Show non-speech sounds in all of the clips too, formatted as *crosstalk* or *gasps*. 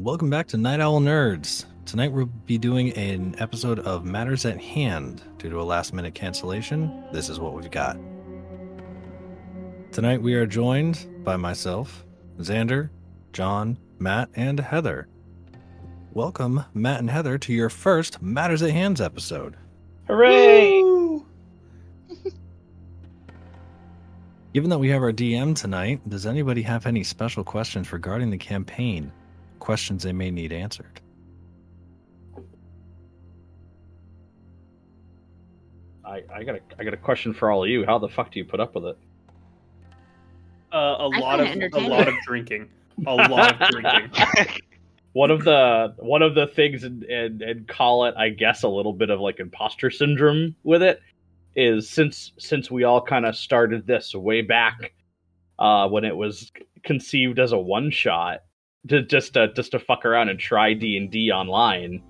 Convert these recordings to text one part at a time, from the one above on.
Welcome back to Night Owl Nerds. Tonight we'll be doing an episode of Matters at Hand. Due to a last minute cancellation, this is what we've got. Tonight we are joined by myself, Xander, John, Matt, and Heather. Welcome, Matt and Heather, to your first Matters at Hands episode. Hooray! *laughs* Given that we have our DM tonight, does anybody have any special questions regarding the campaign? Questions they may need answered. I, I got a I got a question for all of you. How the fuck do you put up with it? Uh, a I lot of a lot of drinking. A lot of drinking. *laughs* one of the one of the things and and and call it I guess a little bit of like imposter syndrome with it is since since we all kind of started this way back uh when it was conceived as a one shot to just to just to fuck around and try D&D online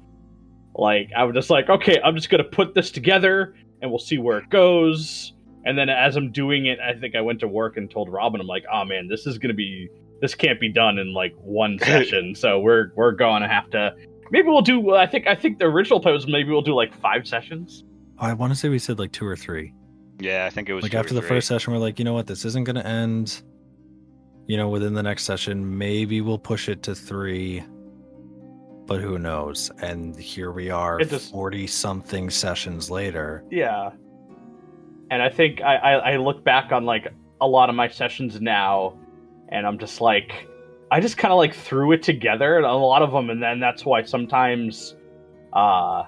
like I was just like okay I'm just going to put this together and we'll see where it goes and then as I'm doing it I think I went to work and told Robin I'm like oh man this is going to be this can't be done in like one *laughs* session so we're we're going to have to maybe we'll do i think i think the original plan was maybe we'll do like five sessions oh, I want to say we said like two or three. Yeah, I think it was like two or after the three. first session, we're like, you know what, this isn't going to end. You know, within the next session, maybe we'll push it to three, but who knows? And here we are, It just- forty something sessions later. yeah and i think I, I i look back on like a lot of my sessions now and i'm just like i just kind of like threw it together and a lot of them and then that's why sometimes uh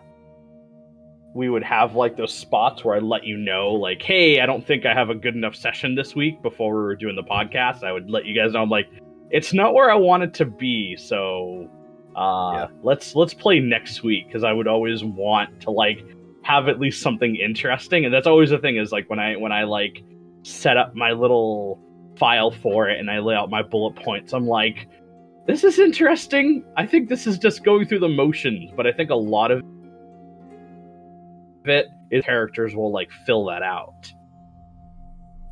we would have like those spots where I'd let you know, like, hey, I don't think I have a good enough session this week before we were doing the podcast. I would let you guys know, I'm like, it's not where I want it to be, so uh Yeah. let's let's play next week because I would always want to like have at least something interesting, and that's always the thing is like when I when I like set up my little file for it and I lay out my bullet points, I'm like, this is interesting. I think this is just going through the motions, but I think a lot of it is characters will like fill that out.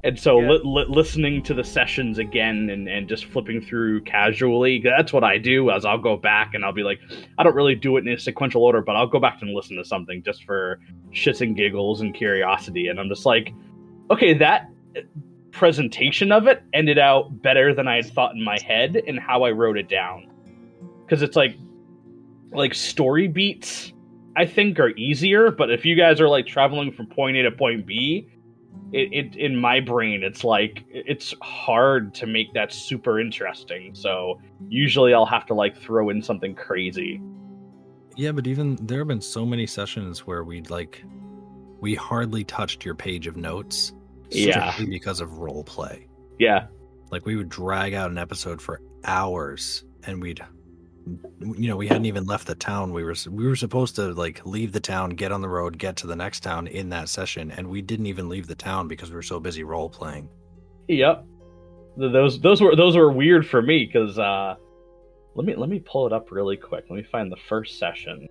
And so Yeah. li- li- listening to the sessions again and, and just flipping through casually, that's what I do as I'll go back and I'll be like, I don't really do it in a sequential order, but I'll go back and listen to something just for shits and giggles and curiosity. And I'm just like, okay, that presentation of it ended out better than I had thought in my head and how I wrote it down. Because it's like, like story beats, I think are easier. But if you guys are like traveling from point A to point B, it, it in my brain it's like it's hard to make that super interesting. So usually I'll have to like throw in something crazy. Yeah, but even there have been so many sessions where we'd like, we hardly touched your page of notes, Yeah. because of role play. Yeah, Like we would drag out an episode for hours, and we'd, you know, we hadn't even left the town. We were we were supposed to like leave the town, get on the road, get to the next town in that session, and we didn't even leave the town because we were so busy role playing. Yep. Those those were those were weird for me because uh, let me let me pull it up really quick. Let me find the first session.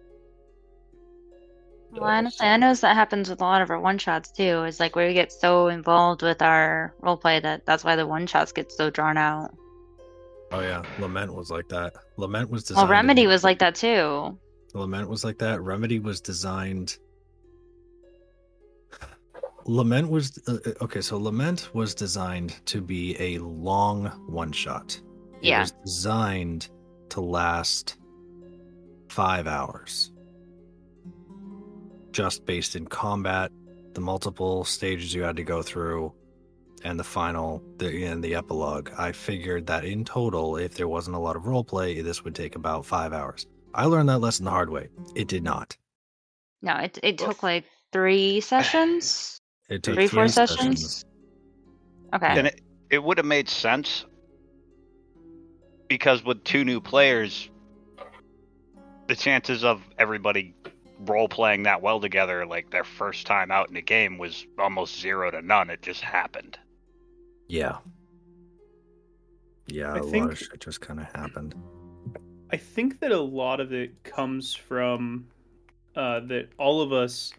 Well, honestly, I notice that happens with a lot of our one shots too. Is like where we get so involved with our role play that that's why the one shots get so drawn out. Oh yeah, Lament was like that. Lament was Well, designed. to Remedy was like that too. Lament was like that. Remedy was designed. Lament was uh, uh, okay. So Lament was designed to be a long one shot. It Yeah. was designed to last five hours, just based in combat, the multiple stages you had to go through, and the final, the and the epilogue. I figured that in total, if there wasn't a lot of role play, this would take about five hours. I learned that lesson the hard way. It did not. No, it it took like three *sighs* sessions. It took Three, four three sessions? Okay. And it, it would have made sense because with two new players, the chances of everybody role playing that well together, like their first time out in a game, was almost zero to none. It just happened. Yeah. Yeah, I a lot think- of shit just kind of happened. I think that a lot of it comes from uh, that all of us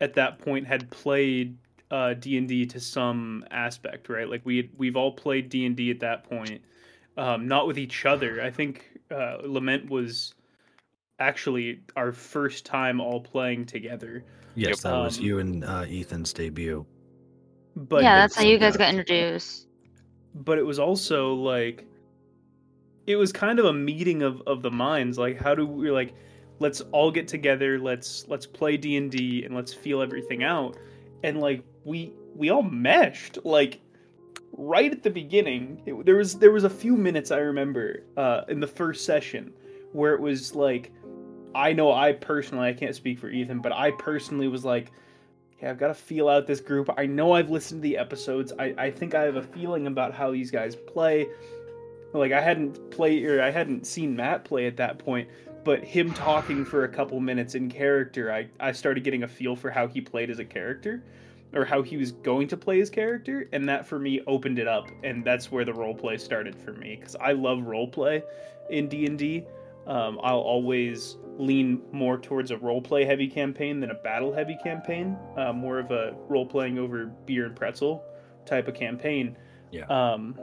at that point had played uh, D and D to some aspect, right? Like we had, we've all played D and D at that point, um, not with each other. I think uh, Lament was actually our first time all playing together. Yes, that was Um, you and uh, Ethan's debut. But yeah, that's how you guys got introduced. but it was also like it was kind of a meeting of of the minds like how do we like let's all get together let's let's play d&d and let's feel everything out and like we we all meshed like right at the beginning it, there was there was a few minutes i remember uh in the first session where it was like i know i personally i can't speak for ethan but i personally was like I've got to feel out this group. I know I've listened to the episodes. I, I think I have a feeling about how these guys play. Like I hadn't played or I hadn't seen Matt play at that point, but him talking for a couple minutes in character, I, I started getting a feel for how he played as a character or how he was going to play his character and that for me opened it up and that's where the role play started for me cuz I love role play in D&D. Um, I'll always lean more towards a role play heavy campaign than a battle heavy campaign. Uh, more of a role playing over beer and pretzel type of campaign. Yeah. Um,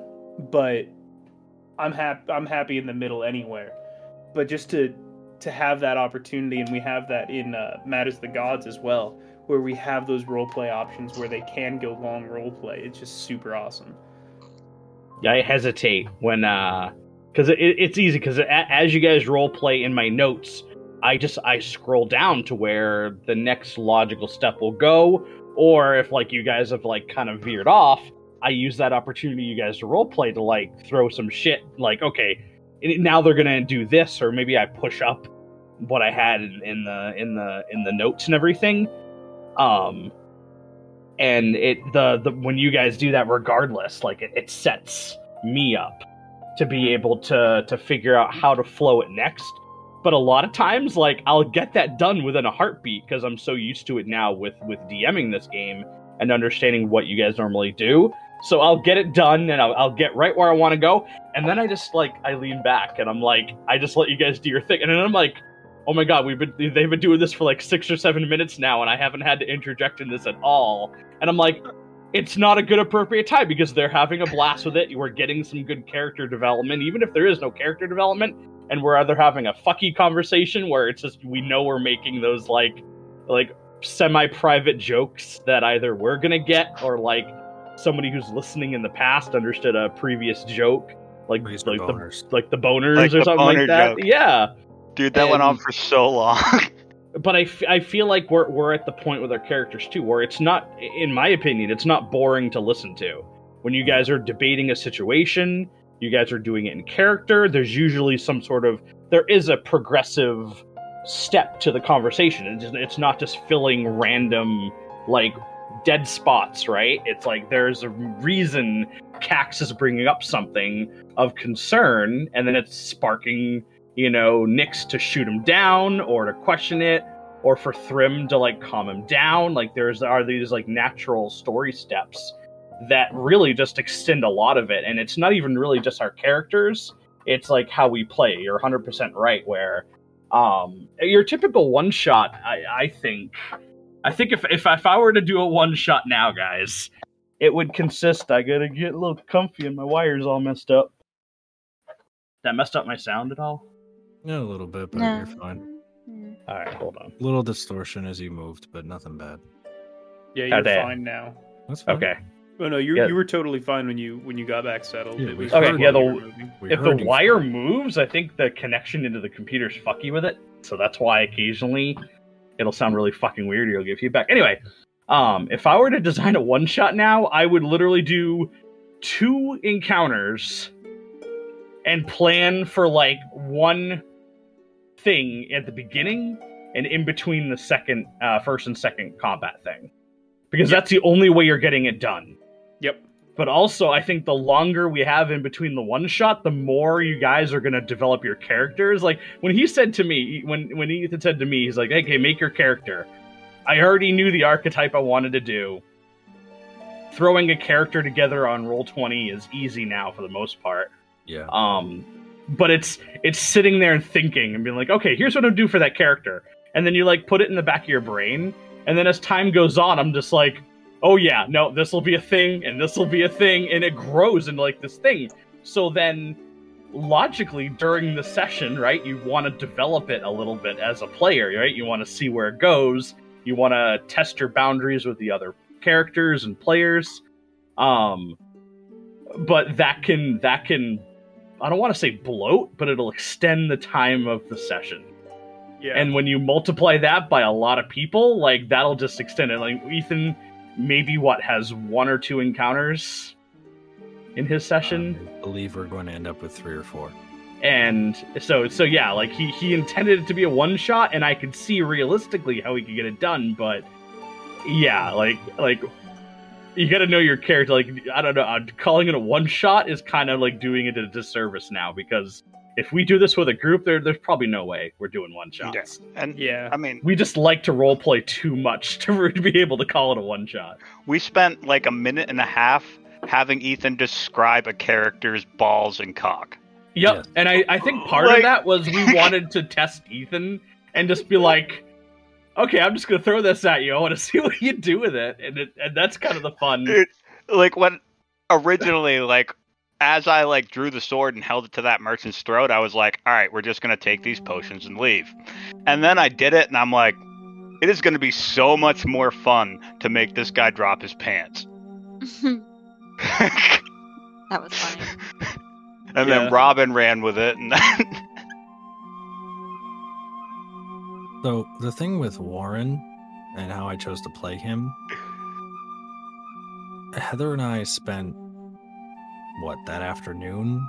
but I'm happy. I'm happy in the middle anywhere. But just to to have that opportunity, and we have that in uh, Matters of the Gods as well, where we have those role play options where they can go long role play. It's just super awesome. Yeah, I hesitate when uh because it, it's easy because as you guys role play in my notes, I just I scroll down to where the next logical step will go, or if like you guys have like kind of veered off, I use that opportunity you guys to role play to like throw some shit like okay, now they're gonna do this, or maybe I push up what I had in, in the in the in the notes and everything. Um, and it the the when you guys do that, regardless, like it, it sets me up to be able to to figure out how to flow it next. But a lot of times, like I'll get that done within a heartbeat because I'm so used to it now with with DMing this game and understanding what you guys normally do. So I'll get it done and I'll, I'll get right where I want to go, and then I just like I lean back and I'm like I just let you guys do your thing, and then I'm like, oh my god, we've been they've been doing this for like six or seven minutes now, and I haven't had to interject in this at all, and I'm like, it's not a good appropriate time because they're having a blast with it. You are getting some good character development, even if there is no character development, and we're either having a fucky conversation where it's just we know we're making those like like semi-private jokes that either we're gonna get or like somebody who's listening in the past understood a previous joke, like These are like the boners. like the boners Like or the something boner like that. joke. Yeah Dude, that went on for so long. *laughs* but I, f- I feel like we're, we're at the point with our characters too where it's not in my opinion it's not boring to listen to when you guys are debating a situation you guys are doing it in character. There's usually some sort of there is a progressive step to the conversation. It's, not just filling random like dead spots right? It's like there's a reason cax is bringing up something of concern and then it's sparking you know, Nyx to shoot him down or to question it, or for Thrim to like calm him down. Like there's are these like natural story steps that really just extend a lot of it, and it's not even really just our characters. It's like how we play. You're 100% right. Where um, your typical one shot, I, I think, I think if, if if I were to do a one shot now, guys, it would consist. I gotta get a little comfy, and my wires all messed up. That messed up my sound at all? Yeah, a little bit, but No. you're fine. Mm. All right, hold on. Little distortion as you moved, but nothing bad. Yeah, you're fine now. That's fine. Okay. Oh no, you Yeah. you were totally fine when you when you got back settled. Yeah, It we was Okay, yeah, the- you were moving. We if the wire fine. moves, I think the connection into the computer's fucky with it. So that's why occasionally it'll sound really fucking weird or you'll give feedback. Anyway, um, if I were to design a one shot now, I would literally do two encounters and plan for like one thing at the beginning and in between the second, uh, first and second combat thing, because that's the only way you're getting it done Yep. But also I think the longer we have in between the one shot, the more you guys are gonna develop your characters. Like when he said to me, when when Ethan said to me, he's like, "Okay, make your character." I already knew the archetype I wanted to do. Throwing a character together on roll twenty is easy now for the most part. Yeah. Um, but it's it's sitting there and thinking and being like, okay, here's what I'm do for that character, and then you like put it in the back of your brain, and then as time goes on, I'm just like, oh yeah, no, this will be a thing, and this will be a thing, and it grows into like this thing. So then, logically during the session, right, you want to develop it a little bit as a player, right? You want to see where it goes. You want to test your boundaries with the other characters and players. Um, but that can that can I don't want to say bloat, but it'll extend the time of the session. Yeah. And when you multiply that by a lot of people, like that'll just extend it. Like Ethan, maybe what has one or two encounters in his session, I believe we're going to end up with three or four. and so so yeah, like he he intended it to be a one shot, and I could see realistically how he could get it done, but yeah, like like you got to know your character. Like I don't know, uh, calling it a one shot is kind of like doing it a disservice now because if we do this with a group, there there's probably no way we're doing one shots. And yeah. I mean, We just like to role play too much *laughs* to be able to call it a one shot. we spent like a minute and a half having Ethan describe a character's balls and cock. Yep. Yes. And I, I think part Like- of that was we *laughs* wanted to test Ethan and just be like, okay, I'm just gonna throw this at you. I want to *laughs* see what you do with it, and it, and that's kind of the fun. Dude, like when originally like as I like drew the sword and held it to that merchant's throat, I was like, all right, we're just gonna take these potions and leave. And then I did it and I'm like, it is gonna be so much more fun to make this guy drop his pants. *laughs* that was funny. and Yeah. then Robin ran with it and then *laughs* So the thing with Warren and how I chose to play him, Heather and I spent what that afternoon.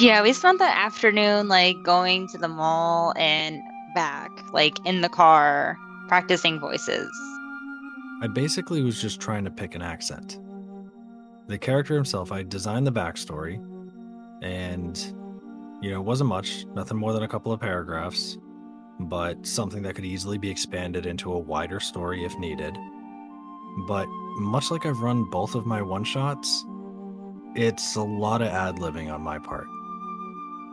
Yeah, we spent the afternoon like going to the mall and back, like in the car, practicing voices. I basically was just trying to pick an accent. The character himself, I designed the backstory, and you know, it wasn't much, nothing more than a couple of paragraphs, but something that could easily be expanded into a wider story if needed. But much like I've run both of my one shots, it's a lot of ad libbing on my part.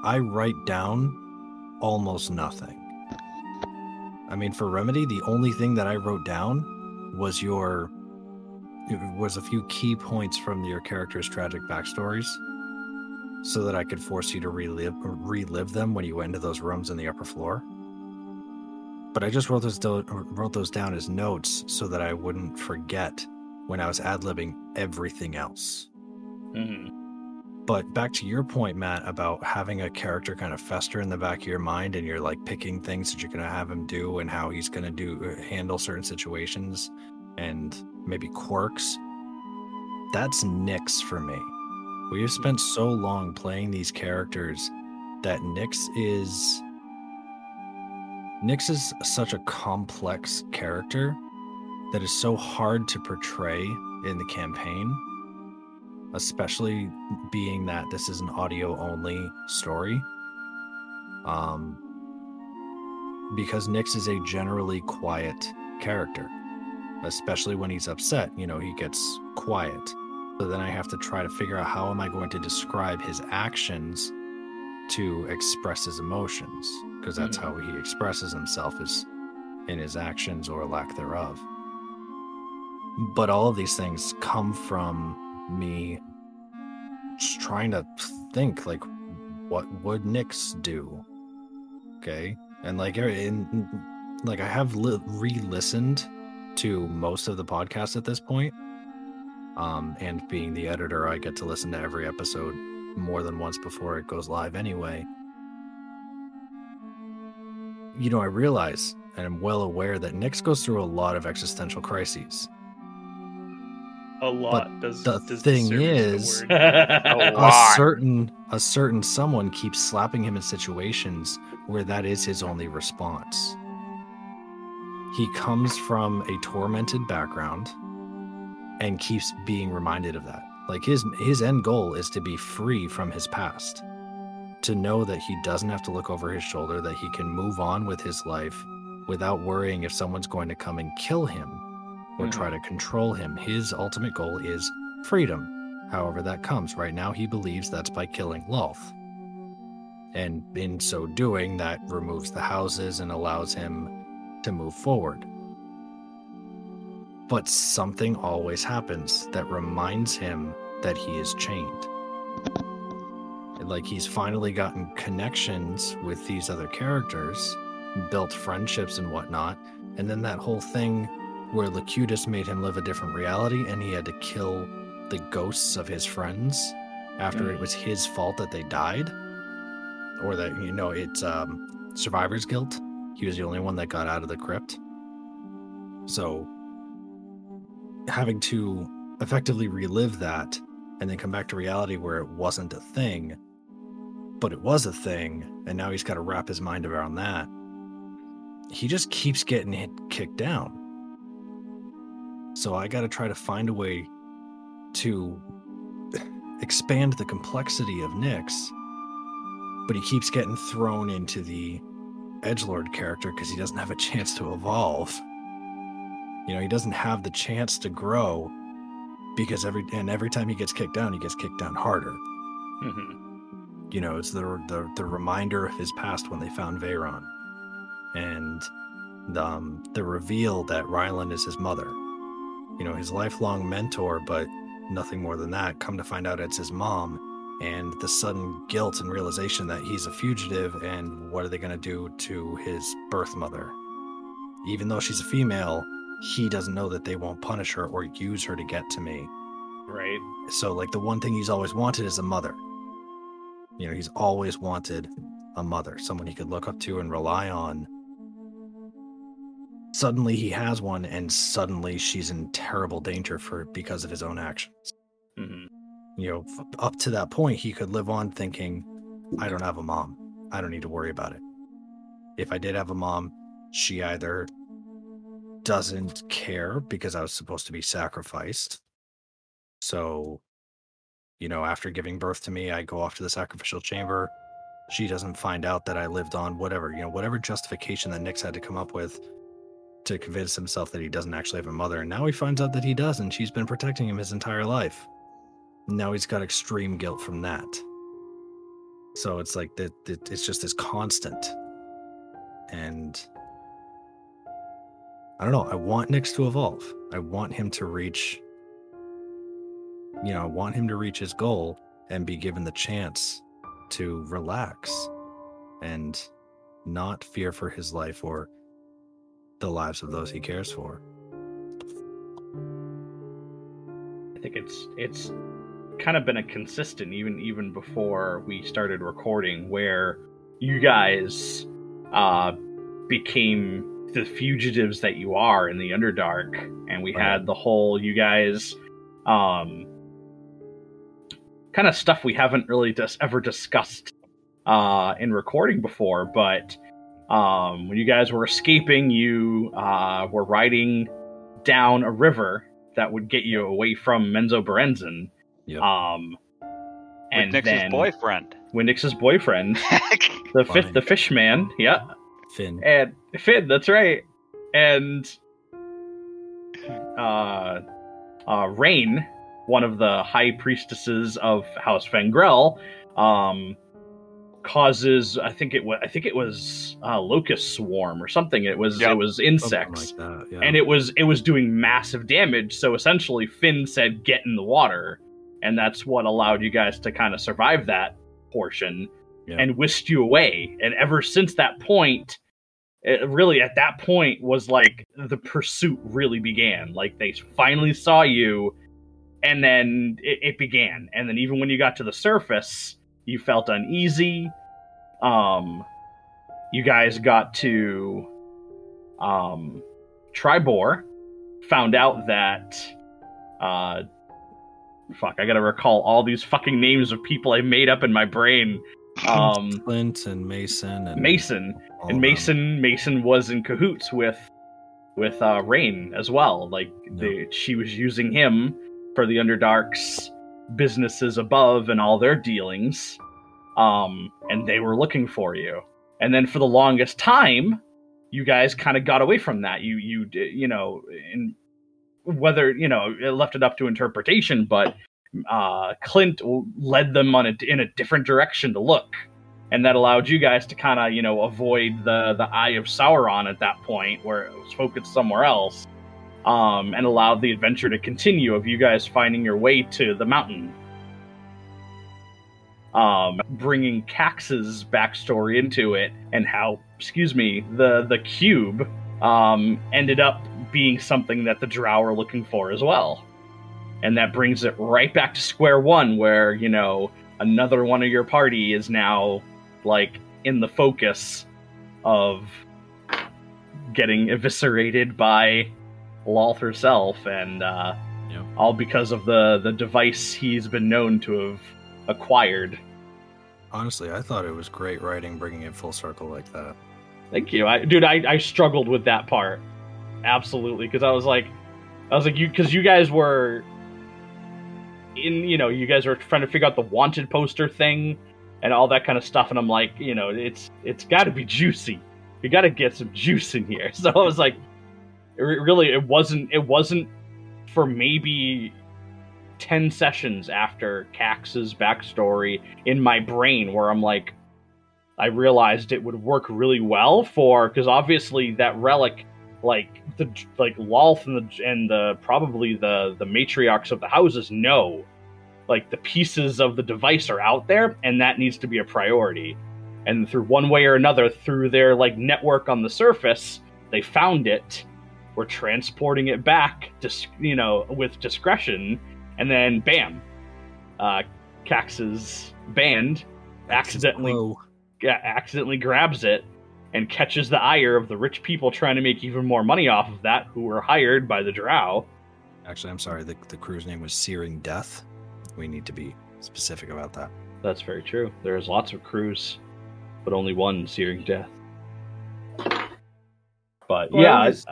I write down almost nothing. I mean, for Remedy, the only thing that I wrote down was your was a few key points from your character's tragic backstories so that I could force you to relive relive them when you went into those rooms in the upper floor. But I just wrote those wrote those down as notes so that I wouldn't forget when I was ad libbing everything else. Mhm. But back to your point, Matt, about having a character kind of fester in the back of your mind, and you're like picking things that you're going to have him do, and how he's going to do uh, handle certain situations, and maybe quirks. That's Nyx for me. We have spent so long playing these characters that Nyx is. Nyx is such a complex character that is so hard to portray in the campaign especially being that this is an audio only story. Um, because Nyx is a generally quiet character, especially when he's upset. You know, he gets quiet. So then I have to try to figure out how am I going to describe his actions to express his emotions, because that's Mhm. how he expresses himself is in his actions or lack thereof. But all of these things come from me just trying to think like what would Nyx do? Okay. And like er, in like I have li- re-listened to most of the podcast at this point. Um and being the editor, I get to listen to every episode more than once before it goes live anyway. You know, I realize and I'm well aware that Nyx goes through a lot of existential crises. A lot does the does thing is- the. *laughs* A a certain a certain someone keeps slapping him in situations where that is his only response. He comes from a tormented background and keeps being reminded of that. Like his his end goal is to be free from his past to know that he doesn't have to look over his shoulder that he can move on with his life without worrying if someone's going to come and kill him or hmm. try to control him his ultimate goal is freedom however that comes. Right now, he believes that's by killing Lolth. And in so doing, that removes the houses and allows him to move forward. But something always happens that reminds him that he is chained. like he's finally gotten connections with these other characters, built friendships and whatnot, and then that whole thing where Locutus made him live a different reality and he had to kill the ghosts of his friends after it was his fault that they died? Or that you know it's um survivor's guilt? He was the only one that got out of the crypt? So having to effectively relive that and then come back to reality where it wasn't a thing but it was a thing and now he's got to wrap his mind around that he just keeps getting hit kicked down so i got to try to find a way to expand the complexity of Nyx, but he keeps getting thrown into the edgelord character because he doesn't have a chance to evolve. You know, he doesn't have the chance to grow because every and every time he gets kicked down, he gets kicked down harder. hmm You know, it's the the, the reminder of his past when they found Veyron, and the, um, the reveal that Rylan is his mother. You know, his lifelong mentor, but nothing more than that. Come to find out it's his mom, and the sudden guilt and realization that he's a fugitive, and what are they going to do to his birth mother? Even though she's a female, he doesn't know that they won't punish her or use her to get to me. Right. So, like, the one thing he's always wanted is a mother. You know, he's always wanted a mother, someone he could look up to and rely on. Suddenly he has one, and suddenly she's in terrible danger for because of his own actions. hmm You know, up to that point, he could live on thinking, I don't have a mom. I don't need to worry about it. If I did have a mom, she either doesn't care because I was supposed to be sacrificed. So, you know, after giving birth to me, I go off to the sacrificial chamber. She doesn't find out that I lived on, whatever, you know, whatever justification that Nyx had to come up with to convince himself that he doesn't actually have a mother. And now he finds out that he does, and she's been protecting him his entire life. Now he's got extreme guilt from that. So it's like that, it's just this constant. And I don't know. I want Nyx to evolve. I want him to reach, you know, I want him to reach his goal and be given the chance to relax and not fear for his life or the lives of those he cares for. I think it's it's kind of been a consistent even even before we started recording where you guys uh became the fugitives that you are in the underdark and we Right. had the whole you guys um kind of stuff we haven't really just ever discussed uh in recording before but um when you guys were escaping you uh were riding down a river that would get you away from Menzoberranzan. Yep. Um, and With Nyx's then boyfriend. with Nyx's boyfriend, *laughs* the fifth, the fish man, yeah, Finn. and Finn, that's right, and uh, uh, Rain, one of the high priestesses of House Fangrel, um, causes I think it was I think it was uh, locust swarm or something. It was Yep. it was insects like. Yeah. and it was it was doing massive damage so essentially finn said get in the water and that's what allowed you guys to kind of survive that portion Yeah. and whisked you away and ever since that point it really at that point was like the pursuit really began like they finally saw you and then it, it began and then even when you got to the surface you felt uneasy um you guys got to um Tribor found out that uh fuck, I gotta recall all these fucking names of people I made up in my brain. Um *laughs* Clint and Mason and Mason. And. Mason Mason was in cahoots with with uh Rain as well. Like the, she was using him for the Underdark's businesses above and all their dealings. Um and they were looking for you. And then for the longest time, you guys kind of got away from that. You you you know, in whether, you know, it left it up to interpretation, but uh Clint led them on a, in a different direction to look and that allowed you guys to kind of you know avoid the the eye of Sauron at that point where it was focused somewhere else um and allowed the adventure to continue of you guys finding your way to the mountain. Um, bringing Cax's backstory into it and how, excuse me, the the cube um, ended up being something that the Drow are looking for as well, and that brings it right back to square one, where you know another one of your party is now like in the focus of getting eviscerated by Lolth herself, and uh, Yep. all because of the the device he's been known to have acquired. Honestly, I thought it was great writing, bringing it full circle like that. Thank you, I, dude. I, I struggled with that part, absolutely, because I was like, I was like, you because you guys were in, you know, you guys were trying to figure out the wanted poster thing and all that kind of stuff, and I'm like, you know, it's it's got to be juicy. You got to get some juice in here. *laughs* So I was like, really, it wasn't, it wasn't for maybe 10 sessions after Cax's backstory in my brain where I'm like, I realized it would work really well for because obviously that relic, like the like Lolth and the and the probably the the matriarchs of the houses know, like the pieces of the device are out there and that needs to be a priority, and through one way or another through their like network on the surface, they found it. We're transporting it back, dis- you know, with discretion, and then bam, uh, Cax's band accidentally Whoa. yeah, accidentally grabs it and catches the ire of the rich people trying to make even more money off of that who were hired by the drow. Actually, I'm sorry. The, the crew's name was Searing Death. We need to be specific about that. That's very true. There's lots of crews, but only one searing death. But Well, I yeah, always-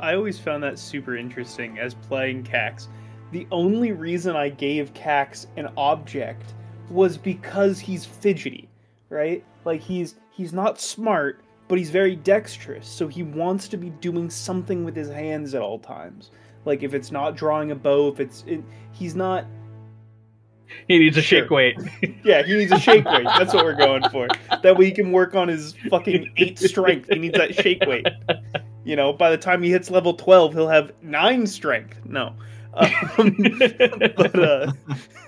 I always found that super interesting as playing Cax. The only reason I gave Cax an object was because he's fidgety, right? Like he's he's not smart, but he's very dexterous, so he wants to be doing something with his hands at all times. Like if it's not drawing a bow, if it's it, he's not he needs a Sure. shake weight. *laughs* yeah, he needs a shake weight. That's what we're going for. That way he can work on his fucking eight *laughs* strength. He needs that shake weight. You know, by the time he hits level twelve, he'll have nine strength. No, um, *laughs* but uh,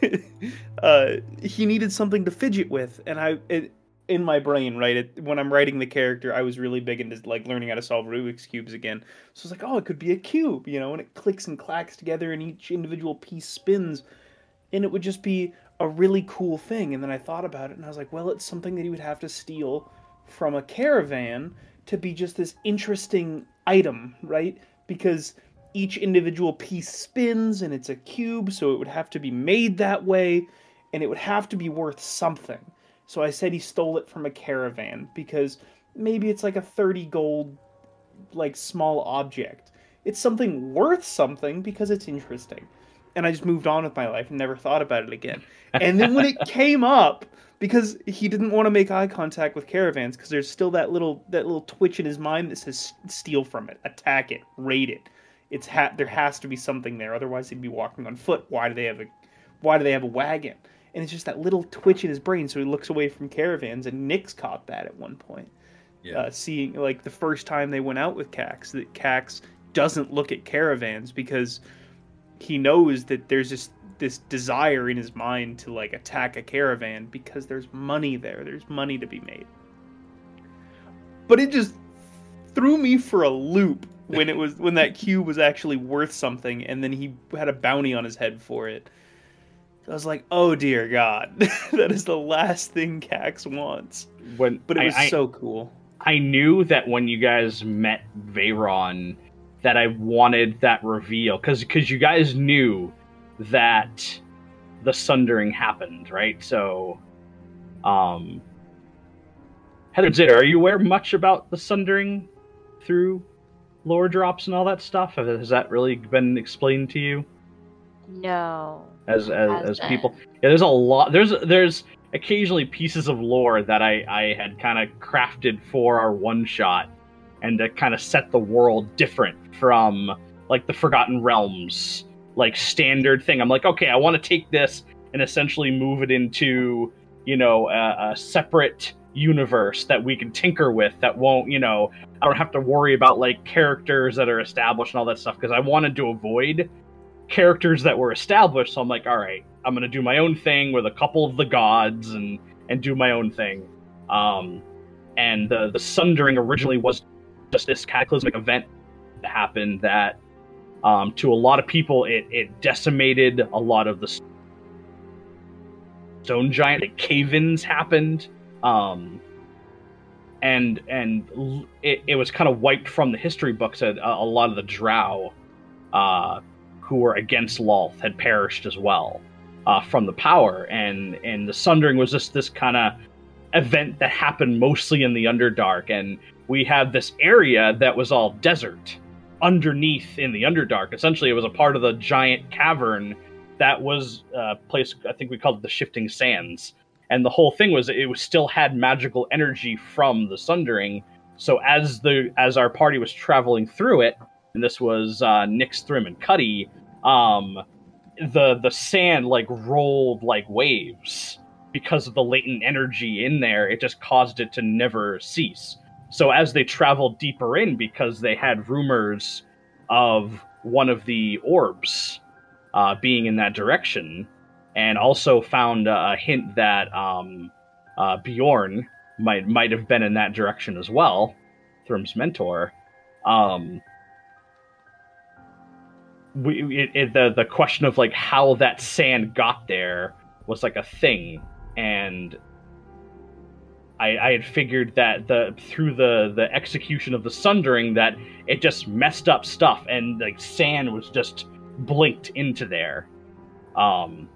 *laughs* uh, he needed something to fidget with, and I it, in my brain, right, it, when I'm writing the character, I was really big into like learning how to solve Rubik's cubes again. So it's like, oh, it could be a cube, you know, and it clicks and clacks together, and each individual piece spins, and it would just be a really cool thing. And then I thought about it, and I was like, well, it's something that he would have to steal from a caravan to be just this interesting item, right? Because each individual piece spins and it's a cube, so it would have to be made that way and it would have to be worth something. So I said he stole it from a caravan because maybe it's like a 30 gold, like small object. It's something worth something because it's interesting. And I just moved on with my life and never thought about it again. And then when it *laughs* came up, because he didn't want to make eye contact with caravans because there's still that little that little twitch in his mind that says steal from it. Attack it. Raid it. It's ha- there has to be something there otherwise he'd be walking on foot. Why do they have a why do they have a wagon? And it's just that little twitch in his brain so he looks away from caravans and Nyx caught that at one point. Yeah. uh, seeing like the first time they went out with cax that cax doesn't look at caravans because he knows that there's this this desire in his mind to like attack a caravan because there's money there. There's money to be made. But it just threw me for a loop when it was when that *laughs* cube was actually worth something and then he had a bounty on his head for it. I was like, "Oh dear god. *laughs* that is the last thing Cax wants." when But it was I, so cool. I knew that when you guys met Veyron, that I wanted that reveal because because you guys knew that the sundering happened, right? So, um, Heather Zitter, are you aware much about the sundering through lore drops and all that stuff? Has that really been explained to you No. as as, as people? Yeah, there's a lot. There's there's occasionally pieces of lore that I I had kind of crafted for our one shot, and to kind of set the world different from like the Forgotten Realms like standard thing. I'm like, okay, I want to take this and essentially move it into you know a, a separate universe that we can tinker with that won't you know I don't have to worry about like characters that are established and all that stuff because I wanted to avoid characters that were established. So I'm like, all right, I'm gonna do my own thing with a couple of the gods and and do my own thing. Um, and the the sundering originally was just this cataclysmic event that happened that um, to a lot of people it, it decimated a lot of the stone giant like cave-ins happened. Um, and and it, it was kind of wiped from the history books a, a lot of the drow uh, who were against Lolth had perished as well uh, from the power. And and the sundering was just this kind of event that happened mostly in the underdark. And we had this area that was all desert underneath in the underdark. Essentially it was a part of the giant cavern that was a place i think we called it the shifting sands. And the whole thing was it was still had magical energy from the sundering. So as the as our party was traveling through it and this was uh Nyx, Thrym, and Cuddy, um the the sand like rolled like waves. Because of the latent energy in there it just caused it to never cease so as they traveled deeper in because they had rumors of one of the orbs uh, being in that direction and also found a hint that um, uh, Bjorn might might have been in that direction as well Thrym's mentor. Um, we it, it, the the question of like how that sand got there was like a thing and I, I had figured that the through the the execution of the sundering that it just messed up stuff and like sand was just blinked into there um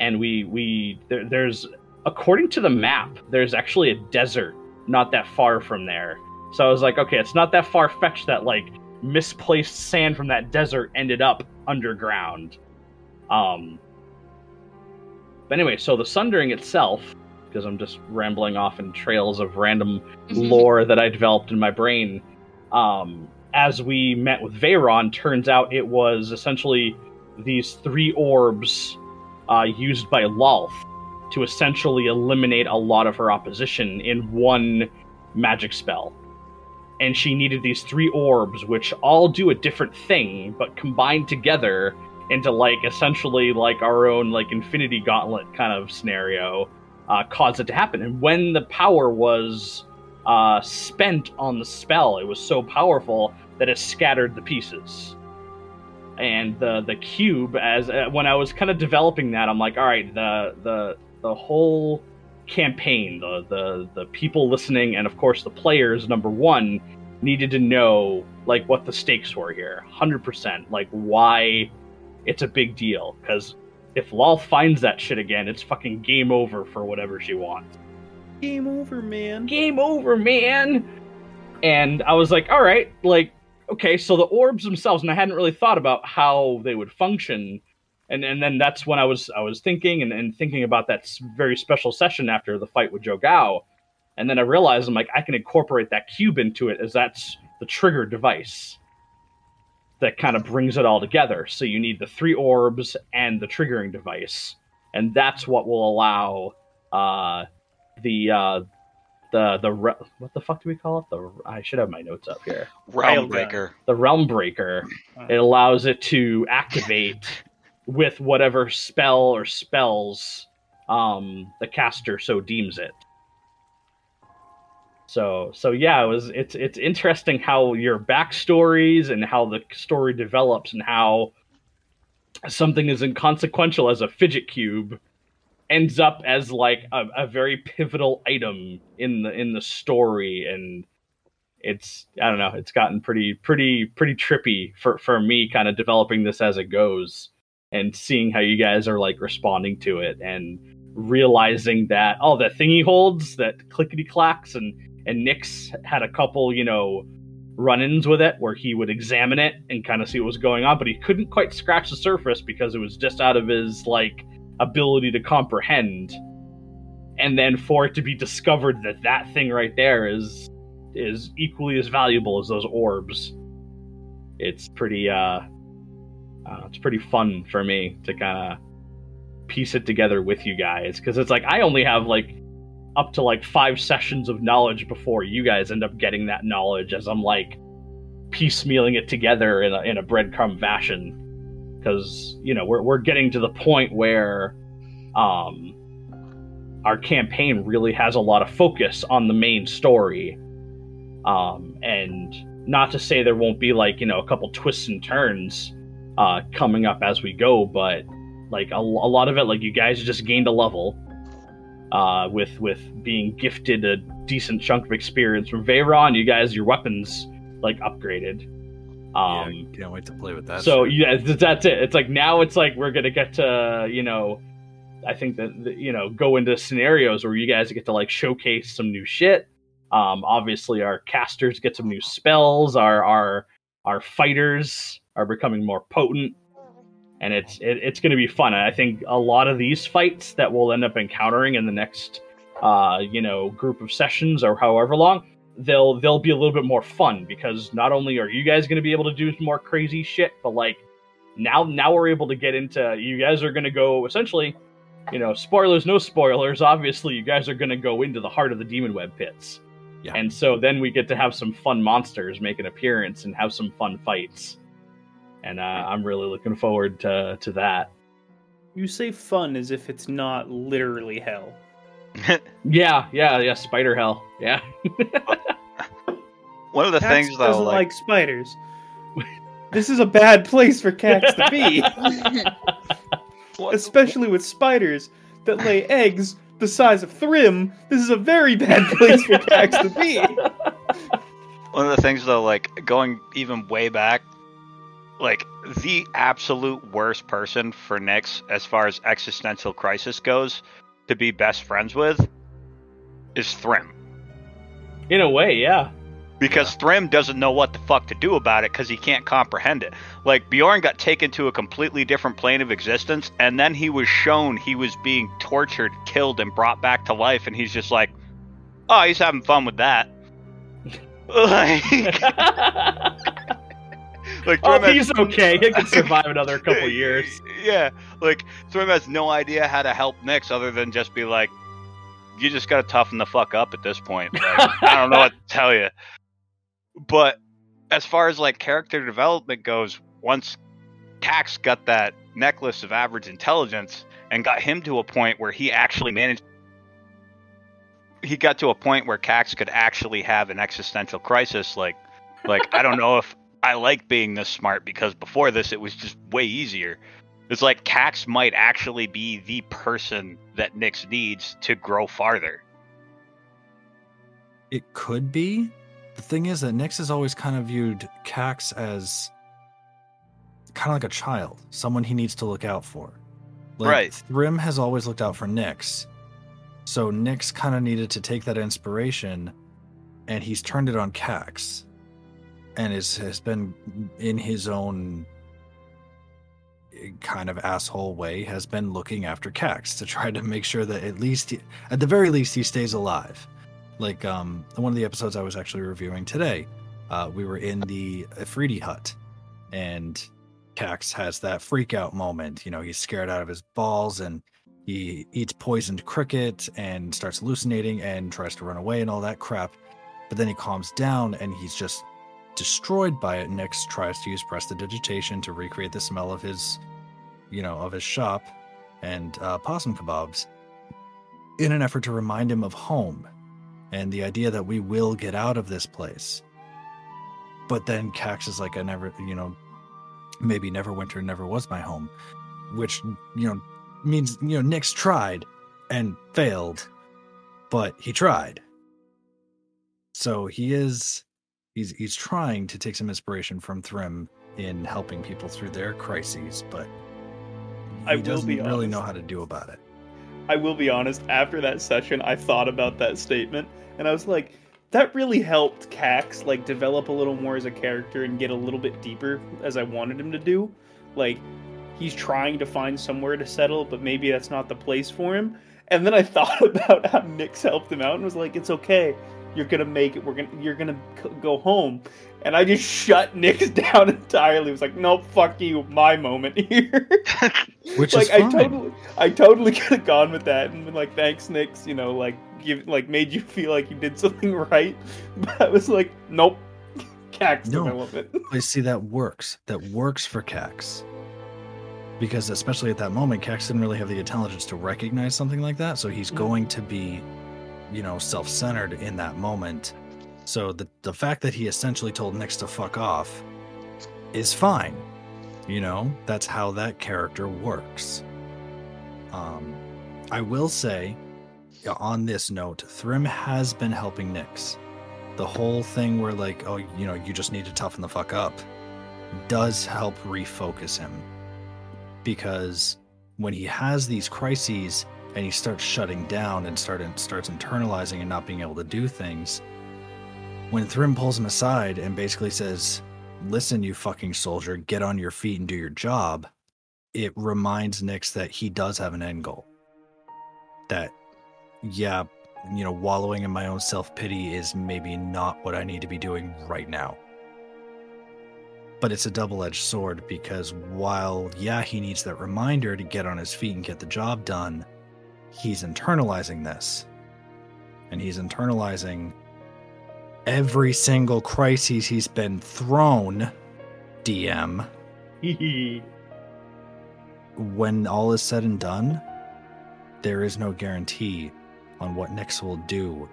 and we we there, there's according to the map there's actually a desert not that far from there so i was like okay it's not that far fetched that like misplaced sand from that desert ended up underground. Um, but anyway, so the Sundering itself, because I'm just rambling off in trails of random lore that I developed in my brain. Um, as we met with Veyron, turns out it was essentially these three orbs uh, used by Lolth to essentially eliminate a lot of her opposition in one magic spell. And she needed these three orbs, which all do a different thing, but combined together into like essentially like our own like Infinity Gauntlet kind of scenario, uh, caused it to happen. And when the power was uh, spent on the spell, it was so powerful that it scattered the pieces. And the the cube, as uh, when I was kind of developing that, I'm like, all right, the the the whole campaign, the the the people listening, and of course the players. Number one needed to know like what the stakes were here, hundred percent. Like why it's a big deal because if Lolth finds that shit again, it's fucking game over for whatever she wants. Game over, man. Game over, man. And I was like, all right, like okay, so the orbs themselves, and I hadn't really thought about how they would function and and then that's when I was I was thinking and, and thinking about that very special session after the fight with Joe Gao, and then I realized I'm like I can incorporate that cube into it as that's the trigger device that kind of brings it all together. So you need the three orbs and the triggering device, and that's what will allow uh, the uh, the the re- what the fuck do we call it? The I should have my notes up here. Realm breaker. The realm breaker. It allows it to activate with whatever spell or spells um, the caster so deems it. So so yeah, it was it's it's interesting how your backstories and how the story develops and how something as inconsequential as a fidget cube ends up as like a, a very pivotal item in the in the story. And it's I don't know, it's gotten pretty pretty pretty trippy for for me kind of developing this as it goes and seeing how you guys are like responding to it and realizing that oh that thing he holds that clickety clacks and and Nyx had a couple you know run-ins with it where he would examine it and kind of see what was going on but he couldn't quite scratch the surface because it was just out of his like ability to comprehend. And then for it to be discovered that that thing right there is is equally as valuable as those orbs it's pretty uh uh, it's pretty fun for me to kind of piece it together with you guys. Because it's like I only have like up to like five sessions of knowledge before you guys end up getting that knowledge as I'm like piecemealing it together in a, in a breadcrumb fashion. Because you know we're we're getting to the point where um our campaign really has a lot of focus on the main story. Um and not to say there won't be like you know a couple twists and turns uh coming up as we go but like a, a lot of it like you guys just gained a level uh with with being gifted a decent chunk of experience from Veyron you guys your weapons like upgraded um yeah, can't wait to play with that. so yeah, that's it. It's like now it's like we're gonna get to you know, I think that that, you know go into scenarios where you guys get to like showcase some new shit. Um, obviously our casters get some new spells. Our our our fighters are becoming more potent, and it's it, it's gonna be fun. And I think a lot of these fights that we'll end up encountering in the next uh you know group of sessions or however long they'll they'll be a little bit more fun because not only are you guys going to be able to do more crazy shit, but like now now we're able to get into you guys are going to go essentially, you know, spoilers no spoilers. Obviously, you guys are going to go into the heart of the demon web pits. Yeah. And so then we get to have some fun monsters make an appearance and have some fun fights. And uh, I'm really looking forward to to that. You say fun as if it's not literally hell. *laughs* Yeah, yeah, yeah. Spider hell. Yeah. *laughs* One of the Cax things though, doesn't like, like spiders. this is a bad place for cats to be, *laughs* especially with spiders that lay eggs the size of Thrym. This is a very bad place for cats to be. one of the things though, like going even way back, like the absolute worst person for Nyx as far as existential crisis goes to be best friends with is Thrym. In a way, yeah. Because Thrym doesn't know what the fuck to do about it because he can't comprehend it. Like Bjorn got taken to a completely different plane of existence, and then he was shown he was being tortured, killed, and brought back to life, and he's just like, "Oh, he's having fun with that." *laughs* *laughs* like, *laughs* like oh, has- he's okay. He can survive another *laughs* couple years. Yeah, like Thrym has no idea how to help Nyx other than just be like, "You just gotta toughen the fuck up at this point." Like, I don't know what to tell you. But as far as like character development goes, once Cax got that necklace of average intelligence and got him to a point where he actually managed. He got to a point where Cax could actually have an existential crisis. Like, like I don't know if I like being this smart because before this it was just way easier. It's like Cax might actually be the person that Nyx needs to grow farther. It could be. The thing is that Nyx has always kind of viewed Cax as kind of like a child, someone he needs to look out for. Like, Right. Thrym has always looked out for Nyx. So Nyx kind of needed to take that inspiration and he's turned it on Cax and is, has been in his own kind of asshole way has been looking after Cax to try to make sure that at least he- at the very least he stays alive like um one of the episodes I was actually reviewing today, uh, we were in the Efreeti hut, and Cax has that freak out moment. You know, he's scared out of his balls and he eats poisoned cricket and starts hallucinating and tries to run away and all that crap. But then he calms down and he's just destroyed by it. Nyx tries to use prestidigitation to recreate the smell of his, you know, of his shop and uh, possum kebabs in an effort to remind him of home and the idea that we will get out of this place. But then Cax is like, I never, you know, maybe Neverwinter never was my home, which, you know, means, you know, Nyx tried and failed, but he tried. So he is, he's, he's trying to take some inspiration from Thrym in helping people through their crises, but he I will doesn't be really know how to do about it. I will be honest, after that session, I thought about that statement and I was like, that really helped Cax like develop a little more as a character and get a little bit deeper as I wanted him to do. Like he's trying to find somewhere to settle, but maybe that's not the place for him. And then I *laughs* thought about how Nyx helped him out and was like, "It's okay. You're gonna make it. We're gonna. You're gonna c- go home." And I just *laughs* shut Nyx *laughs* down entirely. It was like, "Nope, fuck you. My moment *laughs* here." Which like is I totally, I totally could have gone with that and been like, "Thanks, Nyx," you know, like give, like made you feel like you did something right. But I was like, "Nope, Cax No. development." I see that works. That works for Cax. because especially at that moment, Cax didn't really have the intelligence to recognize something like that. So he's Mhm. going to be, you know, self-centered in that moment. So the the fact that he essentially told Nyx to fuck off is fine. You know, that's how that character works. Um, I will say, on this note, Thrym has been helping Nyx. The whole thing where like, oh, you know, you just need to toughen the fuck up, does help refocus him because when he has these crises and he starts shutting down and start, starts internalizing and not being able to do things, when Thrym pulls him aside and basically says, Listen, you fucking soldier, get on your feet and do your job, it reminds Nyx that he does have an end goal. That, yeah, you know, wallowing in my own self pity is maybe not what I need to be doing right now but it's a double edged sword because while, yeah, he needs that reminder to get on his feet and get the job done, he's internalizing this. And he's internalizing every single crisis he's been thrown, DM, *laughs* when all is said and done, there is no guarantee on what Nyx will do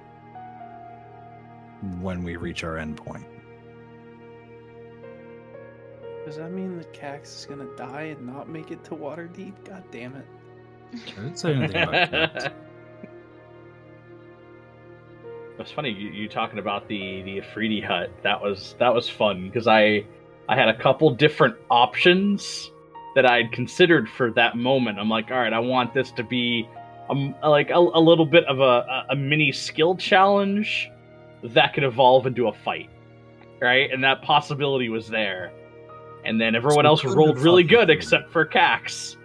when we reach our endpoint. Does that mean that Cax is gonna die and not make it to Waterdeep? God damn it. I didn't say anything about that. It's funny you, you talking about the the Efreeti hut. That was that was fun because I I had a couple different options that I'd considered for that moment. I'm like, all right, I want this to be um, like a, a little bit of a, a, a mini skill challenge that could evolve into a fight, right? And that possibility was there. And then everyone else rolled really good except for Cax.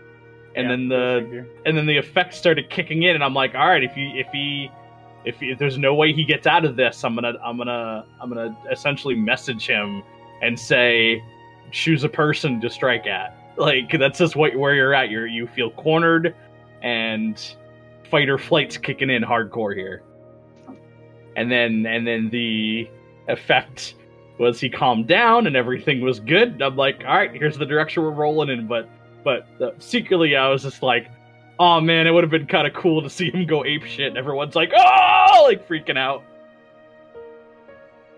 And Yeah, then the and then the effects started kicking in and i'm like all right if he if he if, he, if there's no way he gets out of this i'm gonna i'm gonna i'm gonna essentially message him and say choose a person to strike at. Like that's just what where you're at. You're you feel cornered and fight or flight's kicking in hardcore here. And then and then the effect was he calmed down and everything was good. I'm like all right here's the direction we're rolling in but but uh, secretly I was just like, oh man, it would have been kind of cool to see him go ape shit. And everyone's like, oh, like freaking out.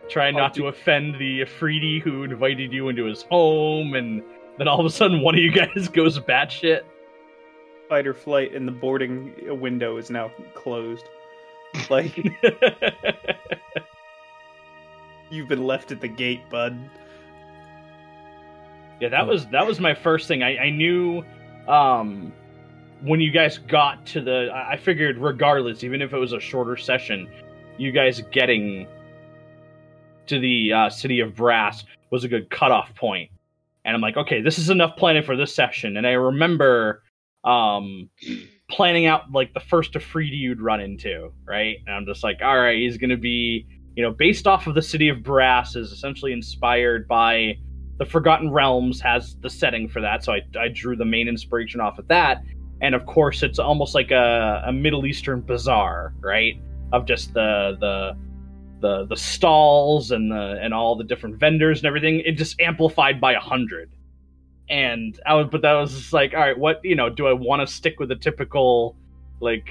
Trying Oh, not to offend the Efreeti who invited you into his home, and then all of a sudden one of you *laughs* guys goes batshit. Fight or flight and the boarding window is now closed. Like *laughs* you've been left at the gate, bud. Yeah, that was that was my first thing. I, I knew um when you guys got to the I figured regardless, even if it was a shorter session, you guys getting to the uh, city of brass was a good cutoff point. And I'm like, okay, this is enough planning for this session. And I remember um planning out like the first Efreeti you'd run into, right? And I'm just like, all right, he's gonna be, you know, based off of the city of brass is essentially inspired by the Forgotten Realms has the setting for that, so I, I drew the main inspiration off of that. And of course, it's almost like a, a Middle Eastern bazaar, right? Of just the the the the stalls and the and all the different vendors and everything. It just amplified by a hundred. And I was, but that was just like, all right, what you know? Do I want to stick with the typical, like,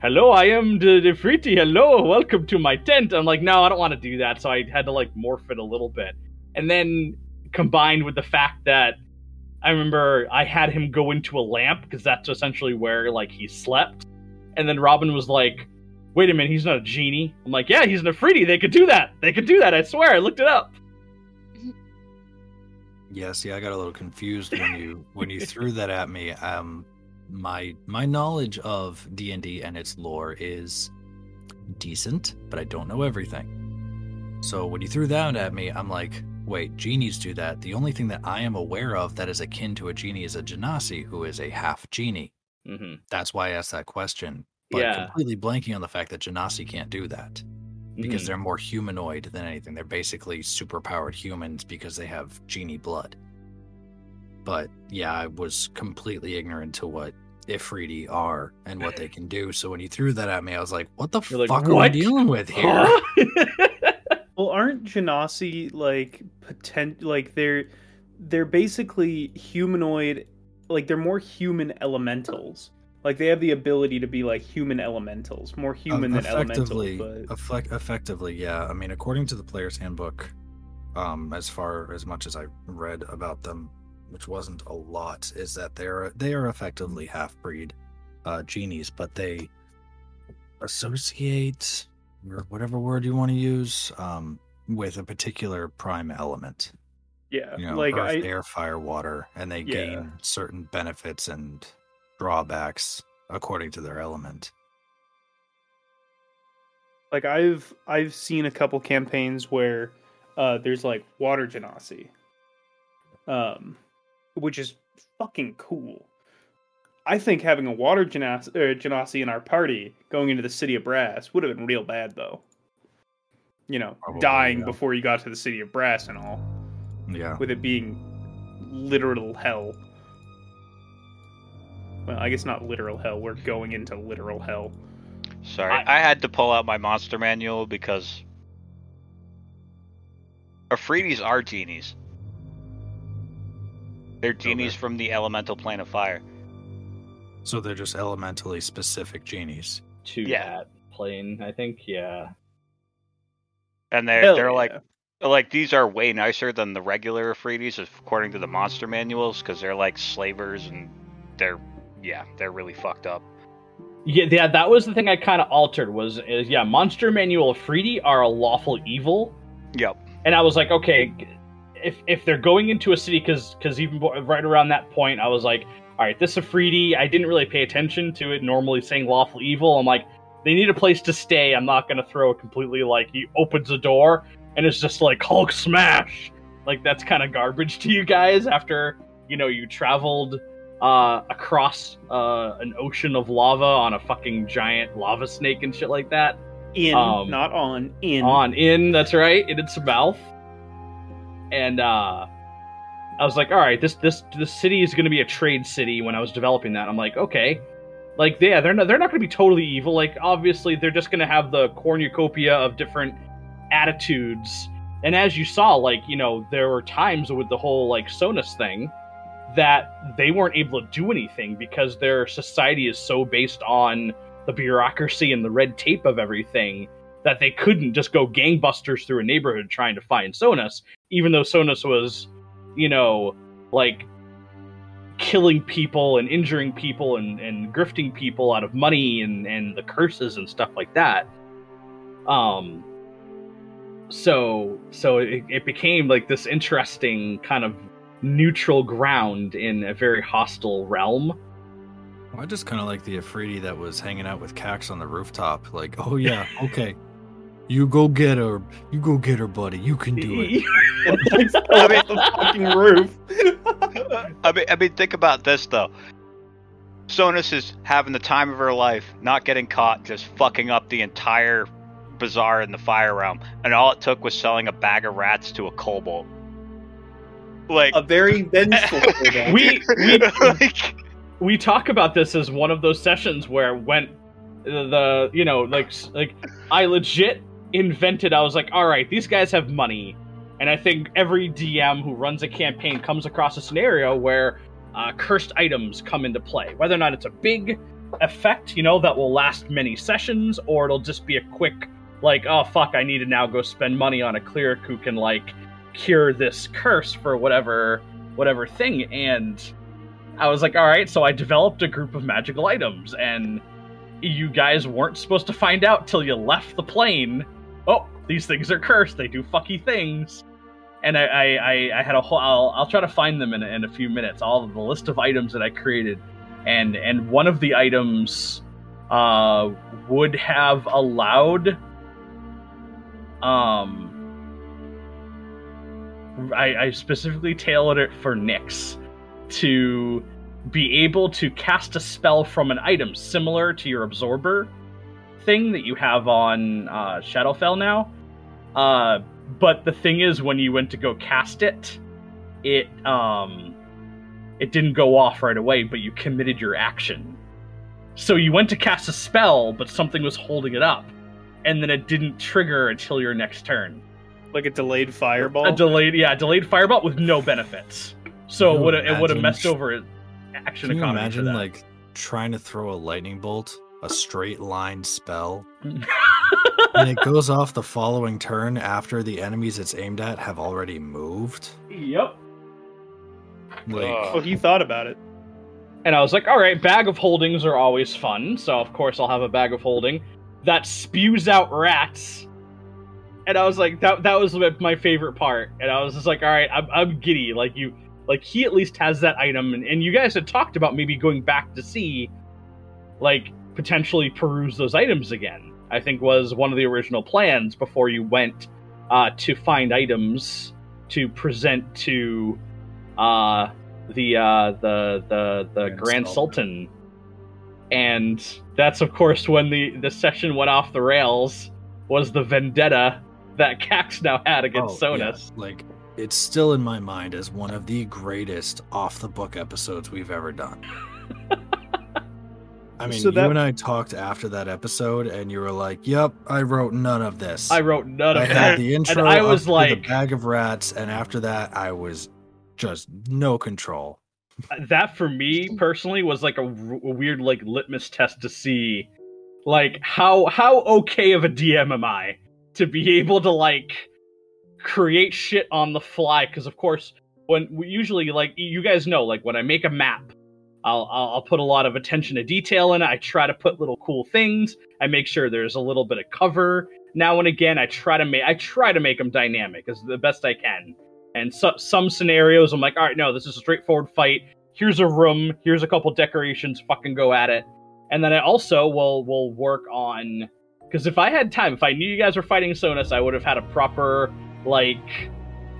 hello, I am the Defriti. Hello, welcome to my tent. I'm like, no, I don't want to do that. So I had to like morph it a little bit. And then combined with the fact that I remember I had him go into a lamp because that's essentially where like he slept. And then Robin was like, "Wait a minute, he's not a genie." I'm like, "Yeah, he's an Efreeti. They could do that. They could do that. I swear. I looked it up." Yeah, see, I got a little confused when you when you threw that at me. Um, my my knowledge of D and D and its lore is decent, but I don't know everything. So when you threw that at me, I'm like, wait, genies do that. The only thing that I am aware of that is akin to a genie is a genasi, who is a half genie. Mm-hmm. That's why I asked that question. But Yeah. completely blanking on the fact that genasi can't do that because Mhm. they're more humanoid than anything. They're basically superpowered humans because they have genie blood. But yeah, I was completely ignorant to what Ifriti are and what they can do. So when you threw that at me, I was like, "What the You're like, fuck are "What? we dealing with *laughs* here?" Huh? *laughs* Well, aren't Genasi like potent? Like they're they're basically humanoid like they're more human elementals. Like they have the ability to be like human elementals, more human than effectively, elementals. But effect, effectively, yeah. I mean, according to the player's handbook, um, as far as much as I read about them, which wasn't a lot, is that they're they are effectively half breed uh, genies, but they associate or whatever word you want to use um, with a particular prime element. yeah, You know, like earth, I air, fire, water, and they Yeah. gain certain benefits and drawbacks according to their element. like I've I've seen a couple campaigns where uh there's like water genasi. Um which is fucking cool. I think having a water genasi, er, genasi in our party going into the city of Brass would have been real bad though. You know, Probably, dying yeah. before you got to the city of Brass and all, Yeah. with it being literal hell. Well, I guess not literal hell. We're going into literal hell. Sorry, I- I, had to pull out my monster manual because Efreeti's are genies. They're genies from the elemental plane of fire. So they're just elementally specific genies. to Yeah. that plane. I think, yeah. And they're Hell they're like yeah. like these are way nicer than the regular Efreeti's according to the monster manuals because they're like slavers and they're yeah they're really fucked up. Yeah, yeah, that was the thing I kind of altered. Was is yeah, Monster Manual Freedy are a lawful evil, Yep. and I was like, okay, if if they're going into a city, because because even right around that point, I was like, all right, this is Freedy. I didn't really pay attention to it. Normally saying lawful evil, I'm like, they need a place to stay. I'm not gonna throw it completely like he opens a door and it's just like Hulk smash. Like that's kind of garbage *laughs* to you guys after you know you traveled uh, across uh, an ocean of lava on a fucking giant lava snake and shit like that. in, um, not on, in. On in, that's right, in its mouth. And uh, I was like, all right, this this this city is going to be a trade city. When I was developing that, I'm like, okay, like yeah, they're not they're not going to be totally evil. Like obviously, they're just going to have the cornucopia of different attitudes. And as you saw, like you know, there were times with the whole like Sonus thing that they weren't able to do anything because their society is so based on the bureaucracy and the red tape of everything that they couldn't just go gangbusters through a neighborhood trying to find Sonus, even though Sonus was, you know, like killing people and injuring people and, and grifting people out of money and, and the curses and stuff like that. Um so so it, it became like this interesting kind of neutral ground in a very hostile realm. I just kind of like the Efreeti that was hanging out with Cax on the rooftop. Like, oh yeah, okay, you go get her, you go get her, buddy. You can do it. *laughs* I mean, the fucking roof. I mean, I mean, think about this though. Sonus is having the time of her life, not getting caught, just fucking up the entire bazaar in the fire realm, and all it took was selling a bag of rats to a kobold. Like a very vengeful. *laughs* we we *laughs* like, we talk about this as one of those sessions where when the, the you know like like I legit invented I was like all right these guys have money. And I think every DM who runs a campaign comes across a scenario where uh, cursed items come into play. Whether or not it's a big effect you know that will last many sessions or it'll just be a quick like oh fuck I need to now go spend money on a cleric who can like cure this curse for whatever whatever thing. And I was like, all right, so I developed a group of magical items, and you guys weren't supposed to find out till you left the plane. Oh, these things are cursed. They do fucky things. And I, I, I, had a whole. I'll, I'll try to find them in, in a few minutes. All of the list of items that I created, and and one of the items uh, would have allowed. Um, I, I specifically tailored it for Nyx to be able to cast a spell from an item similar to your absorber thing that you have on uh, Shadowfell now. Uh, but the thing is, when you went to go cast it, it um, it didn't go off right away, but you committed your action. So you went to cast a spell, but something was holding it up, and then it didn't trigger until your next turn. like a delayed fireball. A delayed, yeah, delayed fireball with no benefits. So it would have it would have messed over it. action Can you economy. for imagine that. like trying to throw a lightning bolt, a straight line spell, *laughs* and it goes off the following turn after the enemies it's aimed at have already moved? yep. Like, Ugh. Oh, he thought about it. And I was like, all right, bag of holdings are always fun, so of course I'll have a bag of holding that spews out rats. And I was like, that that was my favorite part. And I was just like, all right, I'm, I'm giddy. Like you, like he at least has that item, and, and you guys had talked about maybe going back to see, like potentially peruse those items again. I think was one of the original plans before you went uh, to find items to present to uh, the uh, the the the Grand Grand Sultan. Sultan, and that's of course when the the session went off the rails. Was the vendetta that *laughs* Cax now had against oh, yeah, like it's still in my mind as one of the greatest off the book episodes we've ever done. *laughs* I mean, So you that- and I talked after that episode, and you were like, "Yep, I wrote none of this. I wrote none I of had that. the intro. I up was to like- the bag of rats, and after that, I was just no control. Uh, that for me *laughs* personally was like a weird like litmus test to see like how how okay of a DM am I to be able to like create shit on the fly because of course when we usually like you guys know like when I make a map I'll, I'll put a lot of attention to detail in it. I try to put little cool things. I make sure there's a little bit of cover. Now and again I try to make I try to make them dynamic as the best I can. And so, some scenarios I'm like all right no this is a straightforward fight. Here's a room, here's a couple decorations, fucking go at it. And then I also will will work on because if I had time, if I knew you guys were fighting Sonus, I would have had a proper like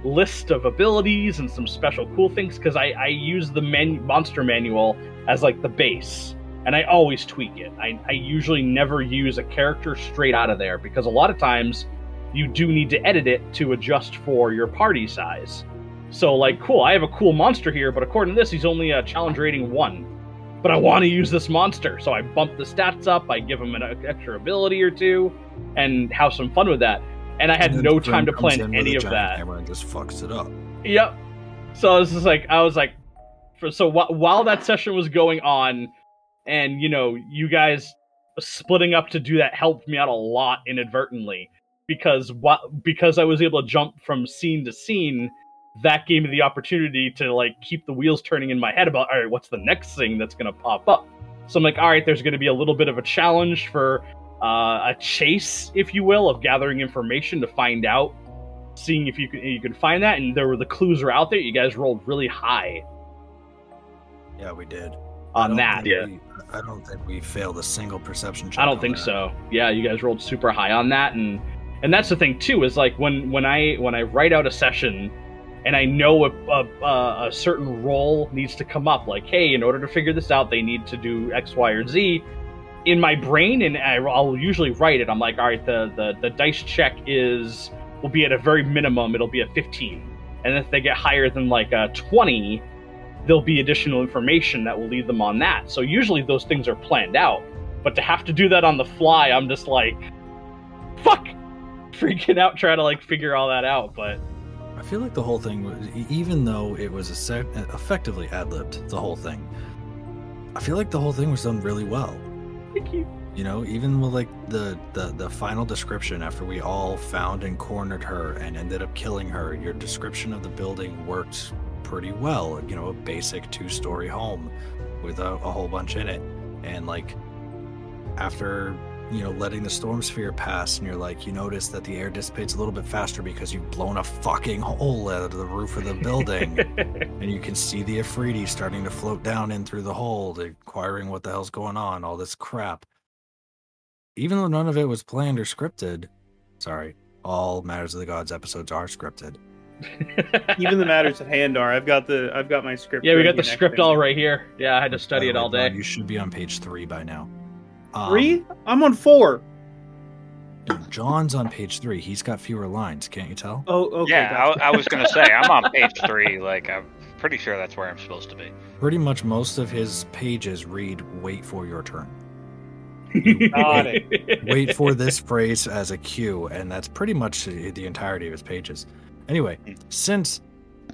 list of abilities and some special cool things because I, I use the man- monster manual as like the base and I always tweak it. I, I usually never use a character straight out of there because a lot of times you do need to edit it to adjust for your party size. So, like, cool, I have a cool monster here, but according to this, he's only a challenge rating one. But I want to use this monster, so I bump the stats up, I give him an extra ability or two, and have some fun with that. And I had And no time to plan any of that. Hammer and just fucks it up. Yep. So this is like I was like, for so wh- while that session was going on, and you know you guys splitting up to do that helped me out a lot inadvertently because what because I was able to jump from scene to scene, that gave me the opportunity to like keep the wheels turning in my head about all right, what's the next thing that's gonna pop up. So I'm like, all right, there's gonna be a little bit of a challenge for uh, a chase, if you will, of gathering information to find out seeing if you can you can find that and there were the clues were out there you guys rolled really high Yeah, we did. On that think we- I don't think we failed a single perception check. i don't on think that. so yeah you guys rolled super high on that and and that's the thing too is like when when i when i write out a session and i know a, a, a, a certain role needs to come up like hey in order to figure this out they need to do x y or z in my brain and i'll usually write it i'm like all right the, the the dice check is will be at a very minimum it'll be a 15 and if they get higher than like a 20 there'll be additional information that will lead them on that so usually those things are planned out but to have to do that on the fly i'm just like fuck *laughs* freaking out trying to like figure all that out but I feel like the whole thing, was, even though it was effectively ad libbed, the whole thing. I feel like the whole thing was done really well. Thank you You know, even with like the, the the final description after we all found and cornered her and ended up killing her, your description of the building worked pretty well. You know, a basic two story home with a, a whole bunch in it, and like after you know letting the storm sphere pass, and you're like, you notice that the air dissipates a little bit faster because you've blown a fucking hole out of the roof of the building. *laughs* and you can see the Efreeti starting to float down in through the hole, inquiring what the hell's going on, all this crap. Even though none of it was planned or scripted, sorry, all Matters of the Gods episodes are scripted. *laughs* Even the matters at hand are. I've got the. I've got my script. yeah we got the script everything. all right here yeah i had to study By it all John, day You should be on page three by now. Um, Three? I'm on four. John's on page three. He's got fewer lines, can't you tell? Oh, okay. yeah, gotcha. I, I was gonna say I'm on *laughs* page three. Like I'm pretty sure that's where I'm supposed to be. Pretty much most of his pages read, wait for your turn. *laughs* Got wait for *laughs* this phrase as a cue, and that's pretty much the the entirety of his pages. Anyway, since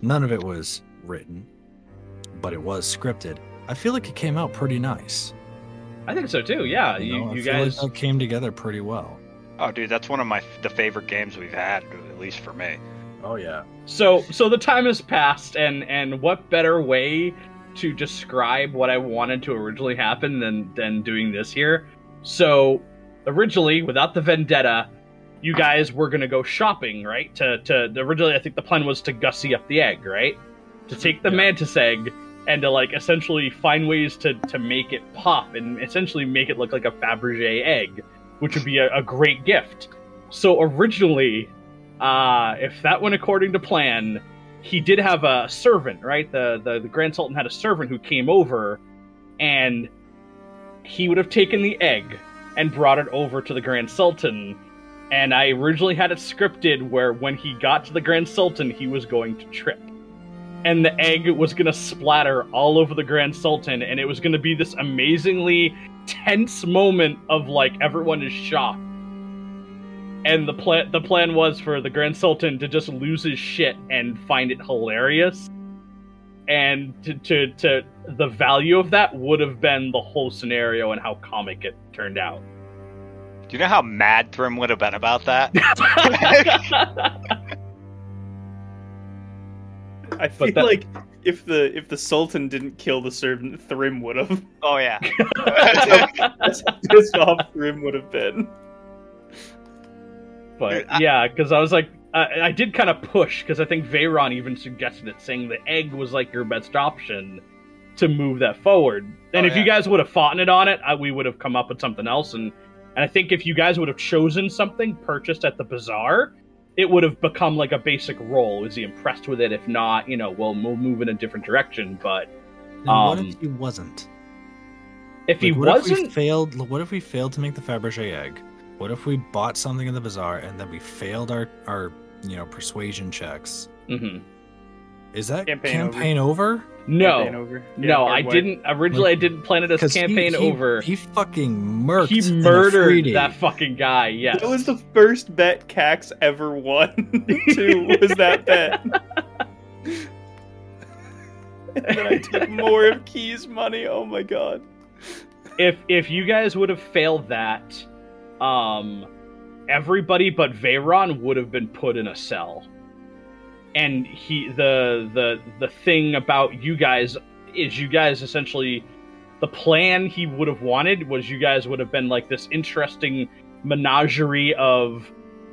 none of it was written, but it was scripted, I feel like it came out pretty nice. I think so too. Yeah, You, you, know, I you guys. like came together pretty well. Oh, dude, that's one of my the favorite games we've had, at least for me. Oh yeah. So so the time has passed, and and what better way to describe what I wanted to originally happen than than doing this here? So originally, without the vendetta, you guys were gonna go shopping, right? To to originally, I think the plan was to gussy up the egg, right? To take the Yeah. mantis egg and to like essentially find ways to to make it pop and essentially make it look like a Fabergé egg, which would be a, a great gift. So originally, uh, if that went according to plan, he did have a servant, right? The, the the Grand Sultan had a servant who came over, and he would have taken the egg and brought it over to the Grand Sultan. And I originally had it scripted where when he got to the Grand Sultan, he was going to trip. And the egg was going to splatter all over the Grand Sultan, and it was going to be this amazingly tense moment of like everyone is shocked and the plan the plan was for the Grand Sultan to just lose his shit and find it hilarious. And to, to to the value of that would have been the whole scenario and how comic it turned out. Do you know how mad Thrym would have been about that? *laughs* *laughs* I feel that- like if the if the Sultan didn't kill the servant, Thrym would have. oh yeah. *laughs* That's how pissed off Thrym would have been. but Dude, I- yeah, because I was like, I, I did kind of push because I think Veyron even suggested it, saying the egg was like your best option to move that forward. And Oh, if you guys would have fought it on it, I, we would have come up with something else. And and I think if you guys would have chosen something purchased at the bazaar, it would have become like a basic role. Is he impressed with it? If not, you know, we'll, we'll move in a different direction. But And what Um, if he wasn't? if he Like, what If we wasn't, failed. What if we failed to make the Fabergé egg? What if we bought something in the bazaar and then we failed our our you know persuasion checks? Mhm. Is that Campaign campaign, over? Campaign over. Yeah, no, I way. didn't. Originally, I didn't plan it as he- campaign he- over. He fucking murked. he murdered that fucking guy. Yes, That was the first bet Cax ever won. *laughs* too was that bet. and then I took *laughs* more of Key's money. Oh my god. if if you guys would have failed that, um, everybody but Veyron would have been put in a cell. And he the the the thing about you guys is you guys essentially the plan he would have wanted was you guys would have been like this interesting menagerie of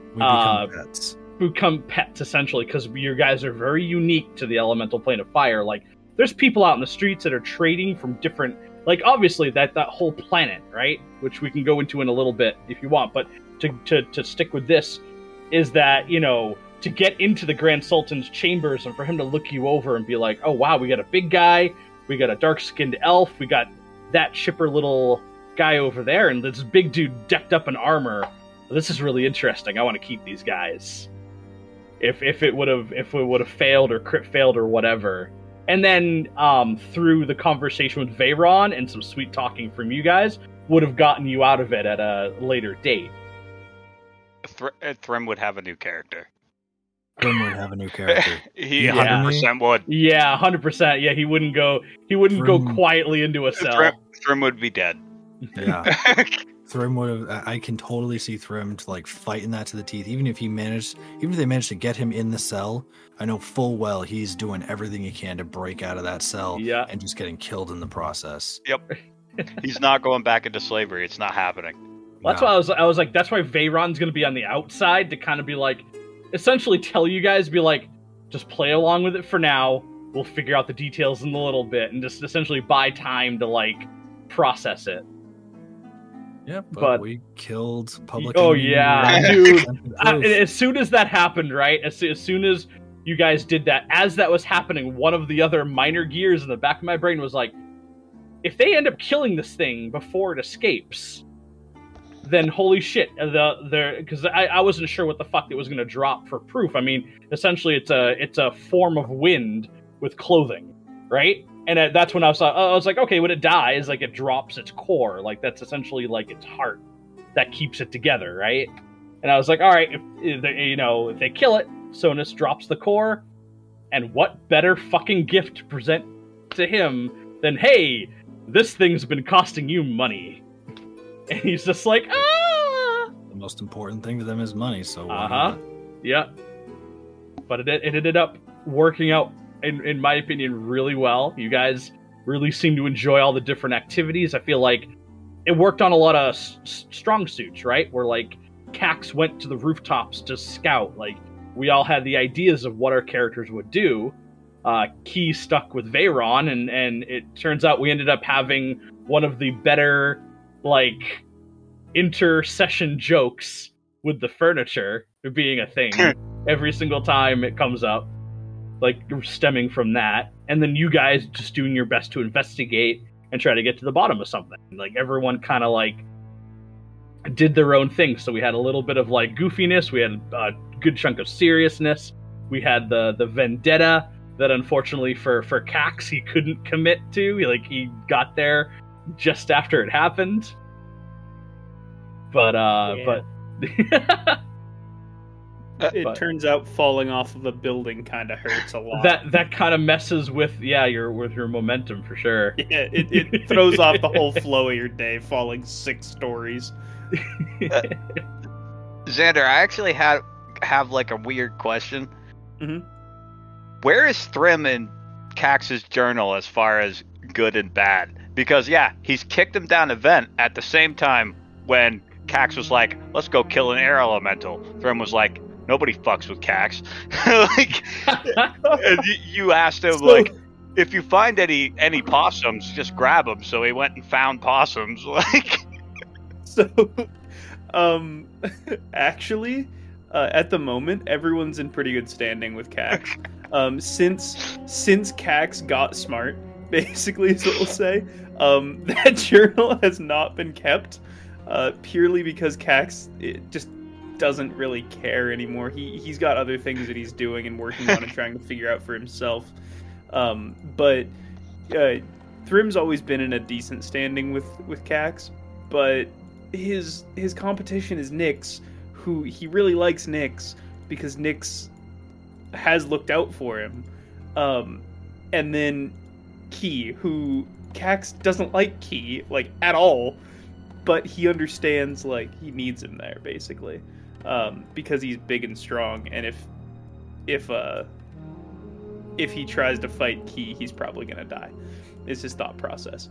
We become uh, pets. become pets essentially because you guys are very unique to the elemental plane of fire like there's people out in the streets that are trading from different like obviously that that whole planet right which we can go into in a little bit if you want but to to, to stick with this is that you know to get into the grand sultan's chambers and for him to look you over and be like oh wow we got a big guy we got a dark skinned elf we got that chipper little guy over there and this big dude decked up in armor this is really interesting i want to keep these guys if if it would have if it would have failed or crit failed or whatever. And then um, through the conversation with Veyron and some sweet talking from you guys, would have gotten you out of it at a later date. Thr- uh, Thrym would have a new character. Grim would have a new character. *laughs* he Yeah. 100% would. Yeah, hundred percent. Yeah, he wouldn't go. He wouldn't go quietly into a cell. Thrym, Thrym would be dead. Yeah, *laughs* Thrym would have. I I can totally see Thrym to like fighting that to the teeth. Even if he managed, even if they managed to get him in the cell, I know full well he's doing everything he can to break out of that cell Yeah, and just getting killed in the process. Yep, *laughs* he's not going back into slavery. It's not happening. that's No. why I was. I was like, that's why Veyron's gonna be on the outside to kind of be like, essentially tell you guys, be like, just play along with it for now. We'll figure out the details in a little bit, and just essentially buy time to like process it. Yeah, but, but- we killed public. Oh, yeah, dude. *laughs* I, as soon as that happened, right? As, as soon as you guys did that, as that was happening, one of the other minor gears in the back of my brain was like, if they end up killing this thing before it escapes, then holy shit, the the because I, I wasn't sure what the fuck it was gonna drop for proof. I mean, essentially, it's a it's a form of wind with clothing, right? And uh, that's when I was I was like, okay, when it dies, like it drops its core, like that's essentially like its heart that keeps it together, right? And I was like, all right, if, if they, you know, if they kill it, Sonus drops the core, and what better fucking gift to present to him than hey, this thing's been costing you money. And he's just like, ah. The most important thing to them is money. So Uh huh. Yeah. But it, it ended up working out, in, in my opinion, really well. You guys really seem to enjoy all the different activities. I feel like it worked on a lot of s- strong suits, right? Where like Cax went to the rooftops to scout. Like we all had the ideas of what our characters would do. Uh, Key stuck with Veyron, and and it turns out we ended up having one of the better like inter-session jokes with the furniture being a thing. Hmm. Every single time it comes up like stemming from that. And then you guys just doing your best to investigate and try to get to the bottom of something. Like everyone kind of like did their own thing. So we had a little bit of like goofiness. We had a good chunk of seriousness. We had the the vendetta that unfortunately for for Cax he couldn't commit to. He, like he got there just after it happened but uh Yeah. but *laughs* It But- turns out falling off of a building kind of hurts a lot. that that kind of messes with yeah your with your momentum for sure *laughs* yeah, it, it throws off the whole flow of your day, falling six stories. *laughs* Xander, I actually had have like a weird question. Mhm. Where is Thrym in Cax's journal as far as good and bad? Because yeah, he's kicked him down a vent at the same time when Cax was like, "Let's go kill an air elemental." Thrym was like, "Nobody fucks with Cax." *laughs* like, and you, you asked him So- like, if you find any any possums, just grab them. So he went and found possums. *laughs* Like, So, um, *laughs* actually, uh, at the moment, everyone's in pretty good standing with Cax. Um, since since Cax got smart, basically is what we'll say. Um, *laughs* that journal has not been kept, uh, purely because Cax it just doesn't really care anymore. He he's got other things that he's doing and working on and *laughs* trying to figure out for himself. Um, but uh, Thrym's always been in a decent standing with with Cax, but his his competition is Nyx, who he really likes Nyx because Nyx has looked out for him. Um, and then Key, who Cax doesn't like Key like at all, but he understands like he needs him there basically um, because he's big and strong, and if if uh if he tries to fight Key, he's probably gonna die. It's his thought process,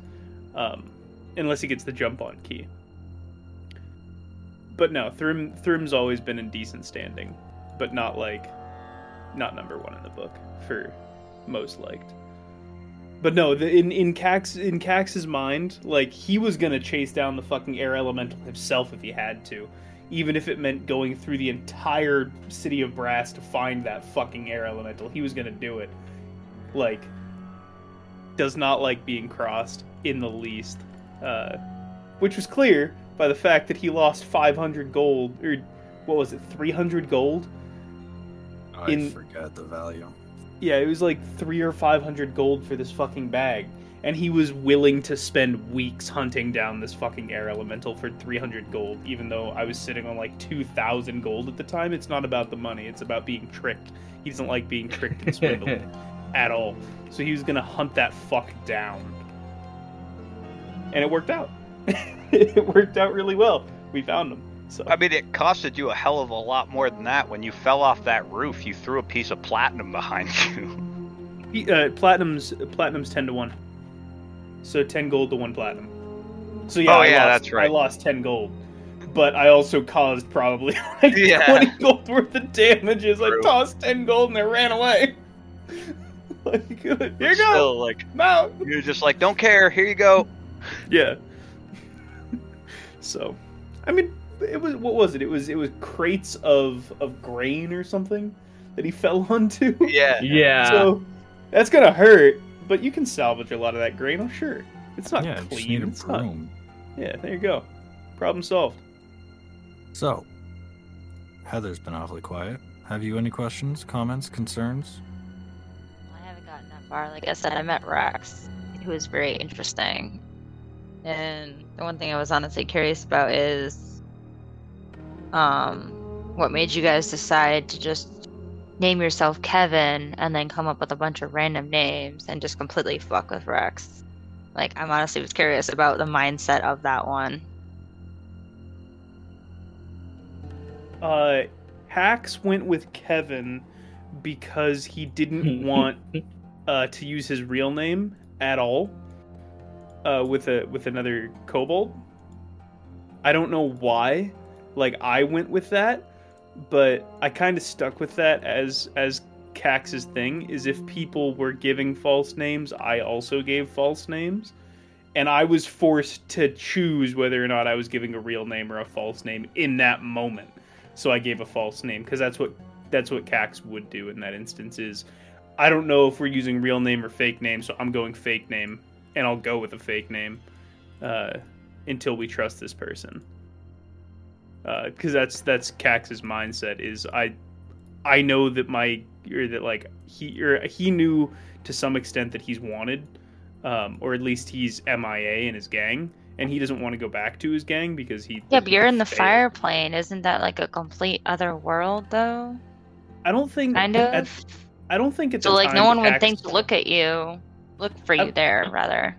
um, unless he gets the jump on Key. But no, Thrym Thrym's always been in decent standing, but not like not number one in the book for most liked. But no, the, in in Cax in Cax's mind, like he was gonna chase down the fucking air elemental himself if he had to, even if it meant going through the entire city of Brass to find that fucking air elemental. He was gonna do it. Like, does not like being crossed in the least, uh, which was clear by the fact that he lost 500 gold or what was it, 300 gold? I in- forget the value. Yeah, it was like three or five hundred gold for this fucking bag, and he was willing to spend weeks hunting down this fucking air elemental for three hundred gold. Even though I was sitting on like two thousand gold at the time, it's not about the money; it's about being tricked. He doesn't like being tricked and swindled *laughs* at all. So he was gonna hunt that fuck down, and it worked out. *laughs* it worked out really well. We found him. So I mean, it costed you a hell of a lot more than that. When you fell off that roof, you threw a piece of platinum behind *laughs* you. He- uh, platinum's platinum's ten to one. So ten gold to one platinum. So yeah, Oh, I yeah, lost, that's right. I lost ten gold, but I also caused probably *laughs* like Yeah. twenty gold worth of damages. I tossed ten gold and I ran away. *laughs* like here you go, Still, like, I'm you're just like, don't care. Here you go. Yeah. so, I mean, it was what was it? It was it was crates of of grain or something that he *laughs* fell onto. Yeah. yeah So that's gonna hurt, but you can salvage a lot of that grain. I'm sure it's not yeah, just clean. need a It's not- Yeah, there you go. Problem solved. So, Heather's been awfully quiet. Have you any questions, comments, concerns? I haven't gotten that far. Like I said, I met Rex, who was very interesting. And the one thing I was honestly curious about is um, what made you guys decide to just name yourself Kevin and then come up with a bunch of random names and just completely fuck with Rex? Like, I'm honestly was curious about the mindset of that one. Uh, Hax went with Kevin because he didn't *laughs* want uh, to use his real name at all uh, with a with another kobold. I don't know why. Like I went with that, but I kind of stuck with that as as Cax's thing. Is if people were giving false names, I also gave false names, and I was forced to choose whether or not I was giving a real name or a false name in that moment. So I gave a false name because that's what that's what Cax would do in that instance. Is I don't know if we're using real name or fake name, so I'm going fake name, and I'll go with a fake name uh, until we trust this person. Because uh, that's that's Cax's mindset. Is I I know that my or that like he or he knew to some extent that he's wanted, um, or at least he's MIA in his gang, and he doesn't want to go back to his gang because he. Yeah, but you're in the failed. fire plane. Isn't that like a complete other world, though? I don't think Kind at- of. I don't think it's So, like, no one would think to look at you, look for you I- there, rather.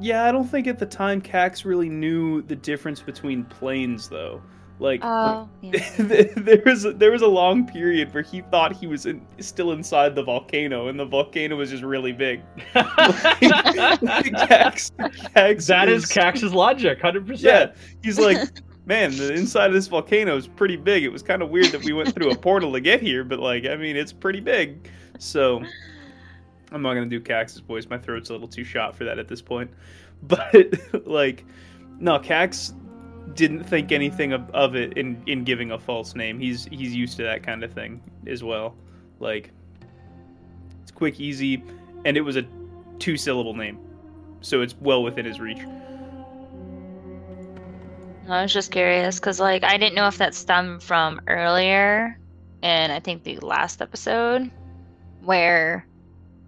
Yeah, I don't think at the time Cax really knew the difference between planes, though. Like, Oh, *laughs* yeah. there was a, there was a long period where he thought he was in, still inside the volcano, and the volcano was just really big. *laughs* *laughs* Cax, Cax that is is- Cax's logic, hundred percent. Yeah, percent. he's like, man, the inside of this volcano is pretty big. It was kind of weird that we went through a portal to get here, but like, I mean, it's pretty big. So, I'm not gonna do Cax's voice. My throat's a little too shot for that at this point. But like, no, Cax didn't think anything of, of it in in giving a false name. He's he's used to that kind of thing as well. Like, it's quick, easy, and it was a two syllable name, so it's well within his reach. I was just curious because, like, I didn't know if that stemmed from earlier, and I think the last episode where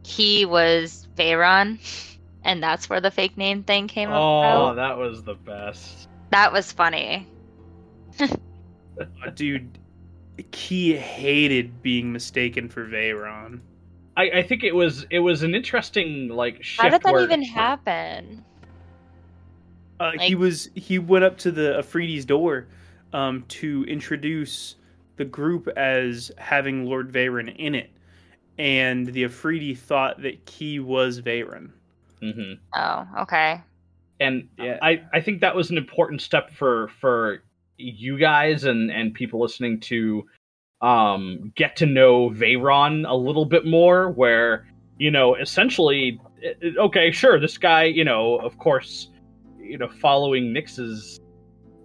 he was Veyron, and that's where the fake name thing came up. Oh, about. that was the best. That was funny. *laughs* Uh, dude, he hated being mistaken for Veyron. I, I think it was it was an interesting like shift. How did that where- even happen? Uh, he was he went up to the Efreeti's door um, to introduce the group as having Lord Veyron in it, and the Efreeti thought that Key was Veyron. Mhm. Oh, okay. And Yeah. I, I think that was an important step for for you guys and and people listening to um get to know Veyron a little bit more where you know essentially it- okay sure this guy you know of course you know following Nyx's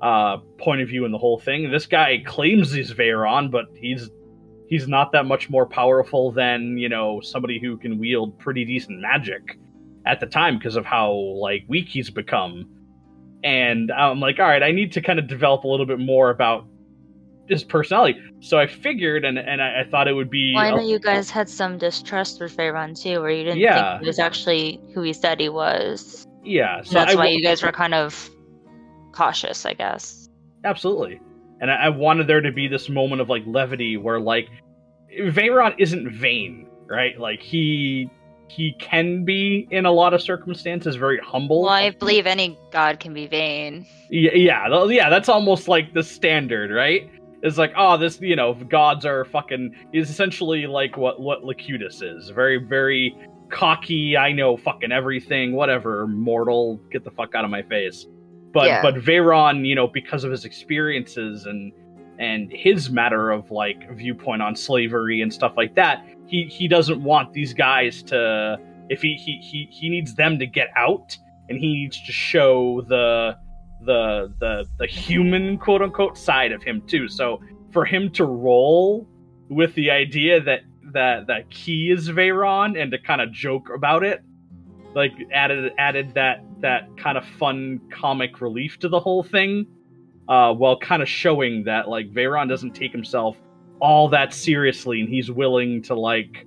uh point of view in the whole thing this guy claims he's Veyron but he's he's not that much more powerful than you know somebody who can wield pretty decent magic at the time because of how like weak he's become and i'm like all right i need to kind of develop a little bit more about his personality so i figured and and i, I thought it would be Well, I know a- you guys had some distrust with Veyron too, where you didn't Yeah. think he was actually who he said he was. yeah So that's I, why you guys were kind of cautious, I guess. absolutely and I, I wanted there to be this moment of like levity where like Veyron isn't vain right like he he can be in a lot of circumstances very humble Well, I believe any god can be vain. Yeah, yeah, yeah. That's almost like the standard, right? It's like, oh, this, you know, gods are fucking. Is essentially like what what Locutus is. Very, very cocky. I know fucking everything. Whatever, mortal, get the fuck out of my face. But Yeah. but Veyron, you know, because of his experiences and and his matter of like viewpoint on slavery and stuff like that, he he doesn't want these guys to. If he he he, he needs them to get out, and he needs to show the the the the human quote unquote side of him too. So for him to roll with the idea that that that Key is Veyron and to kind of joke about it, like added added that that kind of fun comic relief to the whole thing, uh, while kind of showing that like Veyron doesn't take himself all that seriously and he's willing to like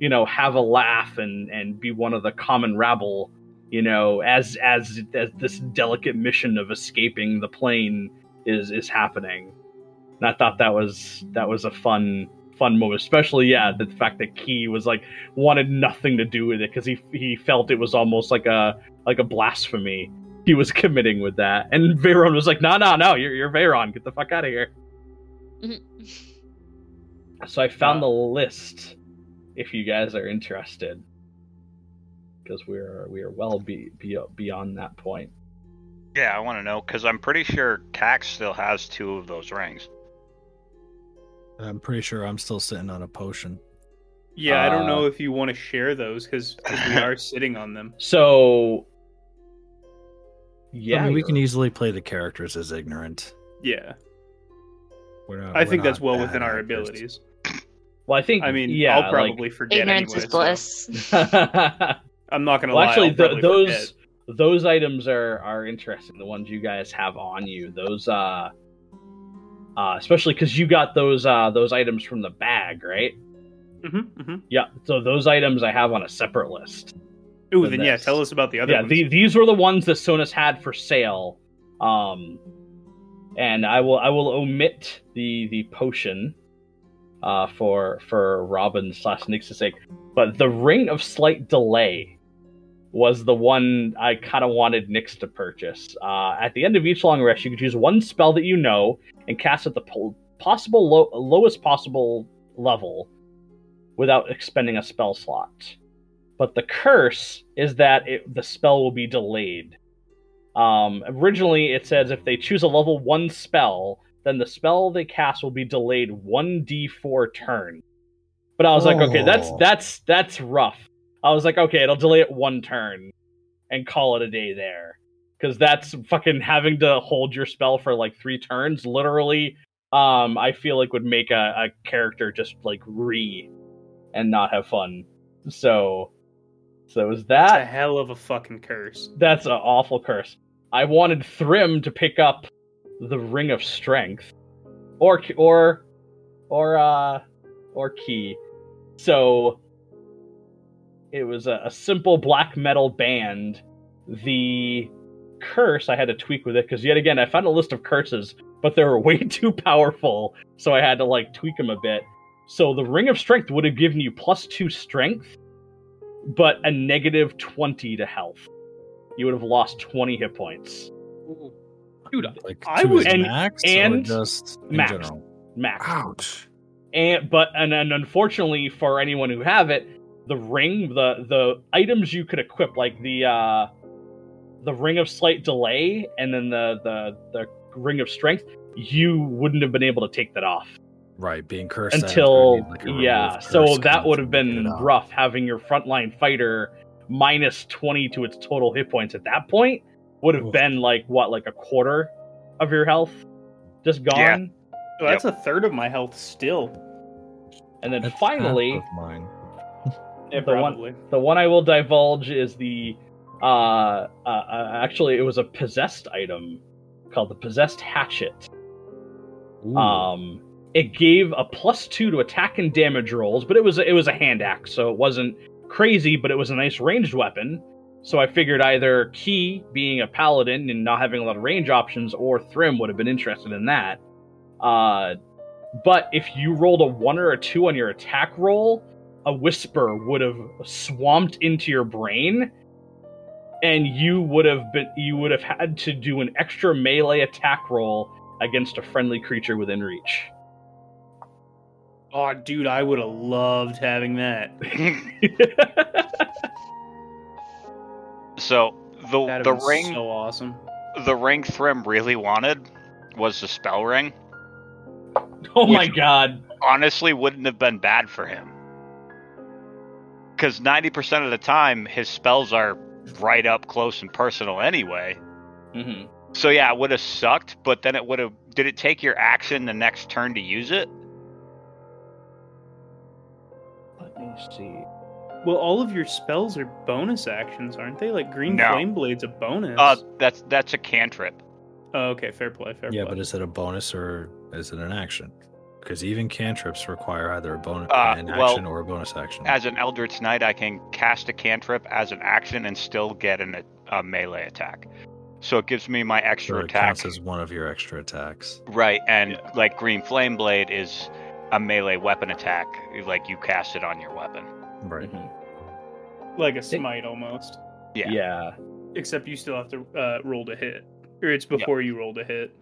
you know have a laugh and and be one of the common rabble you know, as as as this delicate mission of escaping the plane is is happening. And I thought that was that was a fun fun moment, especially yeah, the fact that Key was like wanted nothing to do with it because he he felt it was almost like a like a blasphemy he was *laughs* committing with that. And Veyron was like, "No, no, no, you're you're Veyron. Get the fuck out of here." Mm-hmm. *laughs* So I found the list if you guys are interested. Because we're we are well be, be, beyond that point. Yeah, I want to know because I'm pretty sure Cax still has two of those rings. I'm pretty sure I'm still sitting on a potion. Yeah, I don't Uh, know if you want to share those because *laughs* we are sitting on them. So Yeah, yeah, we can easily play the characters as ignorant. Yeah, We're not, I we're think that's well within our actors. abilities. Well, I think I mean, yeah, I'll probably forget Ignorance anyway. is bliss. like- *laughs* I'm not gonna well, lie. actually, I'll th- those forget. those items are are interesting. The ones you guys have on you, those uh, uh especially because you got those uh those items from the bag, right? Mhm, mhm. Yeah. So those items I have on a separate list. Ooh, than then yeah, tell us about the other yeah, ones. the, these were the ones that Sonus had for sale. Um, and I will I will omit the the potion uh, for for Robin slash Nyx's sake. But the ring of slight delay was the one I kind of wanted Nyx to purchase. Uh, at the end of each long rest, you could choose one spell that you know and cast at the po- possible low, lowest possible level without expending a spell slot. But the curse is that it, the spell will be delayed. Um, originally, it says if they choose a level one spell, then the spell they cast will be delayed one d4 turn. But I was like, okay, that's Oh. that's that's rough. I was like, okay, it'll delay it one turn and call it a day there. Because that's fucking having to hold your spell for like three turns. Literally, um, I feel like would make a, a character just like re and not have fun. So, so is that That's a hell of a fucking curse. that's an awful curse. I wanted Thrym to pick up the Ring of Strength, or or or uh or Key. So it was a, a simple black metal band. The curse I had to tweak with it because yet again I found a list of curses, but they were *laughs* way too powerful, so I had to like tweak them a bit. So the Ring of Strength would have given you plus two strength, but a negative twenty to health. You would have lost twenty hit points Dude, Like I would- and- max and just max. general. max. Ouch. and but and, and unfortunately for anyone who have it the ring the the items you could equip like the uh the ring of slight delay and then the the the ring of strength you wouldn't have been able to take that off Right, being cursed until like, yeah so that would have been rough having your frontline fighter minus 20 to its total hit points at that point would have been like what like a quarter of your health just gone Yeah. Well, that's a third of my health still. and then That's half finally of mine. Yeah, *laughs* The one- The one I will divulge is the uh, uh, uh actually it was a possessed item called the possessed hatchet. Ooh. Um it gave a plus 2 to attack and damage rolls, but it was it was a hand axe, so it wasn't crazy, but it was a nice ranged weapon. So I figured either Key being a paladin and not having a lot of range options or Thrym would have been interested in that. Uh but if you rolled a 1 or a 2 on your attack roll, a whisper would have swamped into your brain and you would have been you would have had to do an extra melee attack roll against a friendly creature within reach. Oh, dude, I would have loved having that. *laughs* *laughs* so the That'd the ring so awesome. the ring Thrym really wanted was the spell ring. oh my god. Honestly, wouldn't have been bad for him. Because ninety percent of the time, his spells are right up close and personal anyway. hmm So yeah, it would have sucked. But then it would have. Did it take your action the next turn to use it? Let me see. Well, all of your spells are bonus actions, aren't they? Like Green No. Flame Blade's a bonus. Uh, that's that's a cantrip. oh, okay, fair play, fair yeah, play. Yeah, but is it a bonus or is it an action? Because even cantrips require either a bonus Uh, an well, action or a bonus action. As an Eldritch Knight, I can cast a cantrip as an action and still get an, a melee attack. So it gives me my so extra it attack. counts as one of your extra attacks. Right, and Yeah. like Green Flame Blade is a melee weapon attack, like you cast it on your weapon. Right. Mhm. like a smite almost. Yeah. Yeah. except you still have to uh, roll to hit, or it's before you roll to hit.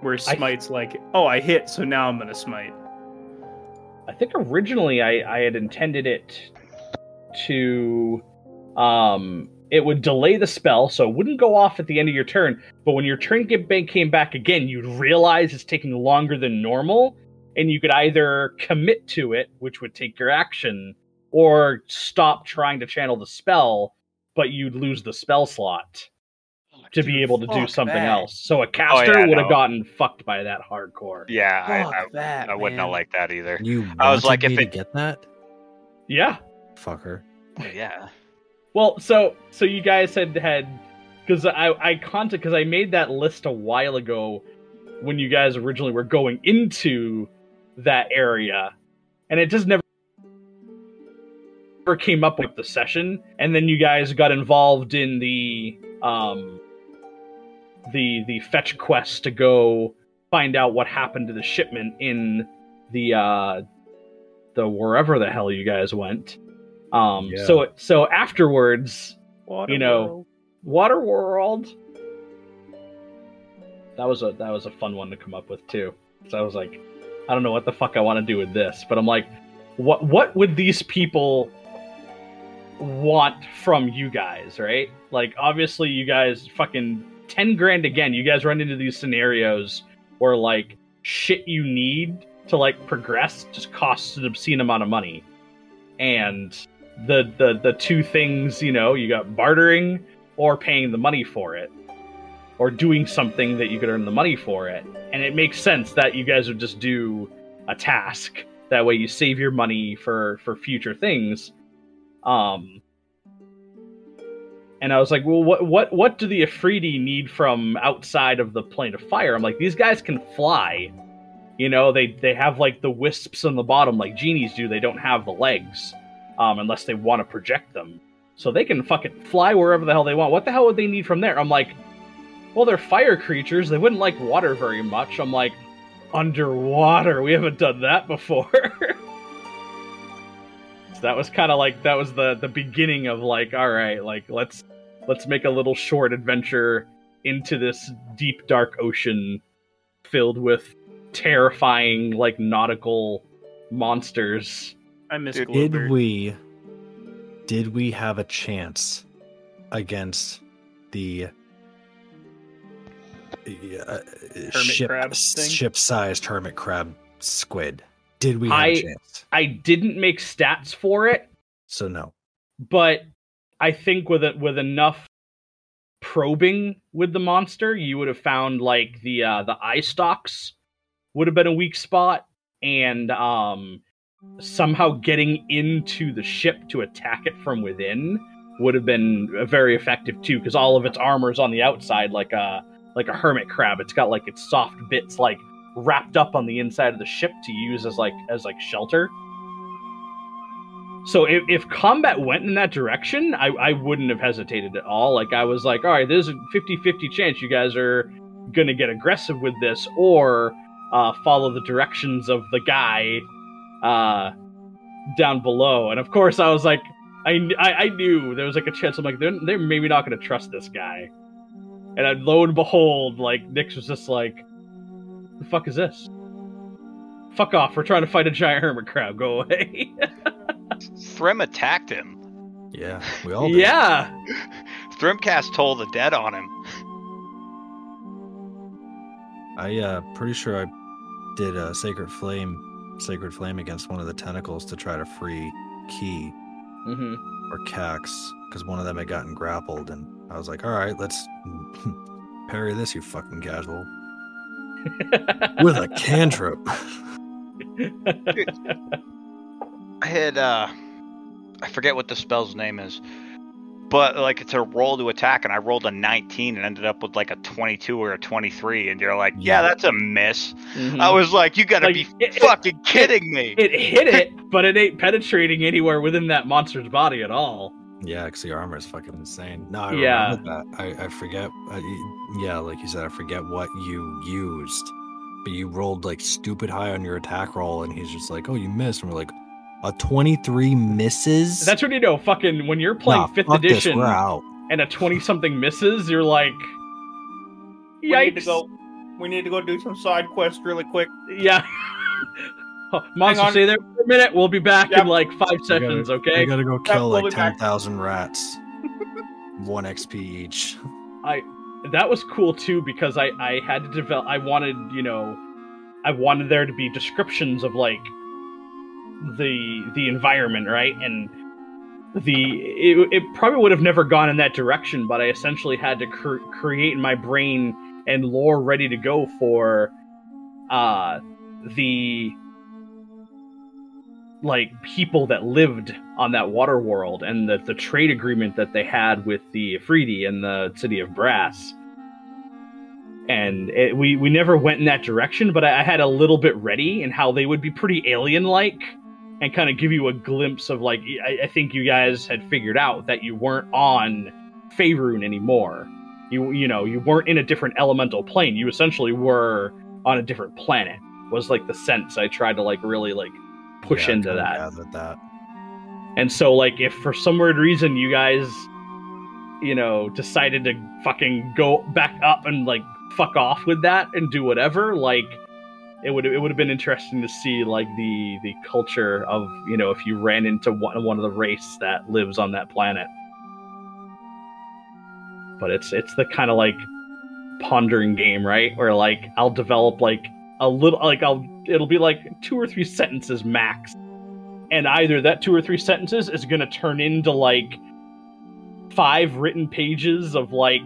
Where I- smite's like, oh, I hit, so now I'm gonna smite. I think originally I, I had intended it to um it would delay the spell so it wouldn't go off at the end of your turn but when your turn get back, came back again you'd realize it's taking longer than normal and you could either commit to it which would take your action or stop trying to channel the spell but you'd lose the spell slot oh, to be able to do something that. else so a oh, caster yeah, would have no. gotten fucked by that hardcore Yeah, Fuck I, I, that, I would not man. like that either. You I was wanted like, if me it- get that yeah fucker. Oh, yeah. Well, so so you guys had had because I I contact because I made that list a while ago when you guys originally were going into that area, and it just never never came up with the session, and then you guys got involved in the um the the fetch quest to go find out what happened to the shipment in the uh the wherever the hell you guys went. Um Yeah. so so afterwards Water You know, Water world. Waterworld. That was a that was a fun one to come up with too. So I was like, I don't know what the fuck I want to do with this, but I'm like, what what would these people want from you guys, right? Like obviously you guys fucking 10 grand again. You guys run into these scenarios where like shit you need to like progress just costs an obscene amount of money. And the the the two things, you know, you got bartering or paying the money for it or doing something that you could earn the money for it. And it makes sense that you guys would just do a task. That way you save your money for for future things. Um and I was like, well, what what what do the Efreeti need from outside of the plane of fire? I'm like, these guys can fly. You know, they they have like the wisps on the bottom, like genies do. They don't have the legs, um, unless they want to project them. So they can fucking fly wherever the hell they want. What the hell would they need from there? I'm like, well, they're fire creatures. They wouldn't like water very much. I'm like, underwater. We haven't done that before. *laughs* so that was kind of like that was the the beginning of like, all right, like let's let's make a little short adventure into this deep dark ocean filled with terrifying like nautical monsters. I miss Dude, Did we did we have a chance against the uh, ship ship sized hermit crab squid? Did we have a I- chance? I didn't make stats for it, So no. but I think with it with enough probing with the monster, you would have found like the uh, the eye stalks would have been a weak spot, and um, somehow getting into the ship to attack it from within would have been uh, very effective too, because all of its armor is on the outside, like a like a hermit crab. It's got like its soft bits like wrapped up on the inside of the ship to use as like as like shelter. So if, if combat went in that direction, I, I wouldn't have hesitated at all. Like I was like, all right, there's a 50-50 chance you guys are gonna get aggressive with this, or uh, follow the directions of the guy uh, down below. And of course, I was like, I, I, I knew there was like a chance. I'm like, they're, they're maybe not gonna trust this guy. And I, lo and behold, like Nyx was just like, the fuck is this? Fuck off! We're trying to fight a giant hermit crab. Go away. *laughs* Thrym attacked him. Yeah, we all did. yeah. *laughs* Thrym cast Toll the Dead on him. I uh pretty sure I did a sacred flame sacred flame against one of the tentacles to try to free Key hmm or Cax because one of them had gotten grappled and I was like, all right, let's *laughs* parry this, you fucking casual. With a cantrip. I had uh I forget what the spell's name is. But like it's a roll to attack and I rolled a 19 and ended up with like a 22 or a 23 and you're like, "Yeah, Yeah. that's a miss." Mhm. I was like, "You got to Like, be it- it- fucking kidding me." it hit it, but it ain't penetrating anywhere within that monster's body at all. Yeah, because your armor is fucking insane. No, I Yeah. remember that. I, I forget. Uh, I, yeah, like you said, I forget what you used. But you rolled like stupid high on your attack roll, and he's just like, "Oh, you missed." And we're like, "A twenty-three misses." That's what you know, fucking, when you're playing Nah, fifth fuck this, edition, We're out. and a 20 something misses, you're like, We need to go. We need to go do some side quests really quick. Yeah. *laughs* Monster, stay there for a minute. We'll be back Yep. in like five I gotta- seconds, I okay? gotta go kill we'll like be back. 10,000 rats. *laughs* One XP each. I that was cool too because I I had to develop. I wanted you know, I wanted there to be descriptions of like the the environment, right? And the it, it probably would have never gone in that direction, but I essentially had to cr- create in my brain and lore ready to go for uh the like people that lived on that water world and the, the trade agreement that they had with the Efreeti and the city of Brass. And it, we we never went in that direction, but I, I had a little bit ready and how they would be pretty alien like and kind of give you a glimpse of like I, I think you guys had figured out that you weren't on Faerun anymore. You you know you weren't in a different elemental plane. You essentially were on a different planet. Was like the sense I tried to like really like push Yeah, into that. that. And so, like, if for some weird reason you guys, you know, decided to fucking go back up and like fuck off with that and do whatever, like, it would it would have been interesting to see like the the culture of you know if you ran into one one of the race that lives on that planet. But it's it's the kind of like pondering game, right? Where like I'll develop like a little like I'll it'll be like two or three sentences max. And either that two or three sentences is going to turn into like five written pages of like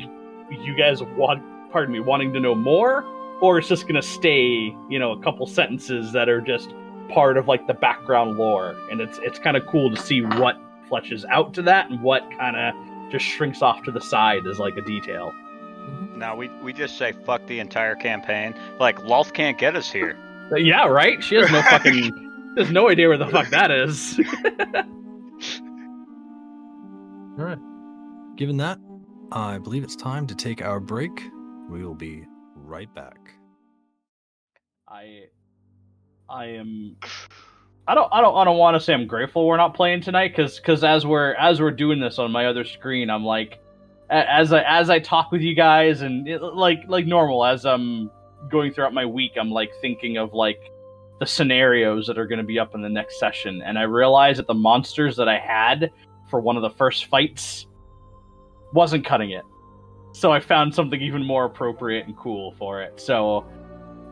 you guys want pardon me wanting to know more or it's just going to stay you know a couple sentences that are just part of like the background lore. And it's it's kind of cool to see what fleshes out to that and what kind of just shrinks off to the side as like a detail Mm-hmm. Now we we just say fuck the entire campaign. Like Lolth can't get us here. Uh, yeah right she has no fucking there's no idea where the fuck that is *laughs* All right. Given that, I believe it's time to take our break. We will be right back. I I am I don't I don't I don't want to say I'm grateful we're not playing tonight cuz cuz as we're as we're doing this on my other screen I'm like a- as I as I talk with you guys and it, like like normal as I'm going throughout my week I'm like thinking of like the scenarios that are going to be up in the next session and I realized that the monsters that I had for one of the first fights wasn't cutting it. So I found something even more appropriate and cool for it. So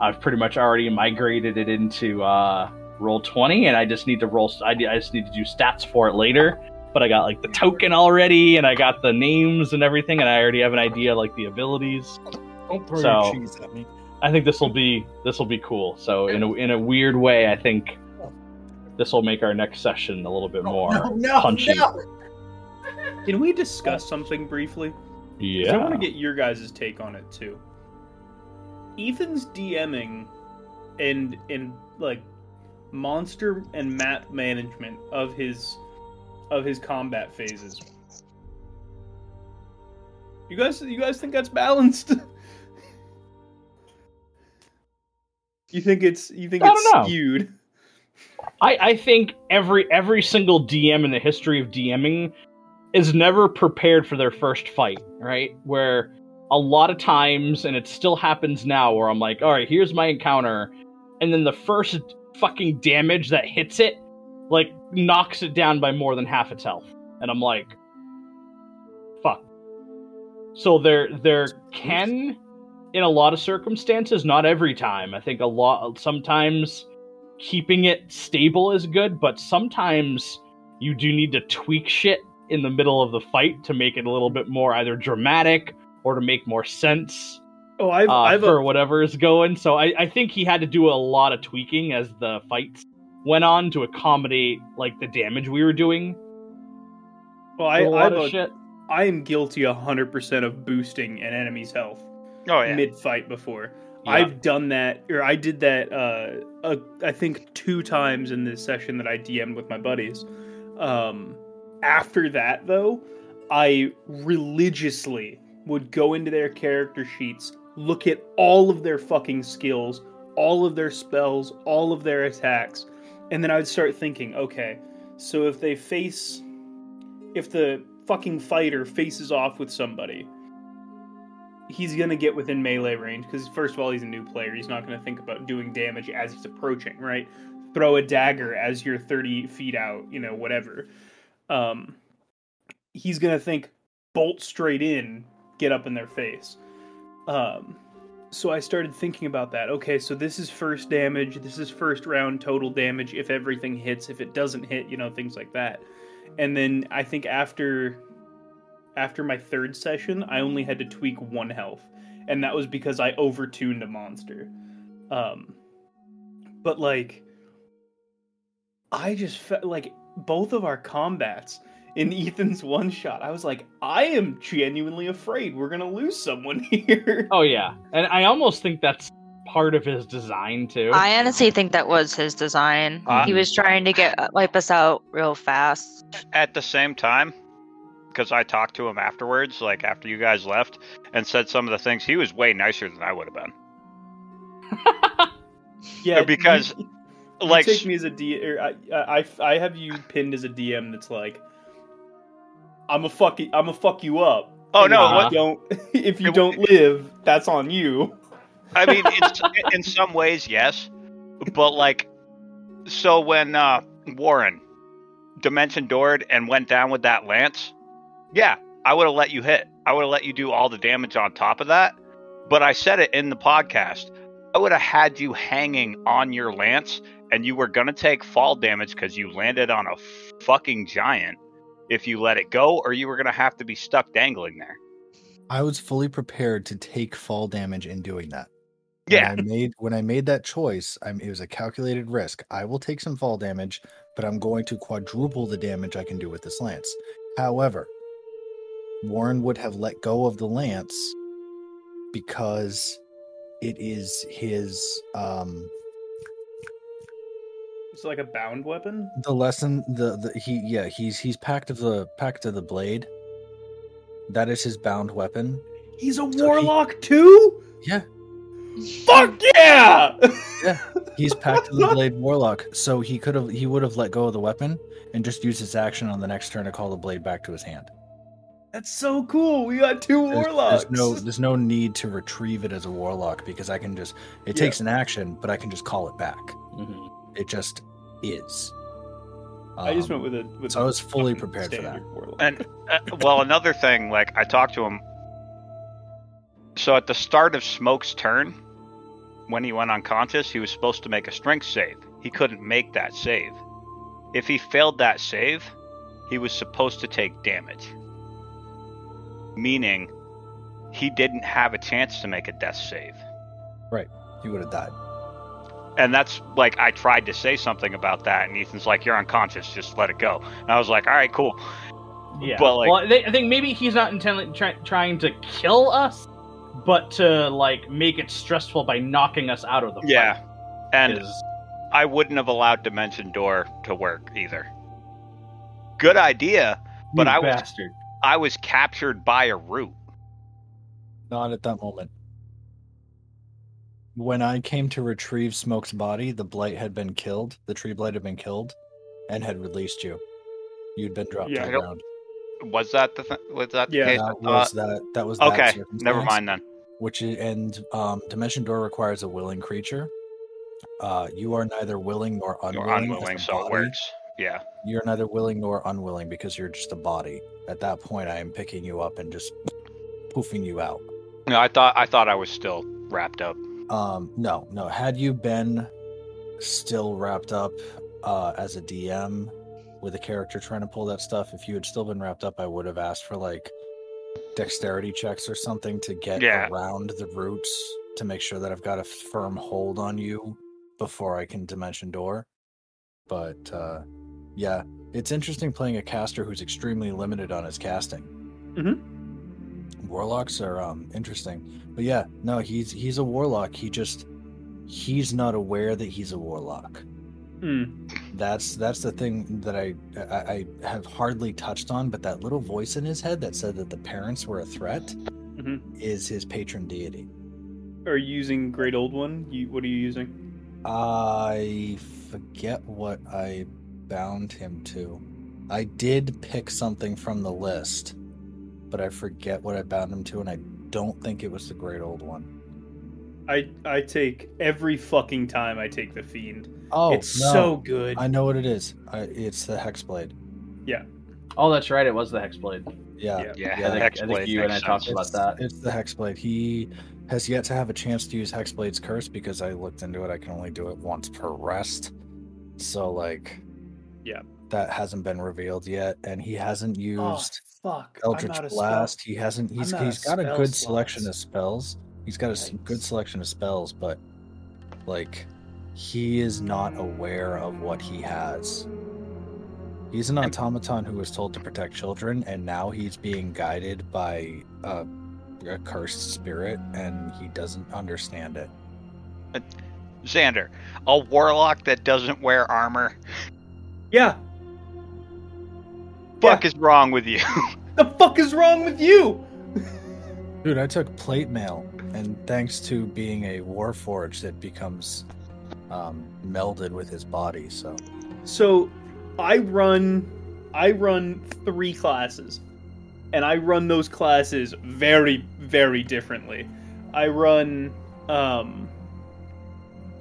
I've pretty much already migrated it into uh, roll 20 and I just need to roll I, I just need to do stats for it later. But I got like the token already and I got the names and everything and I already have an idea like the abilities. Don't throw So- your cheese at me. I think this will be this will be cool. So in a in a weird way, I think this will make our next session a little bit more no, punchy. Can we discuss something briefly? Yeah. I want to get your guys' take on it too. Ethan's DMing and and like monster and map management of his of his combat phases. You guys you guys think that's balanced? *laughs* you think it's you think I it's don't know. skewed? I, I think every every single DM in the history of DMing is never prepared for their first fight, right? Where a lot of times, and it still happens now, where I'm like, all right, here's my encounter, and then the first fucking damage that hits it, like knocks it down by more than half its health, and I'm like, fuck. So there there can, in a lot of circumstances, not every time. I think a lot sometimes keeping it stable is good, but sometimes you do need to tweak shit in the middle of the fight to make it a little bit more either dramatic or to make more sense Oh, I've uh, I've for a, whatever is going. So I, I think he had to do a lot of tweaking as the fights went on to accommodate like the damage we were doing. well, I a I, lot have of a, shit. I am guilty hundred percent of boosting an enemy's health. Oh yeah. mid fight before. Yeah. I've done that, or I did that. Uh, uh, I think two times in this session that I DM'd with my buddies. Um, after that, though, I religiously would go into their character sheets, look at all of their fucking skills, all of their spells, all of their attacks, and then I would start thinking, okay, so if they face, if the fucking fighter faces off with somebody, he's gonna get within melee range because first of all he's a new player. He's not gonna think about doing damage as he's approaching, right? Throw a dagger as you're 30 feet out, you know, whatever. Um, he's gonna think bolt straight in, get up in their face. Um, so I started thinking about that. Okay, so this is first damage. This is first round total damage. If everything hits, if it doesn't hit, you know, things like that. And then I think after after my third session, I only had to tweak one health, and that was because I overtuned a monster. Um, but like, I just felt like both of our combats in Ethan's one shot, I was like, I am genuinely afraid we're gonna lose someone *laughs* here. Oh yeah, and I almost think that's part of his design too. I honestly think that was his design. Uh, he was trying to get uh, wipe us out real fast. At the same time, because I talked to him afterwards, like after you guys left, and said some of the things, he was way nicer than I would have been. *laughs* yeah, because, you, you Like, take me as a D, or I, I, I have you pinned as a DM that's like, I'm a fuck, I'm a fuck you up. oh no, if what, you don't, *laughs* if you don't live, that's on you. I mean, it's, in some ways, yes, but like, so when uh, Warren dimension doored and went down with that lance, yeah, I would have let you hit. I would have let you do all the damage on top of that. But I said it in the podcast. I would have had you hanging on your lance, and you were gonna take fall damage because you landed on a fucking giant if you let it go, or you were gonna have to be stuck dangling there. I was fully prepared to take fall damage in doing that. Yeah. When I made when I made that choice, I'm, it was a calculated risk. I will take some fall damage, but I'm going to quadruple the damage I can do with this lance. However, Warren would have let go of the lance because it is his um It's like a bound weapon. the lesson the, the he yeah he's he's pact of the pact of the blade that is his bound weapon He's a he- warlock too. yeah Fuck yeah! Yeah, he's pact of the *laughs* blade warlock so he could have he would have let go of the weapon and just used his action on the next turn to call the blade back to his hand That's so cool. We got two there's, warlocks. there's no there's no need to retrieve it as a warlock because i can just it Yeah. takes an action but i can just call it back Mhm. It just is I just Um, went with a. With so I was fully prepared for that. warlock. And uh, well, another thing, like I talked to him. So at the start of Smoke's turn, when he went unconscious, he was supposed to make a strength save. He couldn't make that save. If he failed that save, he was supposed to take damage. Meaning, he didn't have a chance to make a death save. Right. He would have died And that's like I tried to say something about that, and Ethan's like, "You're unconscious, just let it go." And I was like, "All right, cool." Yeah. But, like- well, I I think maybe he's not intending try, trying to kill us, but to like make it stressful by knocking us out of the Yeah, fight. and is- I wouldn't have allowed Dimension Door to work either. Good idea, but you I was. I was captured by a root. Not at that moment. When I came to retrieve Smoke's body, the blight had been killed. The tree blight had been killed, and had released you. You'd been dropped Yeah. to the ground. Was that the th- was that the Yeah, case? That was that. That was that okay, never mind then. Which is, and um, Dimension Door requires a willing creature. Uh, you are neither willing nor unwilling. You're unwilling, a so it body. works. Yeah, You're neither willing nor unwilling because you're just a body. At that point, I am picking you up and just poofing you out. no, I thought I thought I was still wrapped up. Um, no, no. Had you been still wrapped up uh, as a DM with a character trying to pull that stuff, if you had still been wrapped up, I would have asked for like dexterity checks or something to get Yeah. around the roots to make sure that I've got a firm hold on you before I can dimension door. But uh, yeah, it's interesting playing a caster who's extremely limited on his casting. Warlocks are um interesting. But yeah, no, he's he's a warlock. He just he's not aware that he's a warlock. Hmm. That's that's the thing that I, I I have hardly touched on, but that little voice in his head that said that the parents were a threat Mhm. is his patron deity. Are you using Great Old One? You what are you using? I forget what I bound him to. I did pick something from the list, but I forget what I bound him to, and I don't think it was the great old one. I I take every fucking time I take the fiend. Oh, it's no. so good. I know what it is. I, it's the hexblade. Yeah. Oh, that's right. It was the hexblade. Yeah, Yeah. Yeah, Yeah, I think, I think you and I talked about that. It's the hexblade. He has yet to have a chance to use hexblade's curse because I looked into it. I can only do it once per rest. So like, Yeah. that hasn't been revealed yet, and he hasn't oh used fuck! I'm Eldritch out of spell- Blast. He hasn't. He's he's got a spell good selection of spells. He's got a s- good selection of spells, but like, he is not aware of what he has. He's an automaton who was told to protect children, and now he's being guided by a, a cursed spirit, and he doesn't understand it. Xander, a warlock that doesn't wear armor. Yeah. Fuck is wrong with you? *laughs* The fuck is wrong with you? Dude, I took plate mail, and thanks to being a warforged, it becomes um, melded with his body. So So, I run, I run three classes, and I run those classes very, very differently. I run um,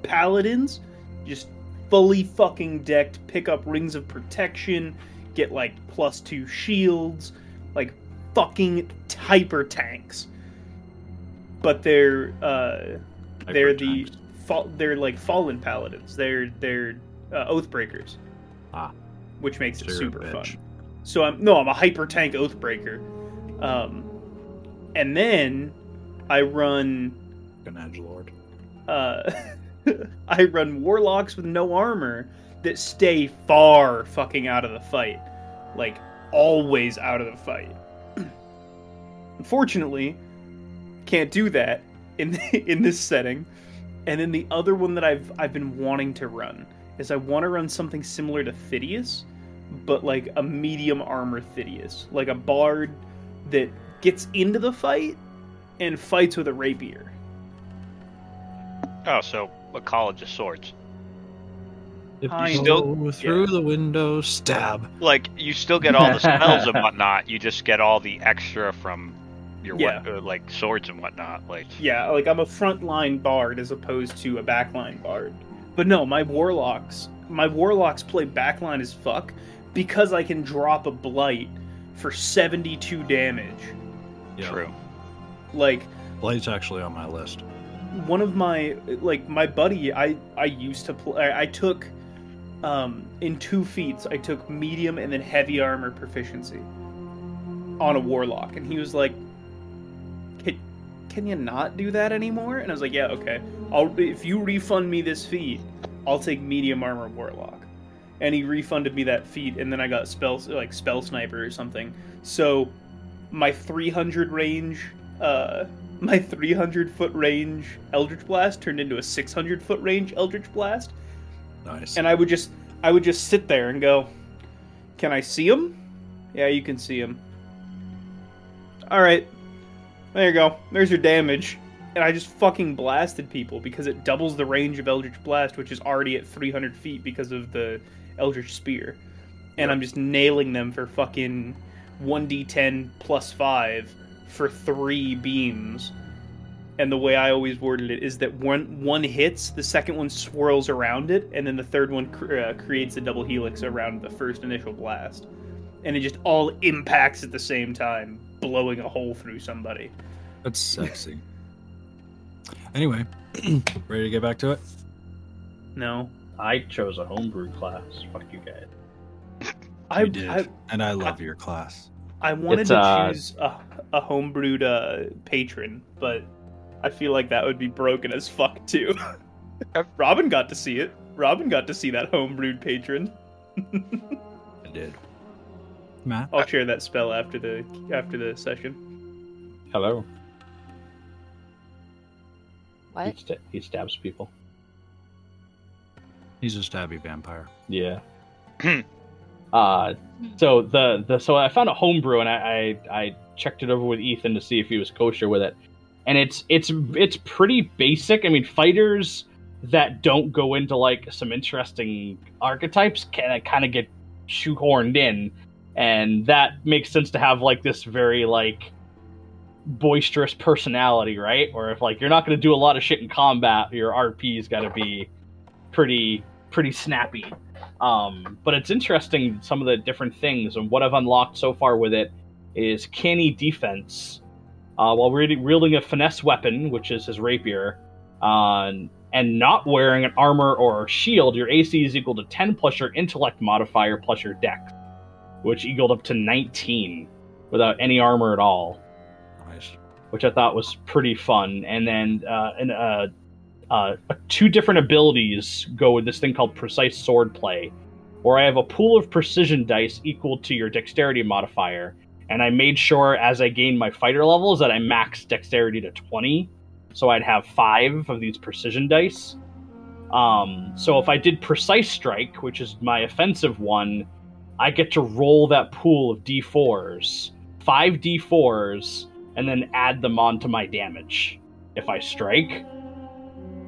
paladins, just fully fucking decked, pick up rings of protection, get like plus two shields, like fucking hyper tanks. But they're uh, they're the Hyper-tanks. they're like fallen paladins. They're they're uh, oath breakers. Ah. which makes it super bitch. fun. So I'm no, I'm a hyper tank oath breaker, um, and then I run an edge lord. uh, *laughs* I run warlocks with no armor that stay far fucking out of the fight, like always out of the fight. *clears throat* Unfortunately, can't do that in *laughs* in this setting. And then the other one that I've I've been wanting to run is I want to run something similar to Phidias, but like a medium armor Phidias, like a bard that gets into the fight and fights with a rapier. oh, so a college of swords. If I you still- go through the window, stab. Like you still get all the *laughs* spells and whatnot. You just get all the extra from your Yeah. what, uh, like swords and whatnot. Like Yeah, like I'm a frontline bard as opposed to a backline bard. But no, my warlocks, my warlocks play backline as fuck because I can drop a blight for 72 damage. Yeah. true. Like blight's actually on my list. one of my like my buddy I I used to play I took um in two feats I took medium and then heavy armor proficiency on a warlock. And he was like can, can you not do that anymore? And I was like yeah okay. I'll if you refund me this feat I'll take medium armor warlock. And he refunded me that feat and then I got spell like spell sniper or something. So my 300 range uh my 300 foot range Eldritch Blast turned into a 600 foot range Eldritch Blast, Nice. and I would just I would just sit there and go, "Can I see him? Yeah, you can see him. All right, there you go. There's your damage." And I just fucking blasted people because it doubles the range of Eldritch Blast, which is already at 300 feet because of the Eldritch Spear. And I'm just nailing them for fucking 1d10 plus 5 for three beams. And the way I always worded it is that one one hits, the second one swirls around it, and then the third one cr- uh, creates a double helix around the first initial blast, and it just all impacts at the same time, blowing a hole through somebody. That's sexy. anyway, *clears throat* ready to get back to it? No, I chose a homebrew class. Fuck you guys. *laughs* I you did, I, and I love your class. I wanted It's, to uh, choose a, a homebrewed uh, patron, but I feel like that would be broken as fuck too. *laughs* Robin got to see it. Robin got to see that homebrewed patron. I did. Matt, I'll share that spell after the after the session. Hello. He, What? he stabs people. he's a stabby vampire. Yeah. *clears throat* uh so the the so I found a homebrew and I, I I checked it over with Ethan to see if he was kosher with it. And it's it's it's pretty basic. I mean fighters that don't go into like some interesting archetypes can kind of get shoehorned in, and that makes sense to have like this very like boisterous personality, right? Or if like you're not going to do a lot of shit in combat, your RP's got to be pretty pretty snappy. Um, but it's interesting some of the different things and what I've unlocked so far with it is canny defense. Uh, while wielding a finesse weapon, which is his rapier, uh, and not wearing an armor or a shield, your AC is equal to 10 plus your intellect modifier plus your dex, which equaled up to 19 without any armor at all Nice. which I thought was pretty fun. And then uh, and, uh, uh, two different abilities go with this thing called precise sword play, where I have a pool of precision dice equal to your dexterity modifier. And I made sure as I gained my fighter levels that I maxed dexterity to 20. So I'd have five of these precision dice. Um, so if I did precise strike, which is my offensive one, I get to roll that pool of d4s, five d4s, and then add them onto my damage if I strike,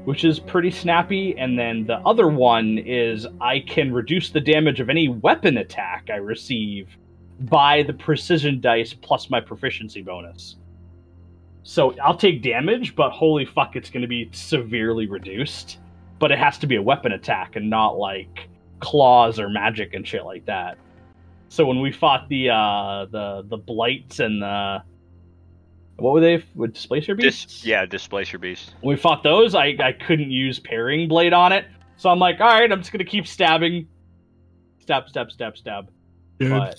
which is pretty snappy. And then the other one is I can reduce the damage of any weapon attack I receive by the precision dice plus my proficiency bonus. So I'll take damage, but holy fuck, it's going to be severely reduced. But it has to be a weapon attack and not like claws or magic and shit like that. So when we fought the uh the the blights and the what were they with displacer beasts? Dis- yeah, displacer beast. When we fought those, I I couldn't use parrying blade on it, so I'm like, all right, I'm just gonna keep stabbing, stab, stab, stab, stab, But-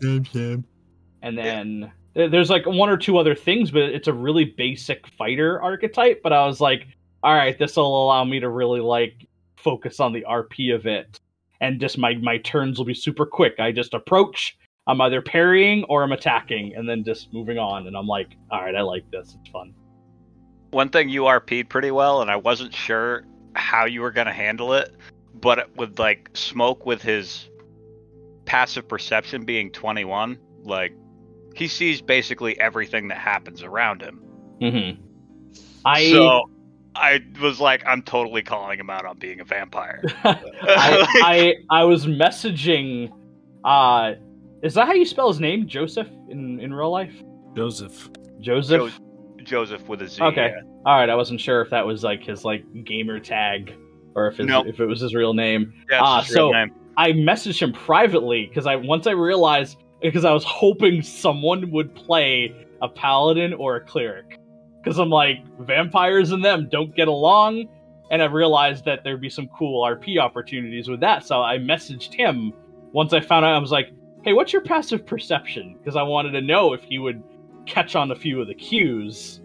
and then there- there's like one or two other things, but it's a really basic fighter archetype. But I was like, all right, this will allow me to really like focus on the RP of it, and just my my turns will be super quick. I just approach. I'm either parrying or I'm attacking, and then just moving on. And I'm like, all right, I like this. It's fun. One thing you RP'd pretty well, and I wasn't sure how you were gonna handle it, but with like smoke with his passive perception being 21, like he sees basically everything that happens around him. Mm-hmm. I so I was like, I'm totally calling him out on being a vampire. *laughs* I, *laughs* I I was messaging. Uh, is that how you spell his name, Joseph, in in real life? Joseph. Joseph. Jo- Joseph with a Z. Okay. yeah. All right. I wasn't sure if that was like his like gamer tag or if his, Nope. if it was his real name. Yeah, it's Ah, his real so- name. I messaged him privately because I once I realized because I was hoping someone would play a paladin or a cleric because I'm like vampires and them don't get along, and I realized that there'd be some cool RP opportunities with that. So I messaged him once I found out. I was like, "Hey, what's your passive perception?" Because I wanted to know if he would catch on a few of the cues.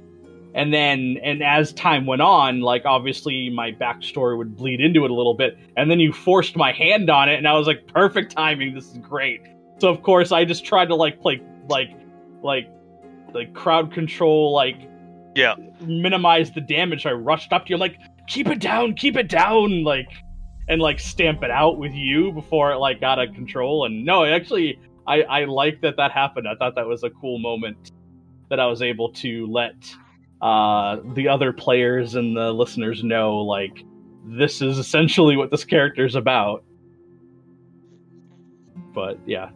And then, and as time went on, like obviously my backstory would bleed into it a little bit. And then you forced my hand on it, and I was like, perfect timing. This is great. So of course I just tried to like play like like like crowd control, like Yeah. minimize the damage. I rushed up to you, I'm like, keep it down, keep it down, like and like stamp it out with you before it like got out of control. And no, actually, I I like that that happened. I thought that was a cool moment that I was able to let uh the other players and the listeners know like this is essentially what this character is about. But yeah.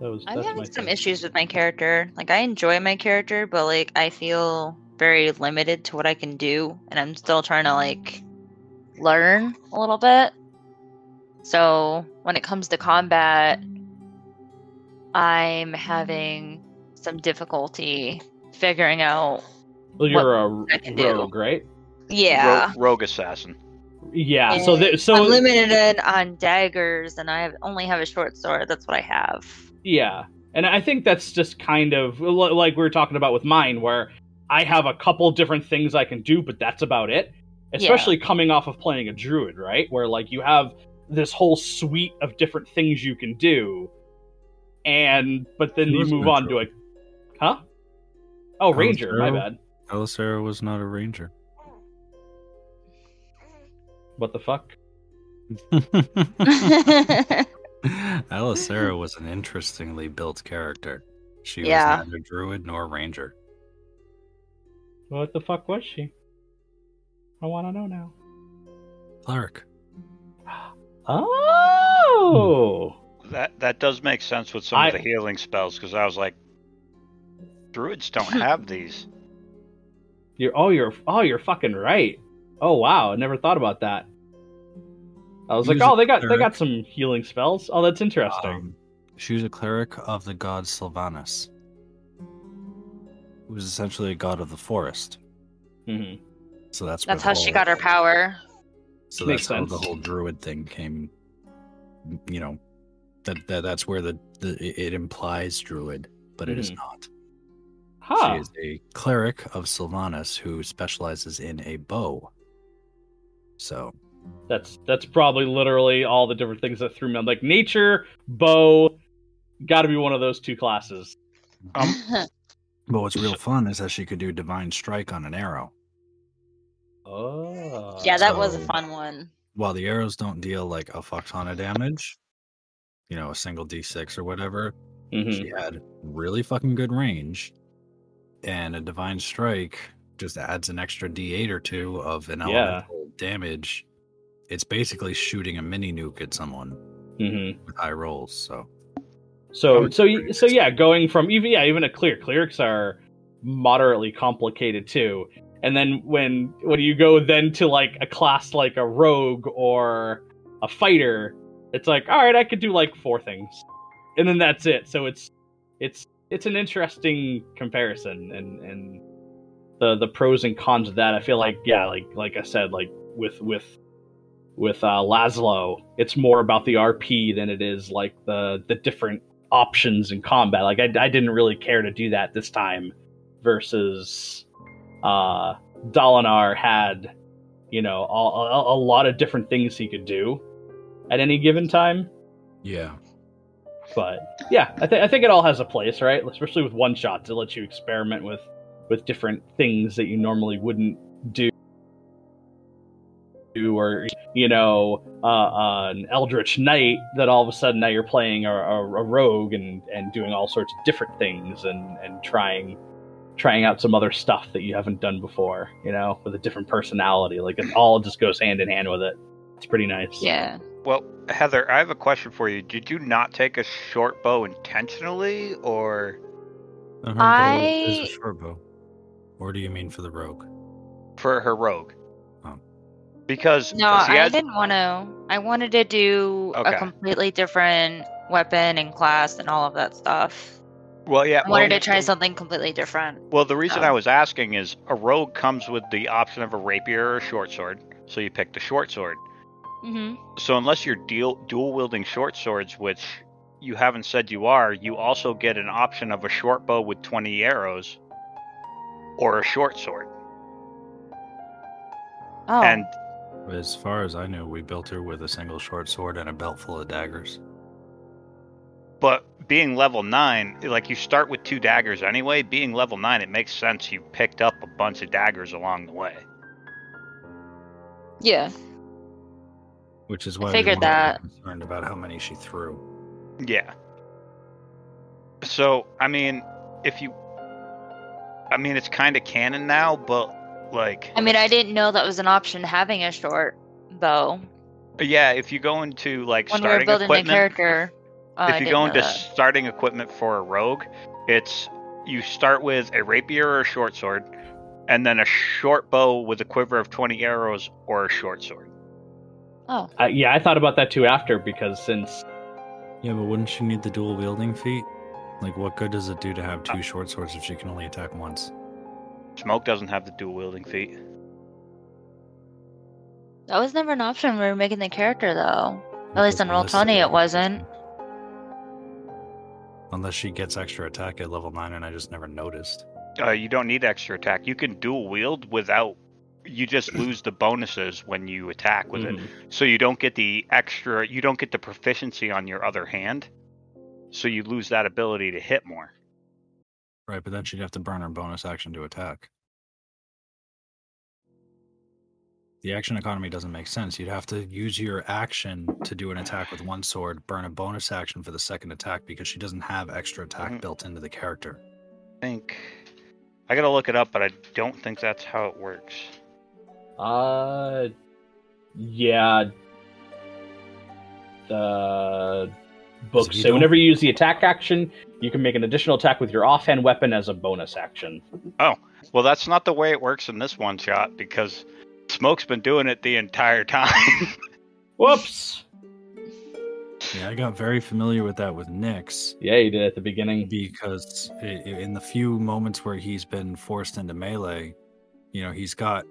That was I'm having some issues with my character. Like I enjoy my character, but like I feel very limited to what I can do, and I'm still trying to like learn a little bit. So when it comes to combat, I'm having some difficulty figuring out. Well, you're a I can do. rogue, right? Yeah, Ro- rogue assassin. Yeah. So th- so I'm limited on daggers, and I have, only have a short sword. That's what I have. Yeah. And I think that's just kind of like we were talking about with mine, where I have a couple different things I can do, but that's about it. Especially coming off of playing a druid, right? Where like you have this whole suite of different things you can do, and but then you move a on to a, huh? Oh, was ranger. My Earl. bad. Alisera was not a ranger. What the fuck? *laughs* *laughs* Alisera was an interestingly built character. She Yeah. was neither druid nor ranger. What the fuck was she? I want to know now. Cleric. *gasps* Oh. That that does make sense with some of the healing spells because I was like, druids don't have these. You're oh you're oh you're fucking right. Oh wow, I never thought about that. I was He like, was oh they got they got some healing spells. Oh that's interesting. Um, she was a cleric of the god Silvanus, who was essentially a god of the forest. hmm So that's That's the how she got her power. So Makes that's how the whole druid thing came. You know, that, that that's where the, the it implies druid, but it is Mhm. not. Huh. She is a cleric of Silvanus who specializes in a bow. So That's that's probably literally all the different things that threw me. I'm like nature, bow, got to be one of those two classes. Um, *laughs* But what's real fun is that she could do divine strike on an arrow. Oh. yeah, that was a fun one. While the arrows don't deal like a fuck ton of damage, you know, a single d6 or whatever, Mhm. she had really fucking good range. And a divine strike just adds an extra d8 or two of an Yeah. elemental damage. It's basically shooting a mini nuke at someone Mhm. with high rolls. So So Oh, so so yeah, going from even yeah even a clear clerics are moderately complicated too. And then when when you go then to like a class like a rogue or a fighter, it's like all right, I could do like four things, and then that's it. So it's it's it's an interesting comparison and and the the pros and cons of that. I feel like yeah, like like I said, like with with with uh, Laszlo, it's more about the RP than it is like the the different options in combat. Like I, I didn't really care to do that this time, versus uh, Dalinar had you know a, a, a lot of different things he could do at any given time. yeah. But yeah, I, th- I think it all has a place, right? Especially with one shots, it lets you experiment with with different things that you normally wouldn't do. Or you know, uh, uh, an Eldritch Knight that all of a sudden now you're playing a, a, a rogue and and doing all sorts of different things and and trying trying out some other stuff that you haven't done before. You know, with a different personality. Like it all just goes hand in hand with it. It's pretty nice. Yeah. Well, Heather, I have a question for you. Did you not take a short bow intentionally, or And her bow is I- a short bow. Or do you mean for the rogue? for her rogue? Oh. Because No, I I- didn't want to. I wanted to do Okay. a completely different weapon and class and all of that stuff. well, yeah, I wanted well, to try something completely different. Well, the reason Oh. I was asking is a rogue comes with the option of a rapier or a short sword, so you pick the short sword. Hmm So unless you're deal- dual wielding short swords, which you haven't said you are, you also get an option of a short bow with 20 arrows or a short sword. Oh, And As far as I knew, we built her with a single short sword and a belt full of daggers. but being level 9, like you start with two daggers anyway, being level 9 it makes sense you picked up a bunch of daggers along the way. yeah. Which is why I figured weren't really that. concerned about how many she threw. Yeah. So, I mean, if you I mean, it's kind of canon now, but like I mean, I didn't know that was an option having a short bow yeah, if you go into like when we were starting building the equipment, character. Oh, I if you go into that. starting equipment for a rogue, it's you start with a rapier or a short sword, and then a short bow with a quiver of 20 arrows or a short sword. Oh, Uh, yeah, I thought about that too after because since Yeah, but wouldn't she need the dual wielding feat? Like, what good does it do to have two short swords if she can only attack once? Smoke doesn't have the dual wielding feat. that was never an option when we were making the character, though. At least Because in Roll20, it wasn't. Unless she gets extra attack at level 9 and I just never noticed. Uh, you don't need extra attack. You can dual wield without. You just *clears throat* lose the bonuses when you attack with it. Mhm. So you don't get the extra. You don't get the proficiency on your other hand. So you lose that ability to hit more. Right, but then she'd have to burn her bonus action to attack. The action economy doesn't make sense. You'd have to use your action to do an attack with one sword, burn a bonus action for the second attack because she doesn't have extra attack Mhm. built into the character. I think. I gotta look it up, but I don't think that's how it works. Uh, yeah. The books. if you So whenever you use the attack action, you can make an additional attack with your offhand weapon as a bonus action. Oh, well, that's not the way it works in this one shot because Smoke's been doing it the entire time. *laughs* Whoops! Yeah, I got very familiar with that with Nyx Yeah, you did at the beginning. because i- i- in the few moments where he's been forced into melee, you know, he's got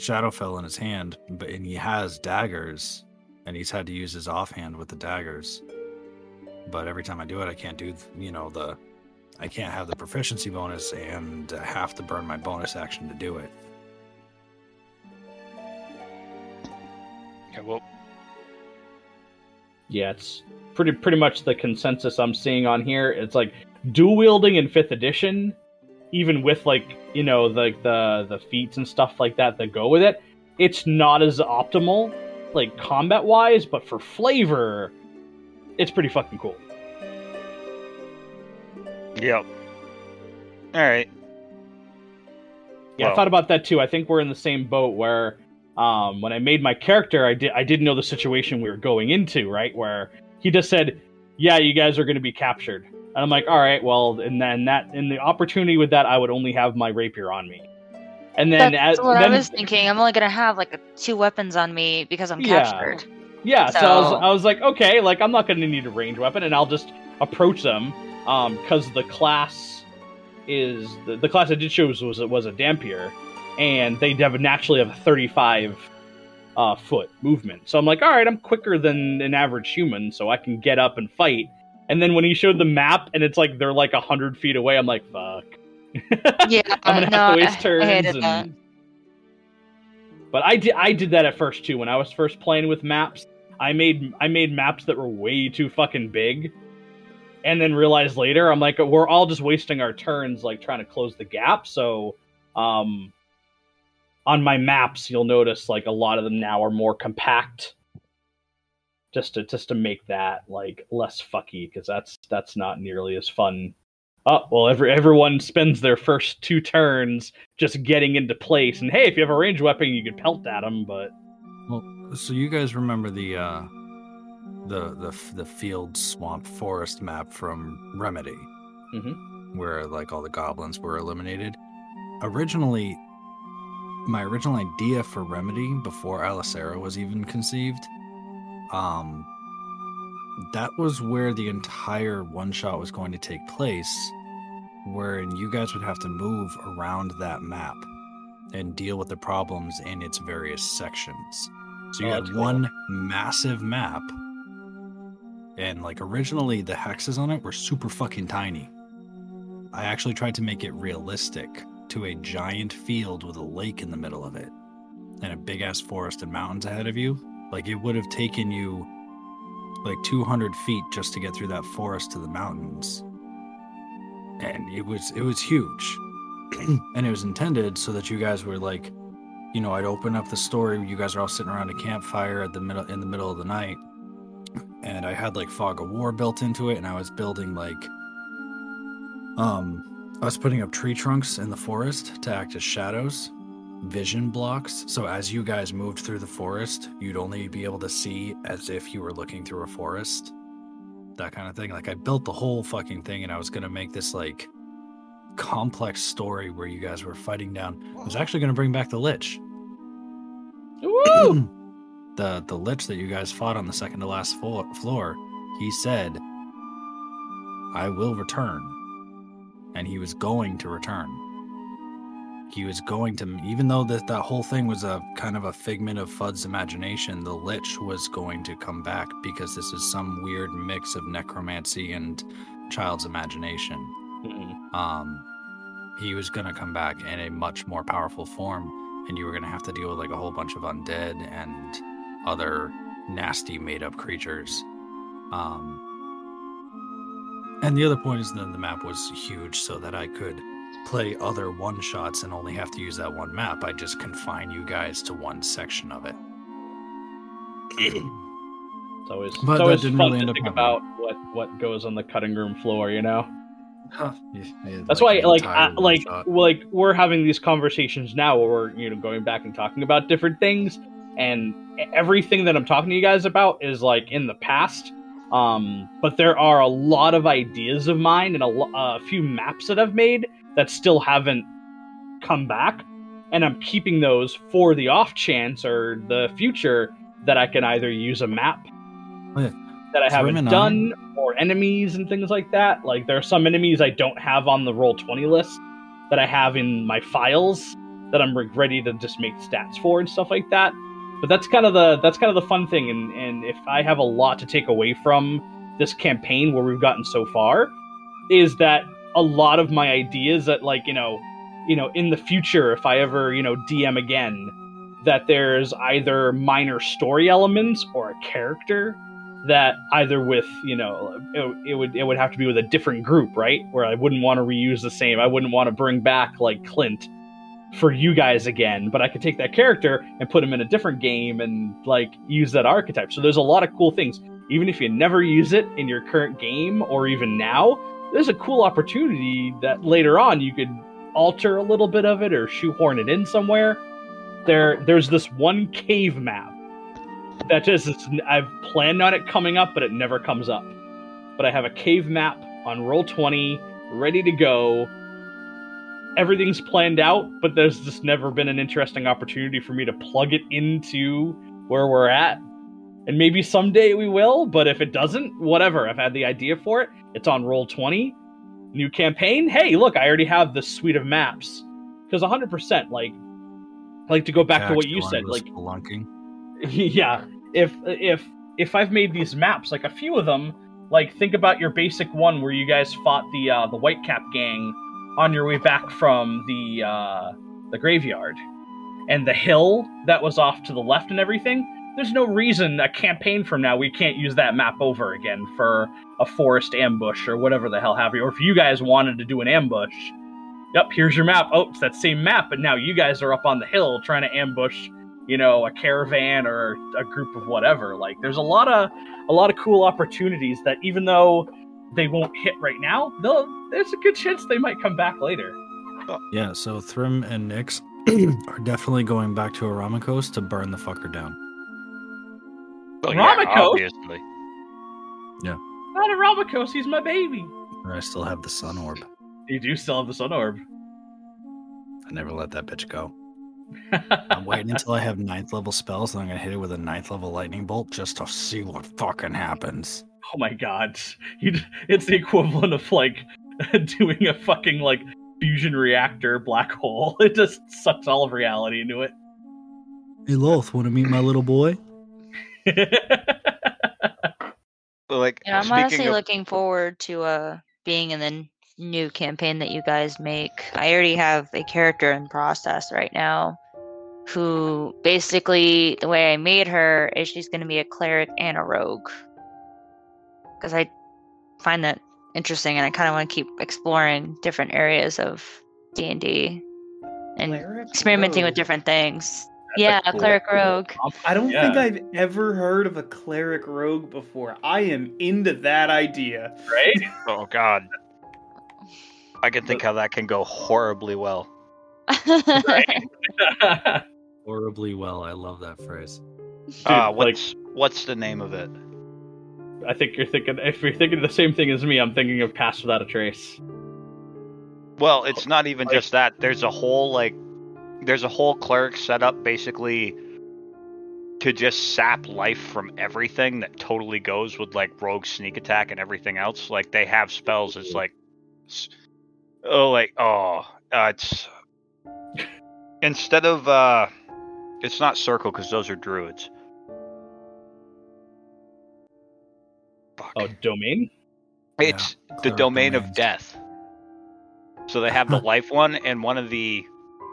Shadowfell in his hand, but and he has daggers, and he's had to use his offhand with the daggers. But every time I do it, I can't do, you know, the, I can't have the proficiency bonus and I have to burn my bonus action to do it. yeah, well, Yeah, it's pretty pretty much the consensus I'm seeing on here. It's like dual wielding in fifth edition, even with like you know the the the feats and stuff like that that go with it. It's not as optimal, like combat wise, but for flavor, it's pretty fucking cool. yep. All right. Yeah, I thought about that too. I think we're in the same boat where um, when I made my character, I did I didn't know the situation we were going into, right? Where he just said, "Yeah, you guys are going to be captured," and I'm like, "All right, well," and then that in the opportunity with that, I would only have my rapier on me, and then That's as, what then, I was thinking. I'm only gonna have like two weapons on me because I'm Yeah. captured. Yeah, so, I, was, I was like, okay, like I'm not going to need a range weapon, and I'll just approach them, um, because the class is the, the class I did choose was was a Dhampir, and they naturally have a 35 uh, foot movement. So I'm like, all right, I'm quicker than an average human, so I can get up and fight. And then when he showed the map, and it's like they're like a hundred feet away, I'm like, fuck. *laughs* Yeah, I'm gonna no, have to waste turns. I and... But I did I did that at first too. When I was first playing with maps, I made I made maps that were way too fucking big, and then realized later I'm like we're all just wasting our turns like trying to close the gap. So, um, on my maps you'll notice like a lot of them now are more compact. Just to just to make that like less fucky because that's that's not nearly as fun. Oh well, every everyone spends their first two turns just getting into place. And hey, if you have a ranged weapon, you can pelt at them. But Well, so you guys remember the uh the the the field swamp forest map from Remedy, Mhm. where like all the goblins were eliminated. Originally, my original idea for Remedy before Alicera was even conceived, um, that was where the entire one shot was going to take place, wherein you guys would have to move around that map and deal with the problems in its various sections. So you Oh, had cool. one massive map, and like originally the hexes on it were super fucking tiny. I actually tried to make it realistic to a giant field with a lake in the middle of it and a big ass forest and mountains ahead of you. Like it would have taken you like 200 feet just to get through that forest to the mountains. And it was it was huge. *clears throat* and it was intended so that you guys were like you know, I'd open up the story. You guys are all sitting around a campfire at the middle in the middle of the night, and I had like fog of war built into it, and I was building like, um, I was putting up tree trunks in the forest to act as shadows, vision blocks. So as you guys moved through the forest, you'd only be able to see as if you were looking through a forest, that kind of thing. Like I built the whole fucking thing, and I was gonna make this like complex story where you guys were fighting down. I was actually gonna bring back the lich. Woo! *clears throat* the the lich that you guys fought on the second to last flo- floor, he said, "I will return," and he was going to return. He was going to, even though that that whole thing was a kind of a figment of Fudd's imagination. The lich was going to come back because this is some weird mix of necromancy and child's imagination Mm-mm. um, he was going to come back in a much more powerful form, and you were going to have to deal with like a whole bunch of undead and other nasty made up creatures. Um, and the other point is that the map was huge, so that I could play other one shots and only have to use that one map. I just confine you guys to one section of it. *clears throat* It's always, But it's that always didn't fun really to end up think happening. about what what goes on the cutting room floor. You know. Huh. Yeah, yeah, That's like why, like, entire I, like, shot. like we're having these conversations now, where we're you know going back and talking about different things, and everything that I'm talking to you guys about is like in the past, Um, but there are a lot of ideas of mine and a, lo- a few maps that I've made that still haven't come back, and I'm keeping those for the off chance or the future that I can either use a map Oh, yeah. that I haven't on. done or enemies and things like that. Like there are some enemies I don't have on the roll twenty list that I have in my files that I'm ready to just make stats for and stuff like that. But that's kind of the that's kind of the fun thing, and and if I have a lot to take away from this campaign where we've gotten so far, is that a lot of my ideas that like you know, you know, in the future if I ever you know DM again, that there's either minor story elements or a character that either with you know it, it would it would have to be with a different group right? Where i wouldn't want to reuse the same. I wouldn't want to bring back like clint for you guys again but i could take that character and put him in a different game and like use that archetype. So there's a lot of cool things. Even if you never use it in your current game or even now there's a cool opportunity that later on you could alter a little bit of it or shoehorn it in somewhere there there's this one cave map that just I've planned on it coming up, but it never comes up. But I have a cave map on roll twenty ready to go. Everything's planned out, but there's just never been an interesting opportunity for me to plug it into where we're at. And maybe someday we will, but if it doesn't, whatever. I've had the idea for it. It's on roll twenty. New campaign. Hey, look, I already have the suite of maps. Because 100%, like, like to go back to what you said, like spelunking. *laughs* yeah if if if i've made these maps like a few of them like think about your basic one where you guys fought the uh the whitecap gang on your way back from the uh the graveyard and the hill that was off to the left and everything there's no reason a campaign from now we can't use that map over again for a forest ambush or whatever the hell have you or if you guys wanted to do an ambush. Yep here's your map. Oh it's that same map but now you guys are up on the hill trying to ambush you know a caravan or a group of whatever. Like there's a lot of a lot of cool opportunities that even though they won't hit right now they'll there's a good chance they might come back later. Yeah, so Thrym and Nyx *clears throat* are definitely going back to Aramikos to burn the fucker down. Well, yeah, Ramikos? obviously. not a Ramikos, he's my baby And I still have the sun orb. you do still have the sun orb I never let that bitch go. *laughs* I'm waiting until I have ninth level spells, and I'm gonna hit it with a ninth level lightning bolt just to see what fucking happens. oh my god *laughs* it's the equivalent of like *laughs* doing a fucking like fusion reactor black hole it just sucks all of reality into it Hey Lolth, want to meet my little boy? Like Yeah, I'm honestly of, looking forward to uh being in the new campaign that you guys make. I already have a character in process right now who basically the way I made her is she's going to be a cleric and a rogue. Cuz I find that interesting and I kind of want to keep exploring different areas of D&D and experimenting with different things. That's a yeah, cool- cleric rogue. I don't Yeah. think I've ever heard of a cleric rogue before. I am into that idea. right *laughs* oh god, I can think how that can go horribly well. *laughs* *laughs* Horribly well. I love that phrase. Uh, like- what's what's the name of it? I think you're thinking if you're thinking the same thing as me, I'm thinking of Pass Without a Trace. Well, it's not even Like- just that. There's a whole like there's a whole cleric setup basically to just sap life from everything that totally goes with like rogue sneak attack and everything else. Like they have spells it's like oh like oh uh, it's instead of uh it's not circle cuz those are druids. Fuck. Oh, domain. It's the Cleric domain of death. So they have the *laughs* life one, and one of the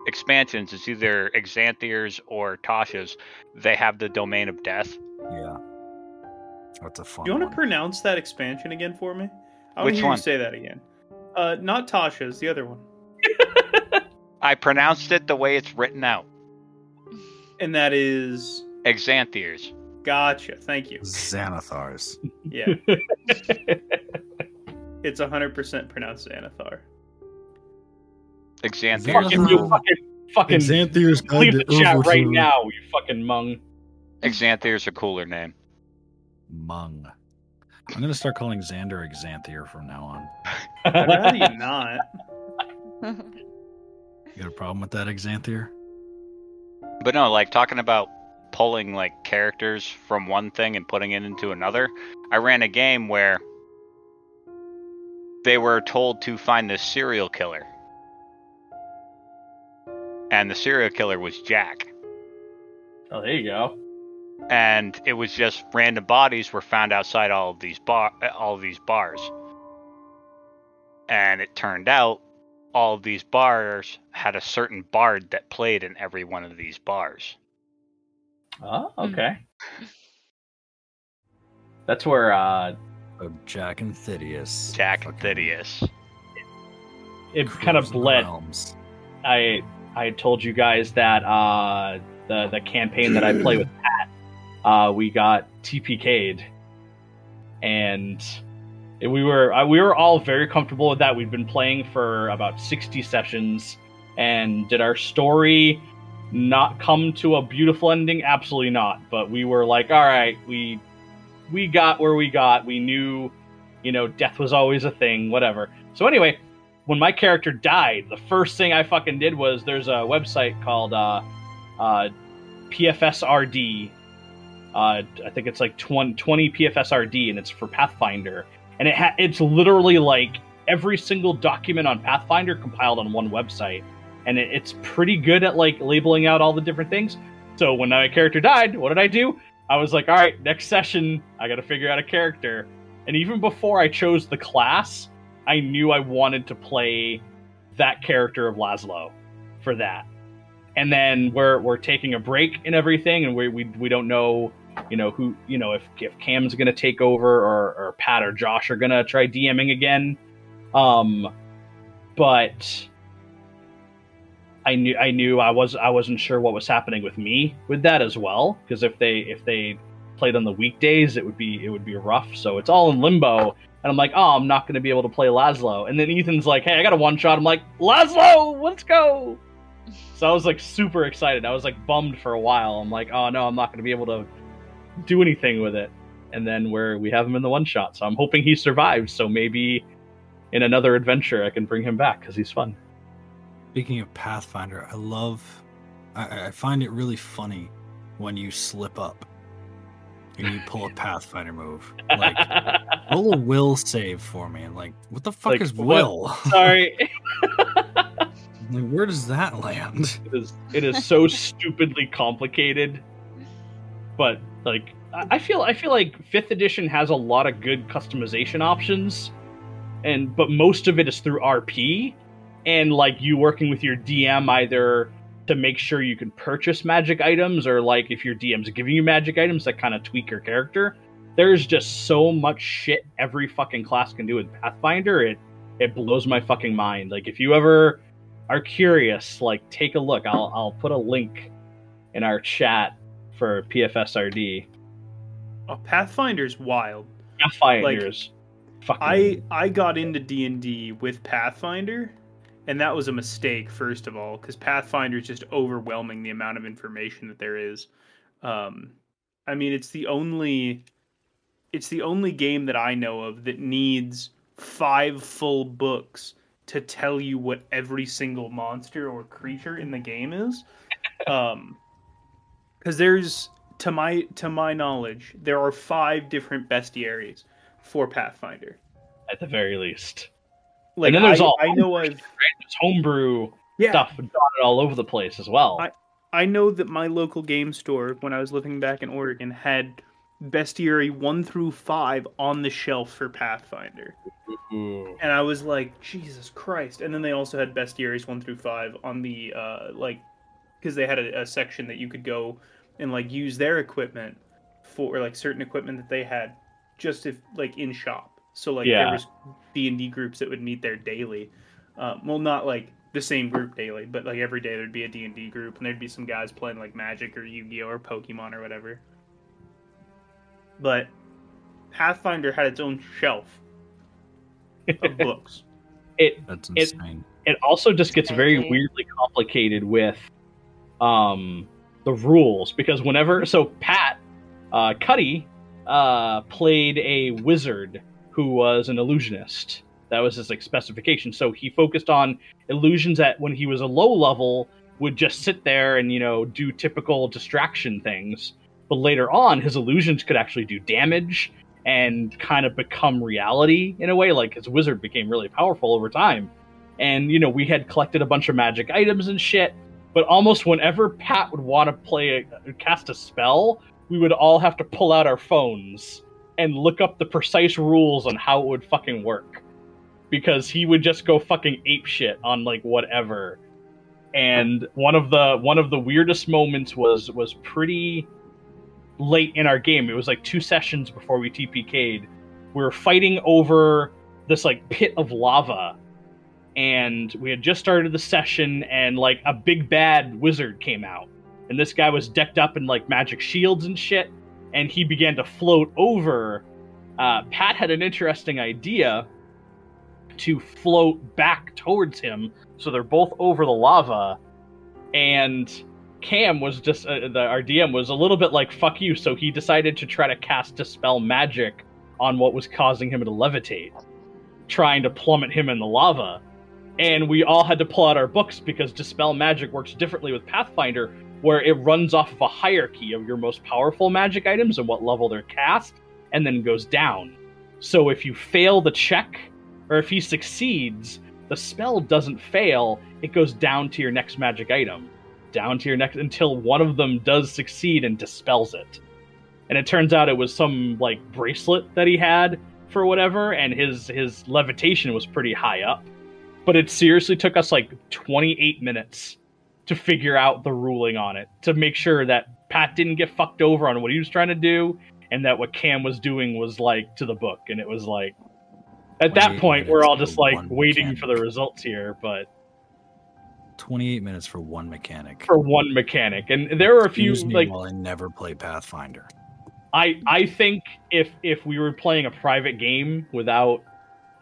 expansions it's either Xanthiers or Tasha's. They have the domain of death. Yeah. That's a fun Do you want one. to pronounce that expansion again for me? I want Which to hear one? you say that again. Uh, not Tasha's, the other one. I pronounced it the way it's written out. And that is. Xanthiers. Gotcha. Thank you. Xanathars. Yeah. *laughs* it's 100% pronounced Xanathar. Xanthiers. Fucking you, fucking, fucking. Xanthirs Leave the chat over right to now, you fucking mung. Xanthiers a cooler name. Mung. I'm gonna start calling Xander Exanthier from now on. I'd you not. *laughs* You got a problem with that, Exanthier? But no, like talking about pulling like characters from one thing and putting it into another. I ran a game where they were told to find this serial killer. And the serial killer was Jack. oh, there you go. And it was just random bodies were found outside all of these bar all of these bars. And it turned out all of these bars had a certain bard that played in every one of these bars. Oh, okay. That's where uh, Oh, Jack and Thidius. Jack and Fucking Thidius. it kind of cruising bled. realms. I I had told you guys that uh, the the campaign that I play with *clears throat* Pat, uh, we got TPK'd, and we were uh, we were all very comfortable with that. We'd been playing for about sixty sessions, and did our story not come to a beautiful ending? Absolutely not. But we were like, all right, we we got where we got. We knew, you know, death was always a thing. Whatever. So anyway, when my character died, the first thing I fucking did was there's a website called uh, uh, PFSRD. Uh, I think it's like 20, 20 PFSRD, and it's for Pathfinder. And it ha- it's literally like every single document on Pathfinder compiled on one website, and it, it's pretty good at like labeling out all the different things. So when my character died, what did I do? I was like, all right, next session, I got to figure out a character. And even before I chose the class, I knew I wanted to play that character of Laszlo for that. And then we're we're taking a break and everything, and we we, we don't know, you know who you know if if Cam's gonna take over or or Pat or Josh are gonna try DMing again. Um, but I knew I knew I was I wasn't sure what was happening with me with that as well because if they if they played on the weekdays it would be it would be rough. So it's all in limbo. And I'm like, oh, I'm not going to be able to play Laszlo. And then Ethan's like, hey, I got a one shot. I'm like, Laszlo, let's go. So I was like super excited. I was like bummed for a while. I'm like, oh no, I'm not going to be able to do anything with it. And then where we have him in the one shot. So I'm hoping he survives. So maybe in another adventure I can bring him back because he's fun. Speaking of Pathfinder, I love. I, I find it really funny when you slip up and you pull a *laughs* Pathfinder move. Like, roll a *laughs* will save for me. And like, what the fuck Like, is what? will? *laughs* Sorry. like, where does that land? it is it is so stupidly complicated but like I I feel I feel like fifth edition has a lot of good customization options and but most of it is through RP and like you working with your DM either to make sure you can purchase magic items or like if your DM's giving you magic items that kind of tweak your character. There's just so much shit every fucking class can do with Pathfinder. It it blows my fucking mind. Like if you ever are curious, like take a look. I'll I'll put a link in our chat for PFSRD. Oh, Pathfinder's wild. Pathfinders. fucking I I got into D and D with Pathfinder, and that was a mistake. First of all, because Pathfinder is just overwhelming the amount of information that there is. Um, I mean, it's the only it's the only game that I know of that needs five full books to tell you what every single monster or creature in the game is. *laughs* Um, because there's to my to my knowledge, there are five different bestiaries for Pathfinder. at the very least. Like then there's I, all I know I've There's homebrew yeah stuff dotted all over the place as well. I- I know that my local game store when I was living back in Oregon had bestiary one through five on the shelf for Pathfinder, Ooh. and I was like Jesus Christ! And then they also had bestiaries one through five on the uh like because they had a, a section that you could go and like use their equipment for like certain equipment that they had just if like in shop. So like Yeah. there was D and D groups that would meet there daily. Uh, well, not like the same group daily, but like every day there'd be a D and D group, and there'd be some guys playing like Magic or Yu Gi Oh or Pokemon or whatever. But Pathfinder had its own shelf of *laughs* books. it That's insane. it also just gets very weirdly complicated with um the rules because whenever so Pat uh Cuddy uh, played a wizard who was an illusionist. That was his like specification. So he focused on illusions that when he was a low level would just sit there and you know do typical distraction things. But later on, his illusions could actually do damage and kind of become reality in a way. Like his wizard became really powerful over time. And you know we had collected a bunch of magic items and shit. But almost whenever Pat would want to play a, cast a spell, we would all have to pull out our phones and look up the precise rules on how it would fucking work. Because he would just go fucking ape shit on like whatever. And one of the one of the weirdest moments was was pretty late in our game. It was like two sessions before we tpk'd we were fighting over this like pit of lava. And we had just started the session and like a big bad wizard came out. And this guy was decked up in like magic shields and shit and he began to float over. Uh, pat had an interesting idea to float back towards him. So they're both over the lava. And cam was just uh, the our dm was a little bit like fuck you. So he decided to try to cast dispel magic on what was causing him to levitate trying to plummet him in the lava. And we all had to pull out our books because dispel magic works differently with pathfinder where it runs off of a hierarchy of your most powerful magic items and what level they're cast and then goes down so if you fail the check or if he succeeds, the spell doesn't fail, it goes down to your next magic item. Down to your next until one of them does succeed and dispels it. And it turns out it was some like bracelet that he had for whatever, and his his levitation was pretty high up. But it seriously took us like 28 minutes to figure out the ruling on it, to make sure that Pat didn't get fucked over on what he was trying to do, and that what Cam was doing was like to the book. And it was like, at that point, we're all just like waiting mechanic. for the results here, but 28 minutes for one mechanic. For one mechanic, and there were a few like while I never play Pathfinder. I I think if if we were playing a private game without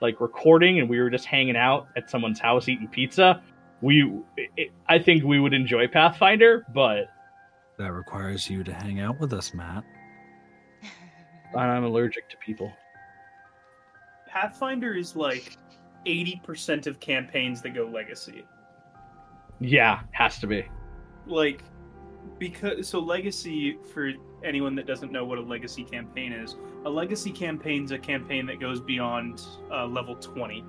like recording and we were just hanging out at someone's house eating pizza, we it, I think we would enjoy Pathfinder, but that requires you to hang out with us, Matt. *laughs* I'm allergic to people. Pathfinder is like 80% of campaigns that go legacy. Yeah, has to be. Like because so legacy for anyone that doesn't know what a legacy campaign is, a legacy campaign is a campaign that goes beyond uh, level 20.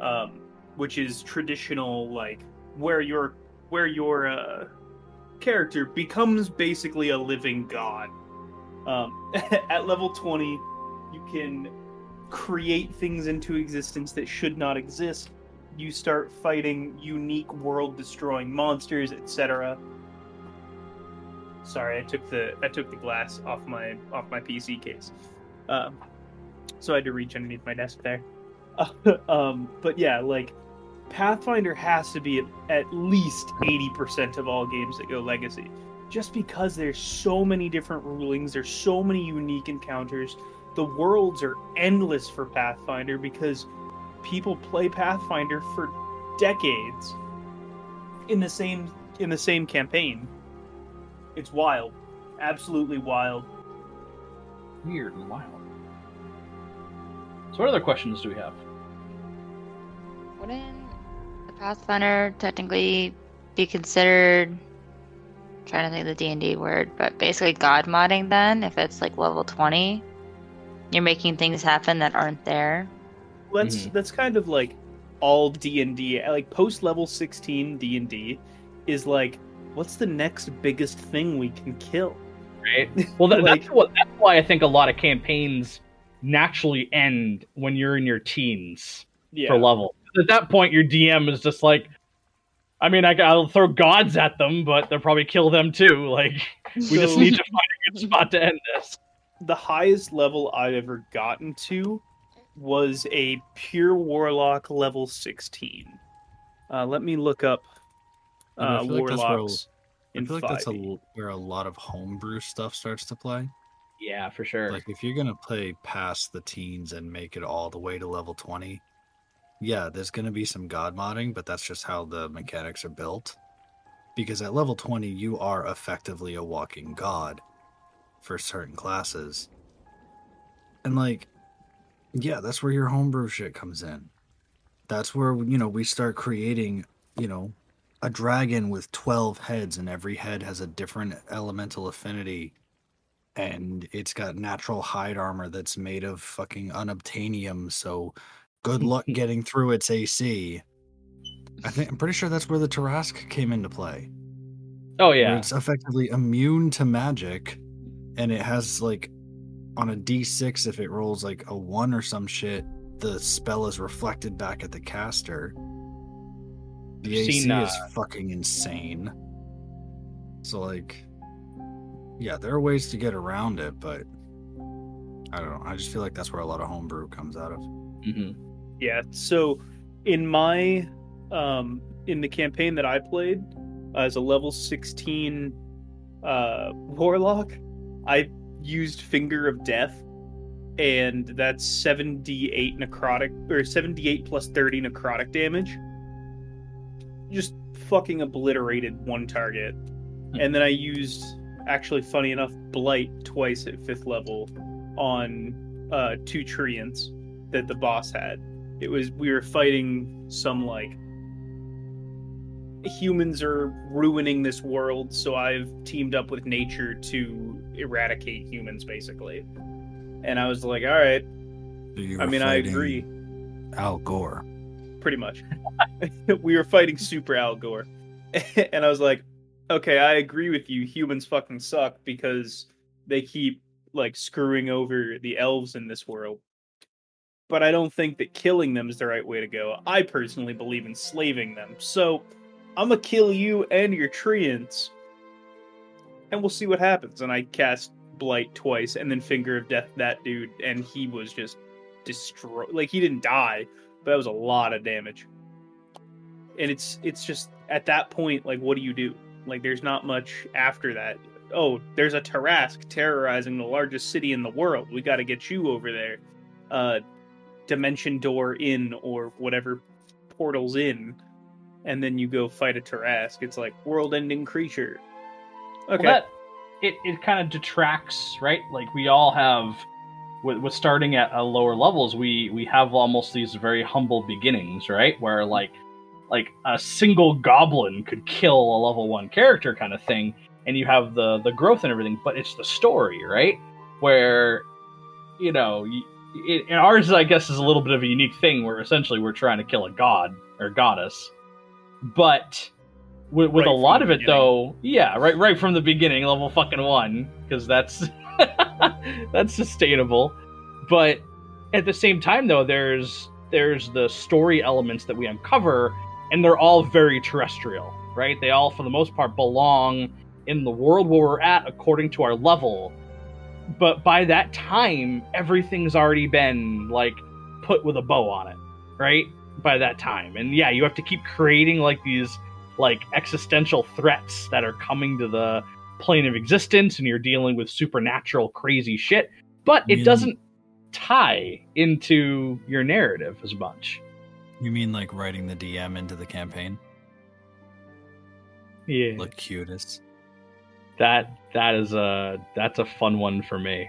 Um, which is traditional like where your where your uh, character becomes basically a living god. Um, *laughs* at level 20, you can create things into existence that should not exist. You start fighting unique world destroying monsters, etc. Sorry, I took the I took the glass off my off my PC case. Um, so I had to reach underneath my desk there. *laughs* um, but yeah, like Pathfinder has to be at, at least 80% of all games that go legacy. Just because there's so many different rulings, there's so many unique encounters, the worlds are endless for Pathfinder because people play Pathfinder for decades in the same in the same campaign. It's wild. Absolutely wild. Weird and wild. So what other questions do we have? Wouldn't the Pathfinder technically be considered I'm trying to think of the D and D word, but basically god modding then if it's like level twenty? You're making things happen that aren't there. That's mm-hmm. that's kind of like all D and D. Like post level sixteen D and D is like, what's the next biggest thing we can kill? Right. *laughs* Well, that, like, that's what. That's why I think a lot of campaigns naturally end when you're in your teens yeah. for level. At that point, your DM is just like, I mean, I, will throw gods at them, but they'll probably kill them too. *laughs* Like, we so, just need to find a good spot to end this the highest level I've ever gotten to was a pure warlock level 16. Uh, let me look up uh, warlocks. Like I feel like that's a, where a lot of homebrew stuff starts to play. Yeah, for sure. Like if you're gonna play past the teens and make it all the way to level 20, yeah, there's gonna be some god modding, but that's just how the mechanics are built. Because at level 20, you are effectively a walking god for certain classes. And like, yeah, that's where your homebrew shit comes in. That's where you know we start creating, you know, a dragon with 12 heads and every head has a different elemental affinity and it's got natural hide armor that's made of fucking unobtainium so good luck *laughs* getting through its AC. I think I'm pretty sure that's where the Tarrasque came into play. Oh yeah. It's effectively immune to magic and it has like on a D6 if it rolls like a 1 or some shit, the spell is reflected back at the caster. The I've AC is fucking insane. So like yeah, there are ways to get around it, but I don't know. I just feel like that's where a lot of homebrew comes out of. hmm Yeah. So in my um in the campaign that I played uh, as a level 16 uh warlock, I used Finger of Death and that's 78 necrotic or 78 plus 30 necrotic damage. Just fucking obliterated one target. And then I used actually funny enough blight twice at 5th level on uh two treants that the boss had it was we were fighting some like humans are ruining this world so i've teamed up with nature to eradicate humans basically. And i was like all right. So i mean i agree. Al Gore. pretty much. *laughs* We were fighting super al gore. *laughs* And i was like okay i agree with you. Humans fucking suck because they keep like screwing over the elves in this world but i don't think that killing them is the right way to go. I personally believe in slaving them. So i'm gonna kill you and your treants and we'll see what happens. And i cast blight twice and then finger of death that dude and he was just destroyed like he didn't die but that was a lot of damage. And it's it's just at that point like what do you do? Like there's not much after that. Oh there's a Tarrasque terrorizing the largest city in the world. We got to get you over there. Uh dimension door in or whatever portals in and then you go fight a Tarrasque it's like world ending creature okay Well, that it, it kind of detracts, right? Like we all have, with, with starting at uh, lower levels, we we have almost these very humble beginnings, right? Where like like a single goblin could kill a level one character, kind of thing, and you have the the growth and everything. But it's the story, right? Where you know, y- it, and ours, I guess, is a little bit of a unique thing where essentially we're trying to kill a god or goddess, but with, with Right a lot of it beginning. though yeah right right from the beginning level fucking one because that's *laughs* that's sustainable. But at the same time though there's there's the story elements that we uncover and they're all very terrestrial right? They all for the most part belong in the world where we're at according to our level but by that time everything's already been like put with a bow on it right by that time and yeah you have to keep creating like these like existential threats that are coming to the plane of existence and you're dealing with supernatural crazy shit but it Yeah. doesn't tie into your narrative as much You mean like writing the DM into the campaign? yeah Look cutest. That that is a that's a fun one for me.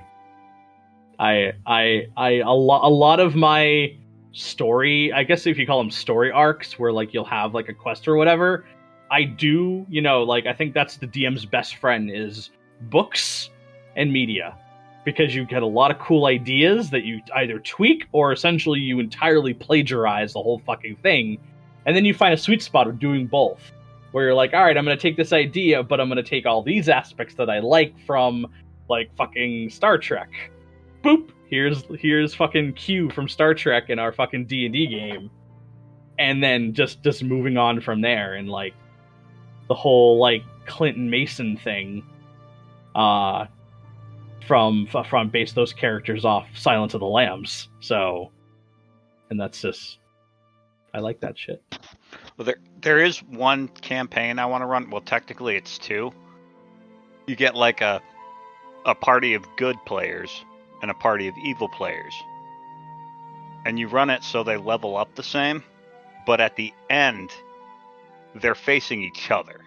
I i i a, lo- a lot of my story i guess if you call them story arcs where like you'll have like a quest or whatever i do you know like i think that's the dm's best friend is books and media. Because you get a lot of cool ideas that you either tweak or essentially you entirely plagiarize the whole fucking thing. And then you find a sweet spot of doing both where you're like, all right, I'm going to take this idea, but I'm going to take all these aspects that I like from like fucking Star Trek. Boop. Here's here's fucking Q from Star Trek in our fucking D and D game, and then just just moving on from there and like the whole like Clinton Mason thing, uh, from from base those characters off Silence of the Lambs. So, and that's just I like that shit. Well, there there is one campaign I want to run. Well, technically it's two. You get like a a party of good players and a party of evil players. And you run it so they level up the same, but at the end they're facing each other.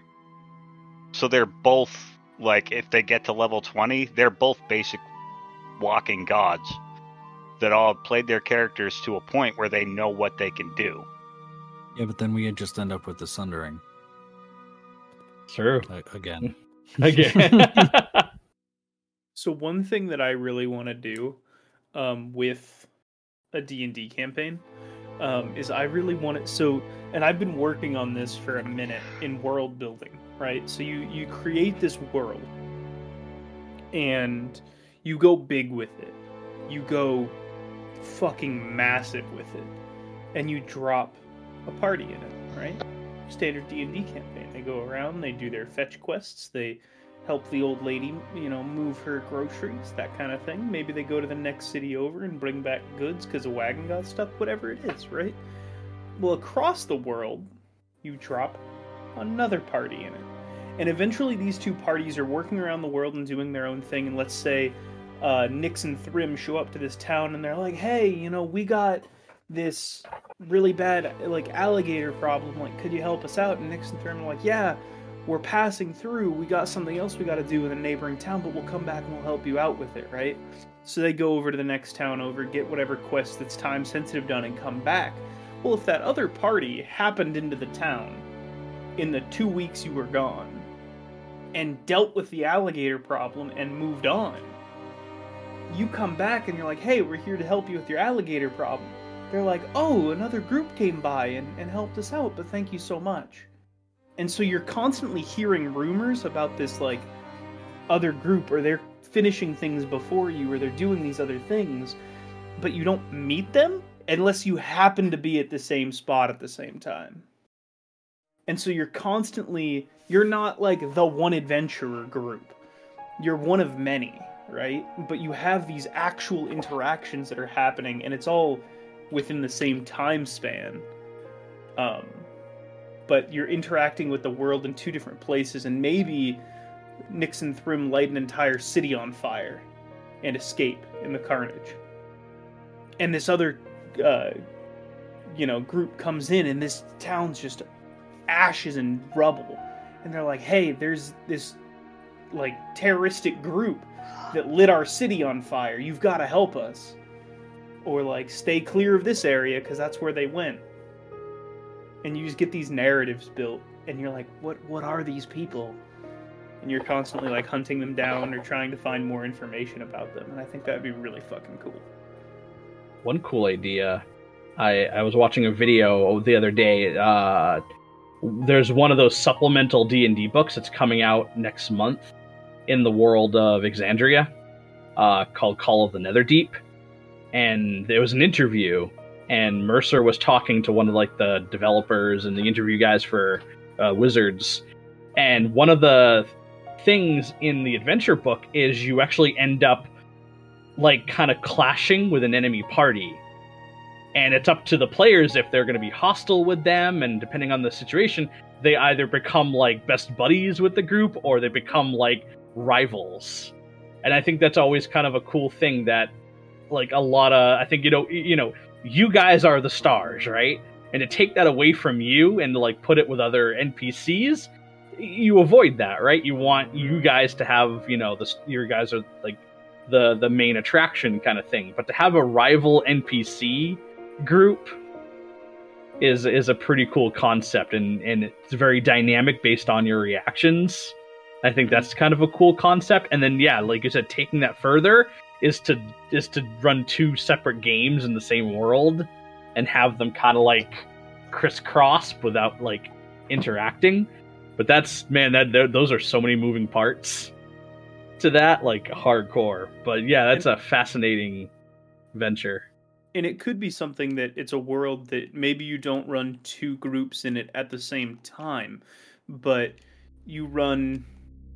So they're both like if they get to level 20, they're both basic walking gods. that all played their characters to a point where they know what they can do. Yeah, but then we just end up with the Sundering True. uh, again. *laughs* Again. *laughs* So one thing that I really want to do um, with a D&D campaign um, is I really want it so and I've been working on this for a minute in world building, right? So you you create this world and you go big with it. You go fucking massive with it. And you drop a party in it, right? Standard D&D campaign. They go around, they do their fetch quests, they help the old lady, you know, move her groceries, that kind of thing. Maybe they go to the next city over and bring back goods because a wagon got stuck, whatever it is, right? Well, across the world, you drop another party in it. And eventually, these two parties are working around the world and doing their own thing. And let's say uh, Nyx and Thrym show up to this town and they're like, hey, you know, we got this really bad, like, alligator problem. Like, could you help us out? And Nyx and Thrym are like, yeah, we're passing through. We got something else we got to do in a neighboring town, but we'll come back and we'll help you out with it, right? So they go over to the next town over, get whatever quest that's time sensitive done, and come back. Well, if that other party happened into the town in the two weeks you were gone and dealt with the alligator problem and moved on, you come back and you're like, hey, we're here to help you with your alligator problem. They're like, oh, another group came by and, and helped us out, but thank you so much. And so you're constantly hearing rumors about this like other group or they're finishing things before you or they're doing these other things, but you don't meet them unless you happen to be at the same spot at the same time. And so you're constantly you're not like the one adventurer group. You're one of many, right? But you have these actual interactions that are happening and it's all within the same time span. Um but you're interacting with the world in two different places, and maybe Nyx and Thrym light an entire city on fire and escape in the carnage. And this other, uh, you know, group comes in, and this town's just ashes and rubble. And they're like, hey, there's this, like, terroristic group that lit our city on fire. You've got to help us. Or, like, stay clear of this area because that's where they went and you just get these narratives built and you're like what what are these people and you're constantly like hunting them down or trying to find more information about them and i think that'd be really fucking cool One cool idea. I I was watching a video the other day. Uh, there's one of those supplemental D and D books that's coming out next month in the world of Exandria, uh, called Call of the Netherdeep, and there was an interview and Mercer was talking to one of like the developers and the interview guys for uh, Wizards, and one of the things in the adventure book is you actually end up like kind of clashing with an enemy party. And it's up to the players if they're going to be hostile with them, and depending on the situation, they either become like best buddies with the group or they become like rivals. And I think that's always kind of a cool thing that like a lot of I think you know you know you guys are the stars, right? And to take that away from you and to like put it with other NPCs, you avoid that, right? You want you mm-hmm. guys to have, you know, the your guys are like the the main attraction kind of thing. But to have a rival NPC group is is a pretty cool concept and and it's very dynamic based on your reactions. I think mm-hmm. that's kind of a cool concept. And then yeah, like you said, taking that further is to is to run two separate games in the same world and have them kind of like crisscross without like interacting. But that's man, that those are so many moving parts to that, like hardcore. But yeah, that's a fascinating venture. and it could be something that it's a world that maybe you don't run two groups in it at the same time but you run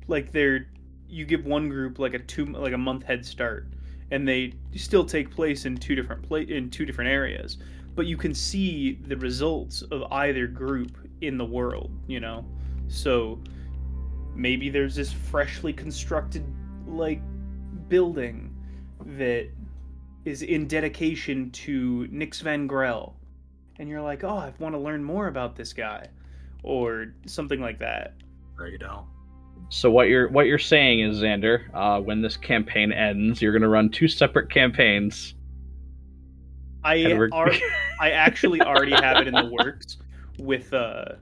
like they're you give one group like a two like a month head start and they still take place in two different pla- in two different areas but you can see the results of either group in the world you know so maybe there's this freshly constructed like building that is in dedication to Nyx Van Grell. And you're like, oh, I want to learn more about this guy. Or something like that. There you go. So what you're what you're saying is, Xander, uh, when this campaign ends, you're going to run two separate campaigns, I are, *laughs* I actually already have it in the works with uh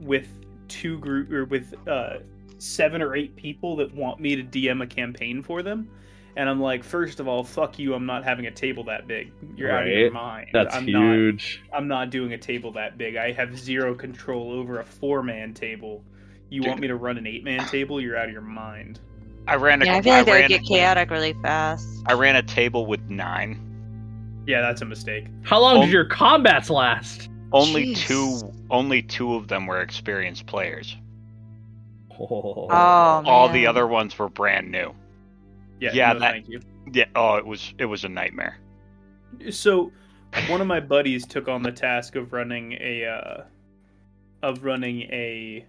with two group or with uh seven or eight people that want me to DM a campaign for them. And I'm like, first of all, fuck you. I'm not having a table that big. You're out of your mind. That's I'm not huge. I'm not doing a table that big. I have zero control over a four man table. You want me to run an eight man table? You're out of your mind. I ran a Yeah, I feel like that ran, would get chaotic really fast. I ran a table with nine. Yeah, that's a mistake. How long did your combats last? Only Jeez. two only two of them were experienced players. Oh, Oh, All the other ones were brand new. Yeah, Yeah, no, that- thank you. Yeah, oh it was it was a nightmare. So, one of my buddies took on the task of running a uh, of running a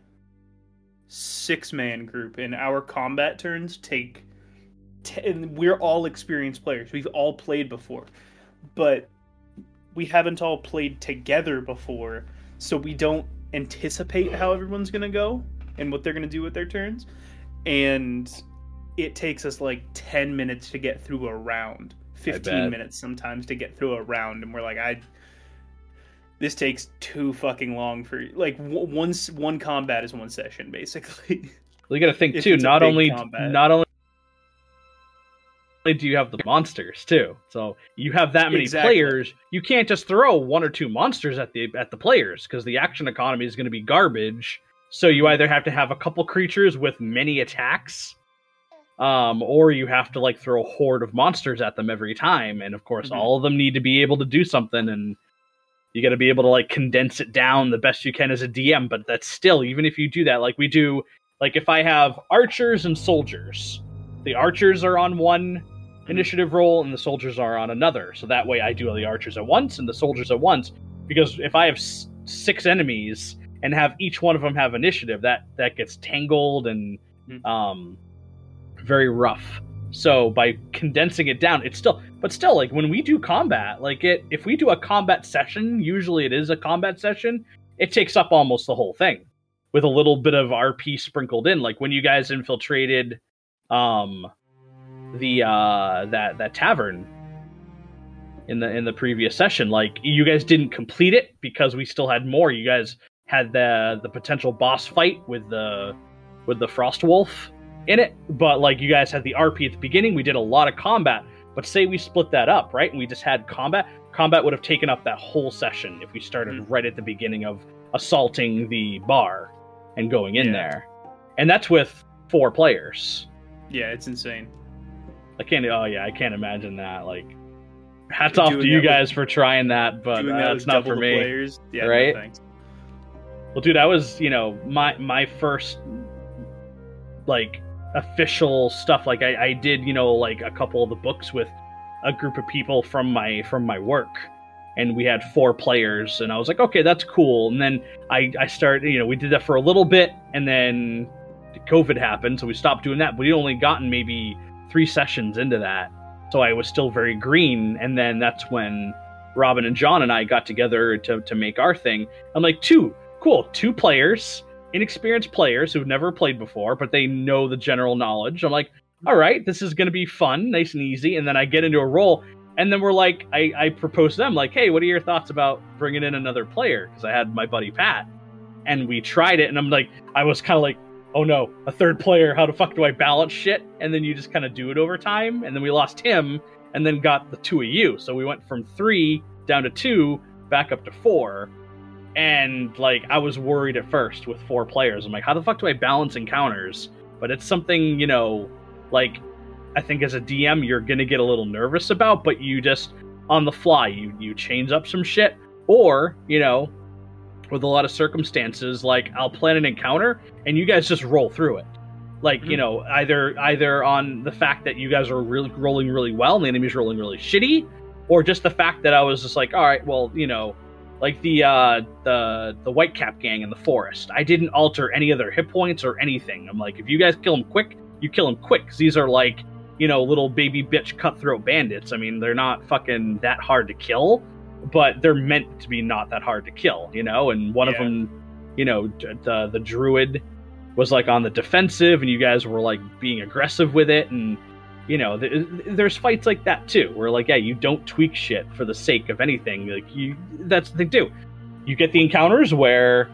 six man group, and our combat turns take. T- and we're all experienced players. We've all played before, but we haven't all played together before, so we don't anticipate how everyone's gonna go and what they're gonna do with their turns, and it takes us like 10 minutes to get through a round 15 minutes sometimes to get through a round and we're like i this takes too fucking long for like w- one one combat is one session basically you got to think too. Not only combat. not only do you have the monsters too, so you have that many Exactly. players. You can't just throw one or two monsters at the at the players because the action economy is going to be garbage. So you either have to have a couple creatures with many attacks, um, or you have to like throw a horde of monsters at them every time. And of course, Mhm. all of them need to be able to do something, and you got to be able to like condense it down the best you can as a DM. But that's still, even if you do that, like we do, like if I have archers and soldiers, the archers are on one initiative roll and the soldiers are on another. So that way I do all the archers at once and the soldiers at once. Because if I have s- six enemies and have each one of them have initiative, that that gets tangled and Mhm. um, very rough. So by condensing it down, it's still, but still, like when we do combat, like it, if we do a combat session, usually it is a combat session. It takes up almost the whole thing, with a little bit of RP sprinkled in. Like when you guys infiltrated, um, the uh that that tavern in the in the previous session like you guys didn't complete it because we still had more you guys had the the potential boss fight with the with the frost wolf in it but like you guys had the rp at the beginning we did a lot of combat but say we split that up right and we just had combat combat would have taken up that whole session if we started Mhm. right at the beginning of assaulting the bar and going in Yeah. there and that's with four players yeah it's insane I can't. Oh yeah, I can't imagine that. Like, hats off to that you with- guys for trying that, but uh, that's with not for me. players yeah no right? thanks. Well, dude, I was, you know, my my first like official stuff. Like, I, I did, you know, like a couple of the books with a group of people from my from my work, and we had four players, and I was like, okay, that's cool. And then I I started, you know, we did that for a little bit, and then COVID happened, so we stopped doing that. But we only gotten maybe three sessions into that, so I was still very green. And then that's when Robin and John and I got together to to make our thing. I'm like, two, cool, two players, inexperienced players who've never played before, but they know the general knowledge. I'm like, all right, this is gonna be fun, nice and easy. And then I get into a role, and then we're like, I I propose to them like, hey, what are your thoughts about bringing in another player? Because I had my buddy Pat, and we tried it, and I'm like, I was kind of like. Oh no, a third player. How the fuck do I balance shit? And then you just kind of do it over time. And then we lost him, and then got the two of you. So we went from three down to two, back up to four. And like I was worried at first with four players. I'm like, how the fuck do I balance encounters? But it's something, you know, like I think as a DM you're gonna get a little nervous about, but you just on the fly you you change up some shit. Or, you know, with a lot of circumstances, like I'll plan an encounter and you guys just roll through it. Like, you Mhm. know, either either on the fact that you guys are really rolling really well and the enemy's rolling really shitty, or just the fact that I was just like, all right, well, you know, like the uh the the Whitecap gang in the forest. I didn't alter any of their hit points or anything. I'm like, if you guys kill them quick, you kill them quick. 'cause these are like, you know, little baby bitch cutthroat bandits. I mean, they're not fucking that hard to kill, but they're meant to be not that hard to kill, you know. And one of them, you know, d- the the druid was like on the defensive, and you guys were like being aggressive with it, and you know, th- there's fights like that too, where like, yeah, you don't tweak shit for the sake of anything. Like you, that's what they do. You get the encounters where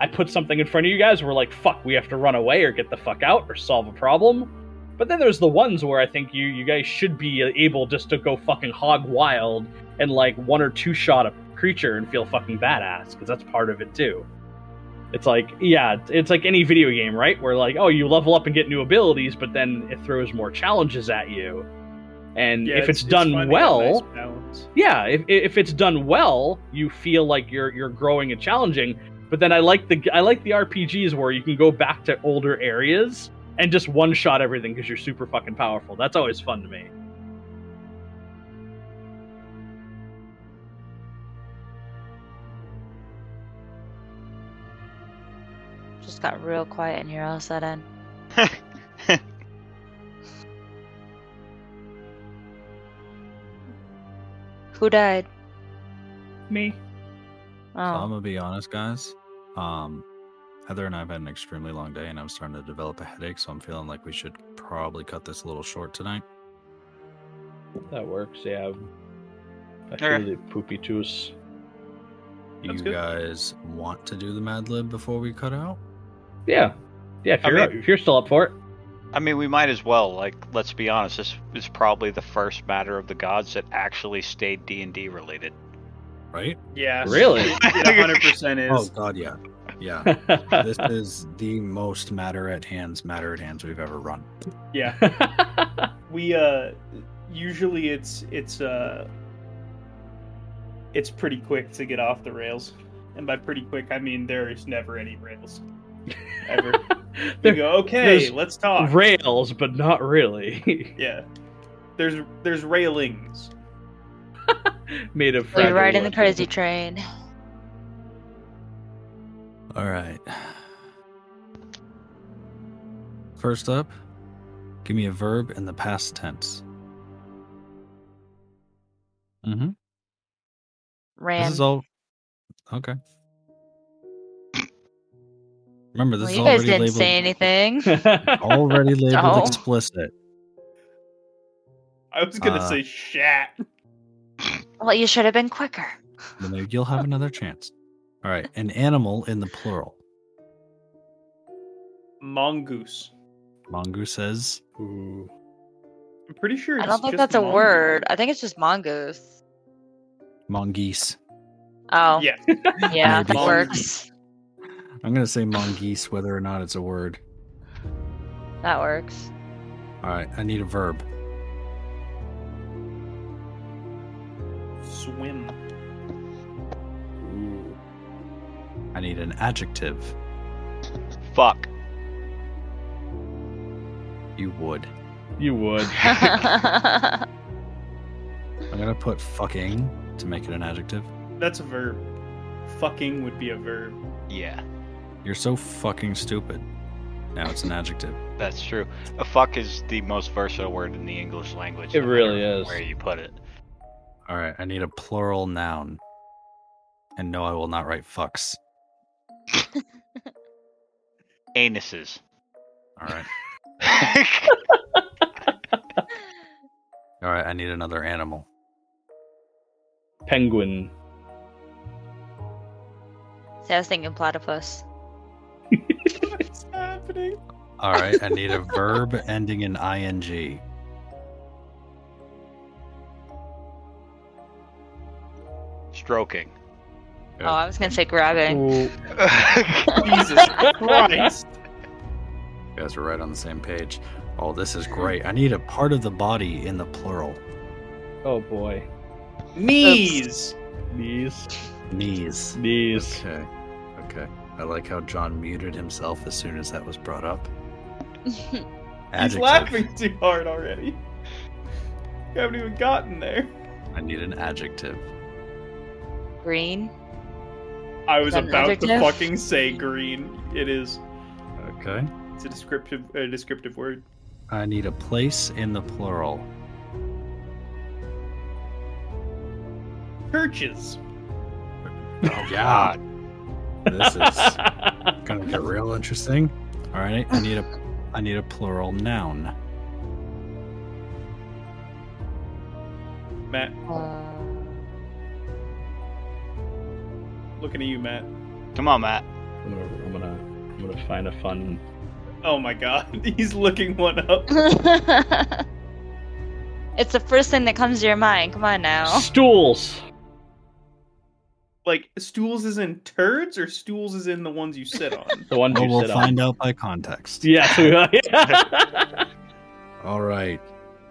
I put something in front of you guys, we're like, fuck, we have to run away or get the fuck out or solve a problem. But then there's the ones where I think you you guys should be able just to go fucking hog wild and like one or two shot a creature and feel fucking badass because that's part of it too. It's like yeah, it's like any video game, right? Where like oh, you level up and get new abilities, but then it throws more challenges at you. And Yeah, if it's, fun done well, nice yeah, if, if it's done well, you feel like you're you're growing and challenging. But then I like the I like the RPGs where you can go back to older areas and just one shot everything because you're super fucking powerful. That's always fun to me. Just got real quiet in here all of a sudden. *laughs* Who died? Me. So I'm Oh, gonna be honest, guys. Um, Heather and I have had an extremely long day, and I'm starting to develop a headache. So I'm feeling like we should probably cut this a little short tonight. That works. Yeah. I Okay. feel the poopy toos. Do you good. guys want to do the Mad Lib before we cut out? Yeah. Yeah. If I you're mean- if you're still up for it. I mean, we might as well. Like, let's be honest. This is probably the first matter of the gods that actually stayed D and D related. Right? *laughs* Yeah. Really? It, it 100% is. Oh. God, yeah, yeah. *laughs* this is the most matter at hands, matter at hands we've ever run. Yeah. *laughs* We uh usually it's it's uh it's pretty quick to get off the rails. And by pretty quick I mean there is never any rails. *laughs* Ever. *laughs* You go, okay, let's talk. rails, but not really. *laughs* yeah. There's there's railings. Made of. we're fragile riding the crazy train. All right. First up, give me a verb in the past tense. Mm-hmm. Ran. This is all. Okay. Remember, this well, is you guys already didn't labeled. say anything. *laughs* Already labeled No. explicit. I was gonna Uh, say shat. well, you should have been quicker. Then maybe you'll have another chance. All right, an animal in the plural. Mongoose. Mongoose says. Ooh. I'm pretty sure I don't think just that's a word. I think it's just mongoose. Mongoose. Oh, Yeah. yeah, Maybe. that works. I'm gonna say mongoose, whether or not it's a word. That works. All right, I need a verb. Swim. Ooh. I need an adjective. Fuck. You would. You would. *laughs* I'm gonna put fucking to make it an adjective. That's a verb. Fucking would be a verb. Yeah, You're so fucking stupid. Now it's an adjective. that's true. A fuck is the most versatile word in the English language. It no really is. Where you put it. All right, I need a plural noun. And no, I will not write fucks. *laughs* Anuses. All right. *laughs* All right, I need another animal. Penguin. See, I was thinking platypus. What's happening? All right, I need a verb ending in ing. Stroking. Yeah. Oh, I was gonna say grabbing. *laughs* Jesus Christ. You guys are right on the same page. Oh, this is great. I need a part of the body in the plural. Oh boy. Knees. Knees. Knees. Knees. Okay. Okay. I like how John muted himself as soon as that was brought up. *laughs* He's laughing too hard already. You haven't even gotten there. I need an adjective. Green. I was about to fucking say green. It is. Okay. It's a descriptive, a descriptive word. I need a place in the plural. Churches. Oh yeah. This is *laughs* gonna get real interesting. All right. I need a I need a plural noun. Matt, Uh, looking at you, Matt. Come on, Matt. I'm gonna, I'm gonna, I'm gonna find a fun. Oh my god, *laughs* he's looking one up. *laughs* it's the first thing that comes to your mind. Come on now. Stools. Like stools is in turds or stools is in the ones you sit on? *laughs* The ones Well, you we'll sit find on. out by context. Yeah. *laughs* All right.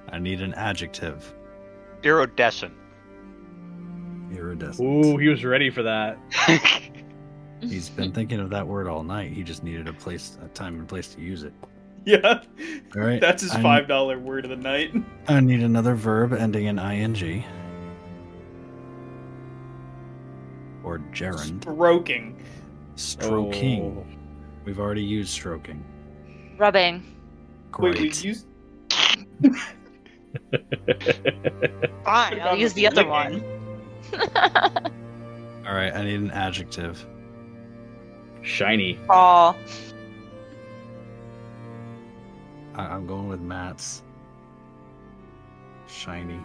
I need an adjective. Iridescent. Iridescent. Ooh, he was ready for that. *laughs* He's been thinking of that word all night. He just needed a place, a time and place to use it. yeah, All right. that's his five dollar word of the night. I need another verb ending in ing. Or gerund. Stroking. Stroking. Oh. We've already used stroking. Rubbing. Great. Wait, we used. *laughs* Fine, I'll use the other one. *laughs* All right. I need an adjective. Shiny. Paul. I- I'm going with Matt's. Shiny.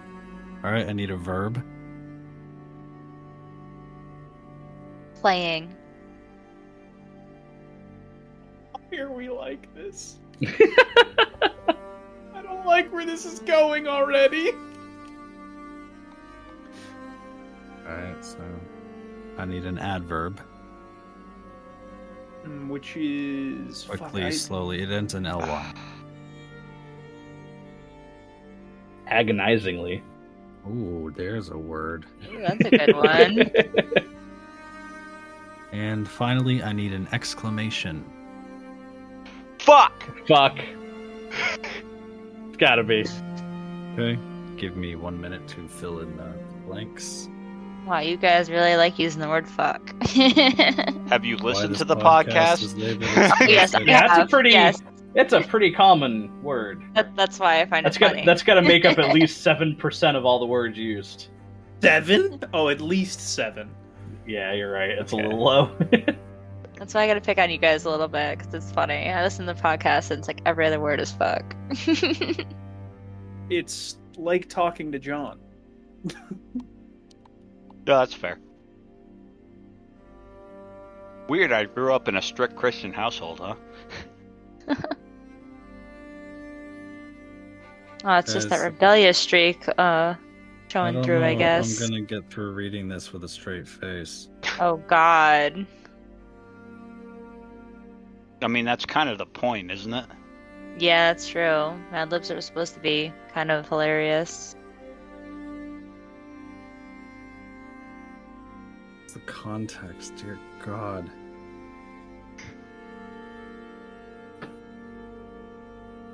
All right. I need a verb. Playing. Why are we like this? *laughs* I don't like where this is going already. All right. So I need an adverb. Mm, Which is Quickly, I- slowly. It ends in ly. Agonizingly. Ooh, there's a word. Ooh, that's a good one. *laughs* And finally, I need an exclamation. Fuck! Fuck. It's gotta be. Okay. Give me one minute to fill in the blanks. wow, you guys really like using the word fuck. *laughs* Have you listened to the podcast? is labeled *laughs* as Oh, yes, I explicit. Yeah, that's a have. pretty- Yes, It's a pretty common word. that, that's why I find That's it got funny. that's got to make up at *laughs* least seven percent of all the words used. seven. Oh, at least seven. Yeah, you're right. It's Okay. a little low. *laughs* That's why I gotta pick on you guys a little bit because it's funny. I listen to the podcast and it's like every other word is fuck. *laughs* It's like talking to John. No, that's fair. Weird, I grew up in a strict Christian household, huh? *laughs* oh, it's just that rebellious streak uh, I showing don't through, know I guess. I'm gonna get through reading this with a straight face. Oh God. I mean, that's kind of the point, isn't it? Yeah, that's true. Mad Libs are supposed to be kind of hilarious. It's the context, dear God.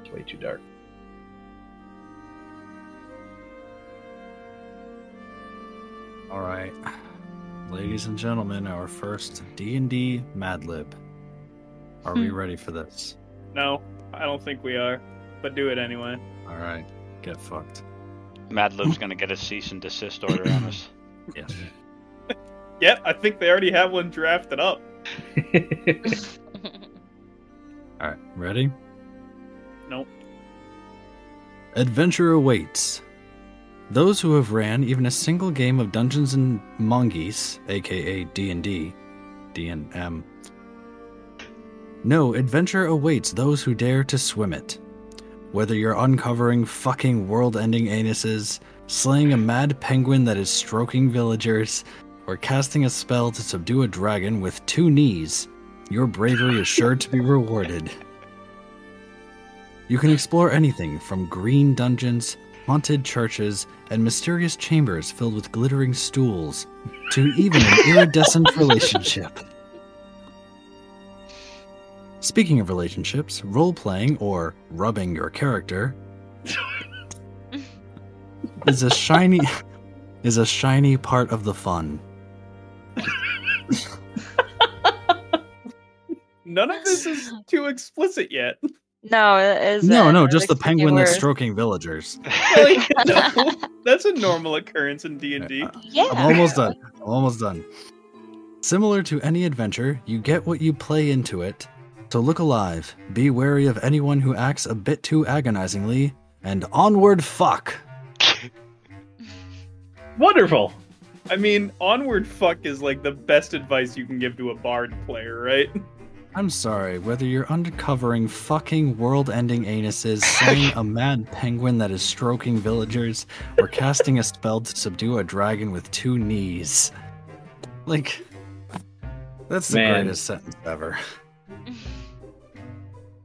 it's way too dark. All right, ladies and gentlemen, our first D and D Mad Lib. Are we Hmm. ready for this? No, I don't think we are. But do it anyway. All right, get fucked. Mad Lib's gonna get a cease and desist order on us. *clears throat* Yes. *laughs* Yep, I think they already have one drafted up. *laughs* All right, ready? Nope. Adventure awaits. Those who have ran even a single game of Dungeons and Mongeese, aka D&D, D&M, know adventure awaits those who dare to swim it. Whether you're uncovering fucking world-ending anuses, slaying a mad penguin that is stroking villagers, or casting a spell to subdue a dragon with two knees, your bravery is sure to be rewarded. You can explore anything from green dungeons, haunted churches, and mysterious chambers filled with glittering stools, to even an iridescent *laughs* relationship. Speaking of relationships, role playing, or rubbing your character, is a shiny is a shiny part of the fun. None of this is too explicit yet. No, it is No, no, just the penguin that's stroking villagers. *laughs* Like, no, that's a normal occurrence in D and D. Yeah. I'm almost done. I'm almost done. Similar to any adventure, you get what you play into it. So look alive, be wary of anyone who acts a bit too agonizingly, and onward fuck! *laughs* Wonderful. I mean, onward fuck is like the best advice you can give to a bard player, right? *laughs* I'm sorry, whether you're undercovering fucking world ending anuses, slaying a mad penguin that is stroking villagers, or casting a spell to subdue a dragon with two knees. Like, that's the Man. greatest sentence ever. *laughs*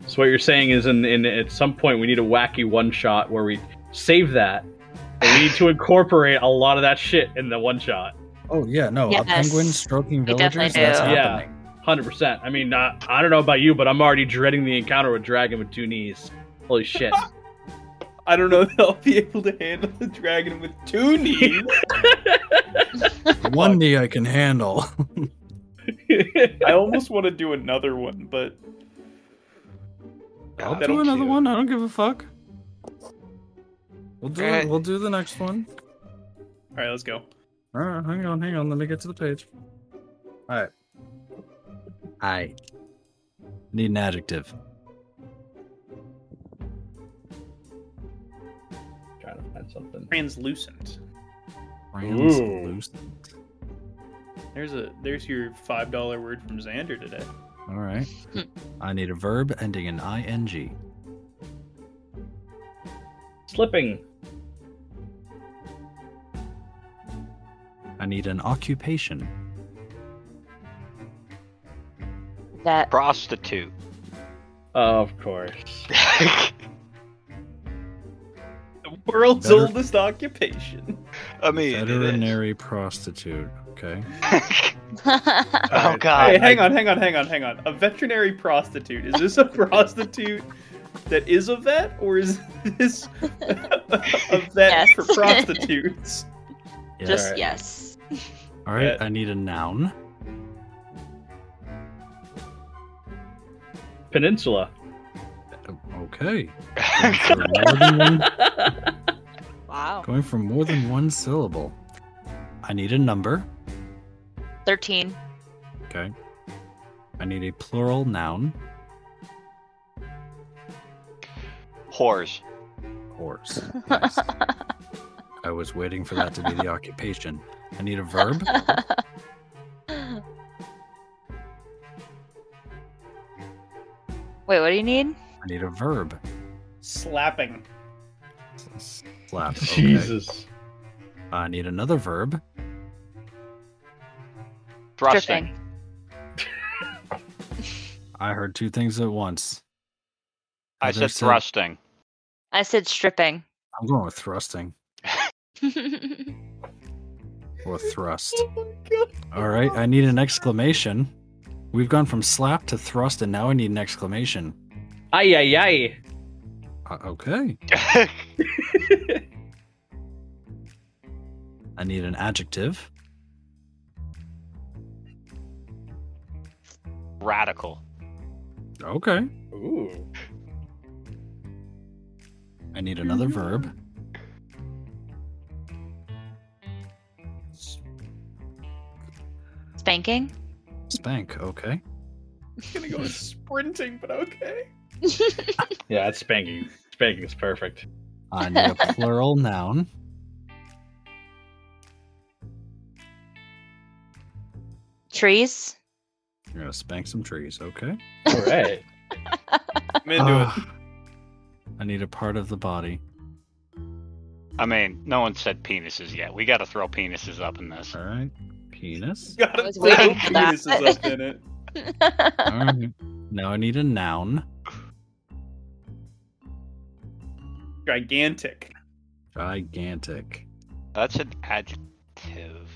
So what you're saying is, in, in at some point, we need a wacky one shot where we save that. And we need to incorporate a lot of that shit in the one shot. Oh, yeah, no, a penguin stroking We definitely villagers? That's do. Yeah. happening. Hundred percent. I mean, uh, I don't know about you, but I'm already dreading the encounter with dragon with two knees. Holy shit! *laughs* I don't know if I'll be able to handle the dragon with two *laughs* knees. *laughs* One knee I can handle. I almost want to do another one, but I'll That'll do another cute. one. I don't give a fuck. We'll do Alright. it. We'll do the next one. all right, let's go. All right, hang on, hang on. Let me get to the page. All right. I need an adjective. Trying to find something. Translucent. Translucent. There's a there's your five dollar word from Xander today. All right. Hmm. I need a verb ending in ing. Slipping. I need an occupation. That Prostitute. Of course. The *laughs* world's Better- oldest occupation. I mean, it is. Veterinary prostitute. Okay. *laughs* *laughs* oh god. Hey, hang on, hang on, hang on, hang on. A veterinary prostitute. Is this a prostitute that is a vet, or is this a vet Yes. for prostitutes? Yes. just Alright. yes. All right. I need a noun. Peninsula. Okay. Going for more than one, Wow. going for more than one syllable. I need a number. Thirteen. Okay. I need a plural noun. Whores. Horse. *laughs* Nice. I was waiting for that to be the occupation. I need a verb. *laughs* Wait, what do you need? I need a verb. Slapping. Slap. Okay. Jesus. I need another verb. Thrusting. *laughs* I heard two things at once. I Heather said thrusting. I said stripping. I'm going with thrusting *laughs* or thrust. Oh my god. All right. I need an exclamation. We've gone from slap to thrust, and now I need an exclamation. Ay ay ay. Uh, okay. *laughs* I need an adjective. Radical. Okay. Ooh. I need another verb. Spanking. Spank. Okay. I'm gonna go with sprinting, but okay. *laughs* Yeah, it's spanking. Spanking is perfect. I need a *laughs* plural noun. Trees. You're gonna spank some trees. Okay. All right. I'm into it. Ah, I need a part of the body. I mean, no one said penises yet. We got to throw penises up in this. All right. Penis. *laughs* Gotta I was throw waiting for that. up in it. *laughs* All right. Now I need a noun. Gigantic. Gigantic. That's an adjective.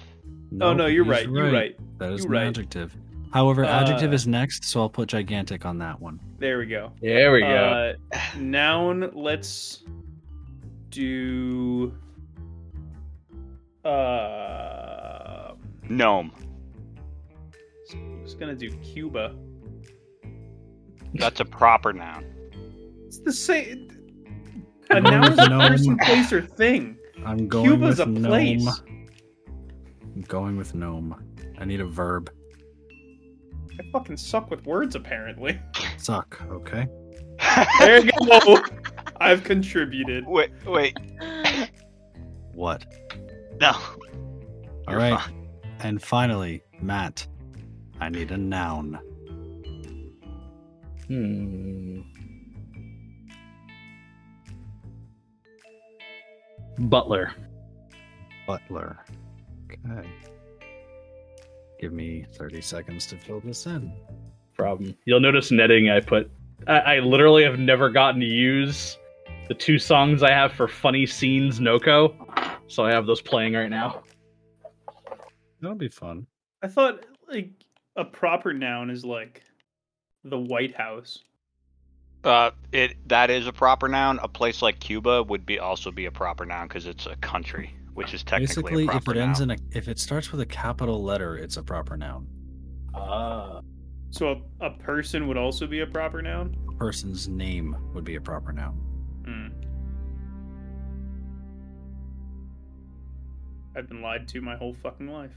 oh no, you're he's right. You're right. That is You're an right. adjective. However, adjective Uh, is next, so I'll put gigantic on that one. There we go. There we go. Uh, noun. Let's do. Uh, Gnome. i just gonna do Cuba. That's a proper noun. It's the same. A I'm noun is a person, place, or thing. I'm going Cuba's with a gnome. place. I'm going with gnome. I need a verb. I fucking suck with words, apparently. Suck. Okay. There you go. I've contributed. wait, wait. *sighs* What? No. All You're right. fine. And finally, Matt, I need a noun. Hmm. Butler. Butler. Okay. Give me 30 seconds to fill this in. problem. You'll notice netting I put. I, I literally have never gotten to use the two songs I have for funny scenes Noko, so I have those playing right now. That'll be fun. I thought like a proper noun is like the White House. Uh, it that is a proper noun. A place like Cuba would be also be a proper noun because it's a country, which is technically Basically, a if it ends noun. in a if it starts with a capital letter, it's a proper noun. Ah. So a, a person would also be a proper noun. A person's name would be a proper noun. Hmm. I've been lied to my whole fucking life,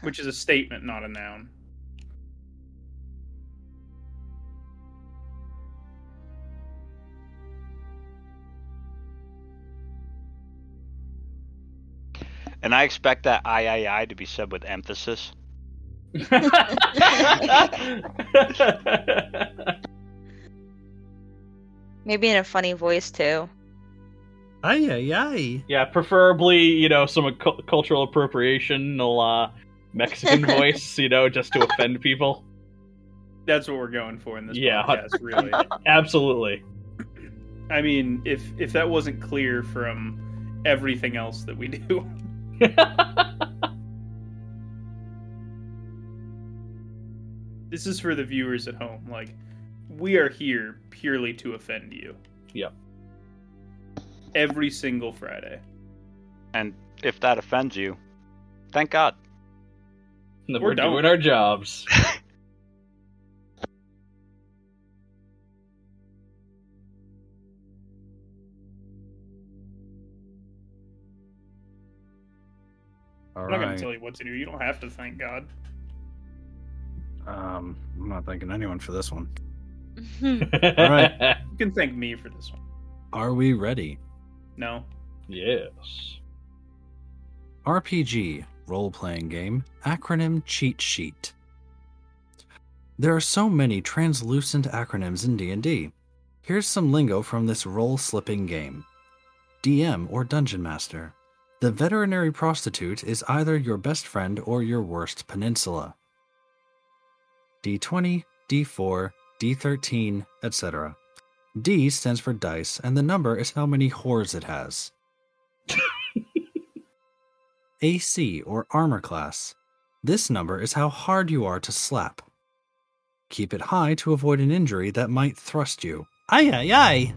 which is a statement, not a noun. and I expect that I I I to be said with emphasis. *laughs* *laughs* Maybe in a funny voice too. Ay ay ay. yeah, preferably you know some cu- cultural appropriation, uh, Mexican *laughs* voice, you know, just to offend people. That's what we're going for in this Yeah. podcast, really. *laughs* Absolutely. I mean, if if that wasn't clear from everything else that we *laughs* do, this is for the viewers at home. Like, we are here purely to offend you. Yep. Every single Friday. And if that offends you, thank God. That Or we're don't. doing our jobs. *laughs* All I'm not going to tell you what to do. You don't have to thank God. Um, I'm not thanking anyone for this one. *laughs* right. You can thank me for this one. Are we ready? No. Yes. RPG role playing game acronym cheat sheet. There are so many translucent acronyms in D&D. Here's some lingo from this role slipping game. DM or dungeon master. The veterinary prostitute is either your best friend or your worst peninsula. D20, D4, D13, etc. D stands for dice, and the number is how many whores it has. *laughs* AC or armor class. This number is how hard you are to slap. Keep it high to avoid an injury that might thrust you. Aye, aye,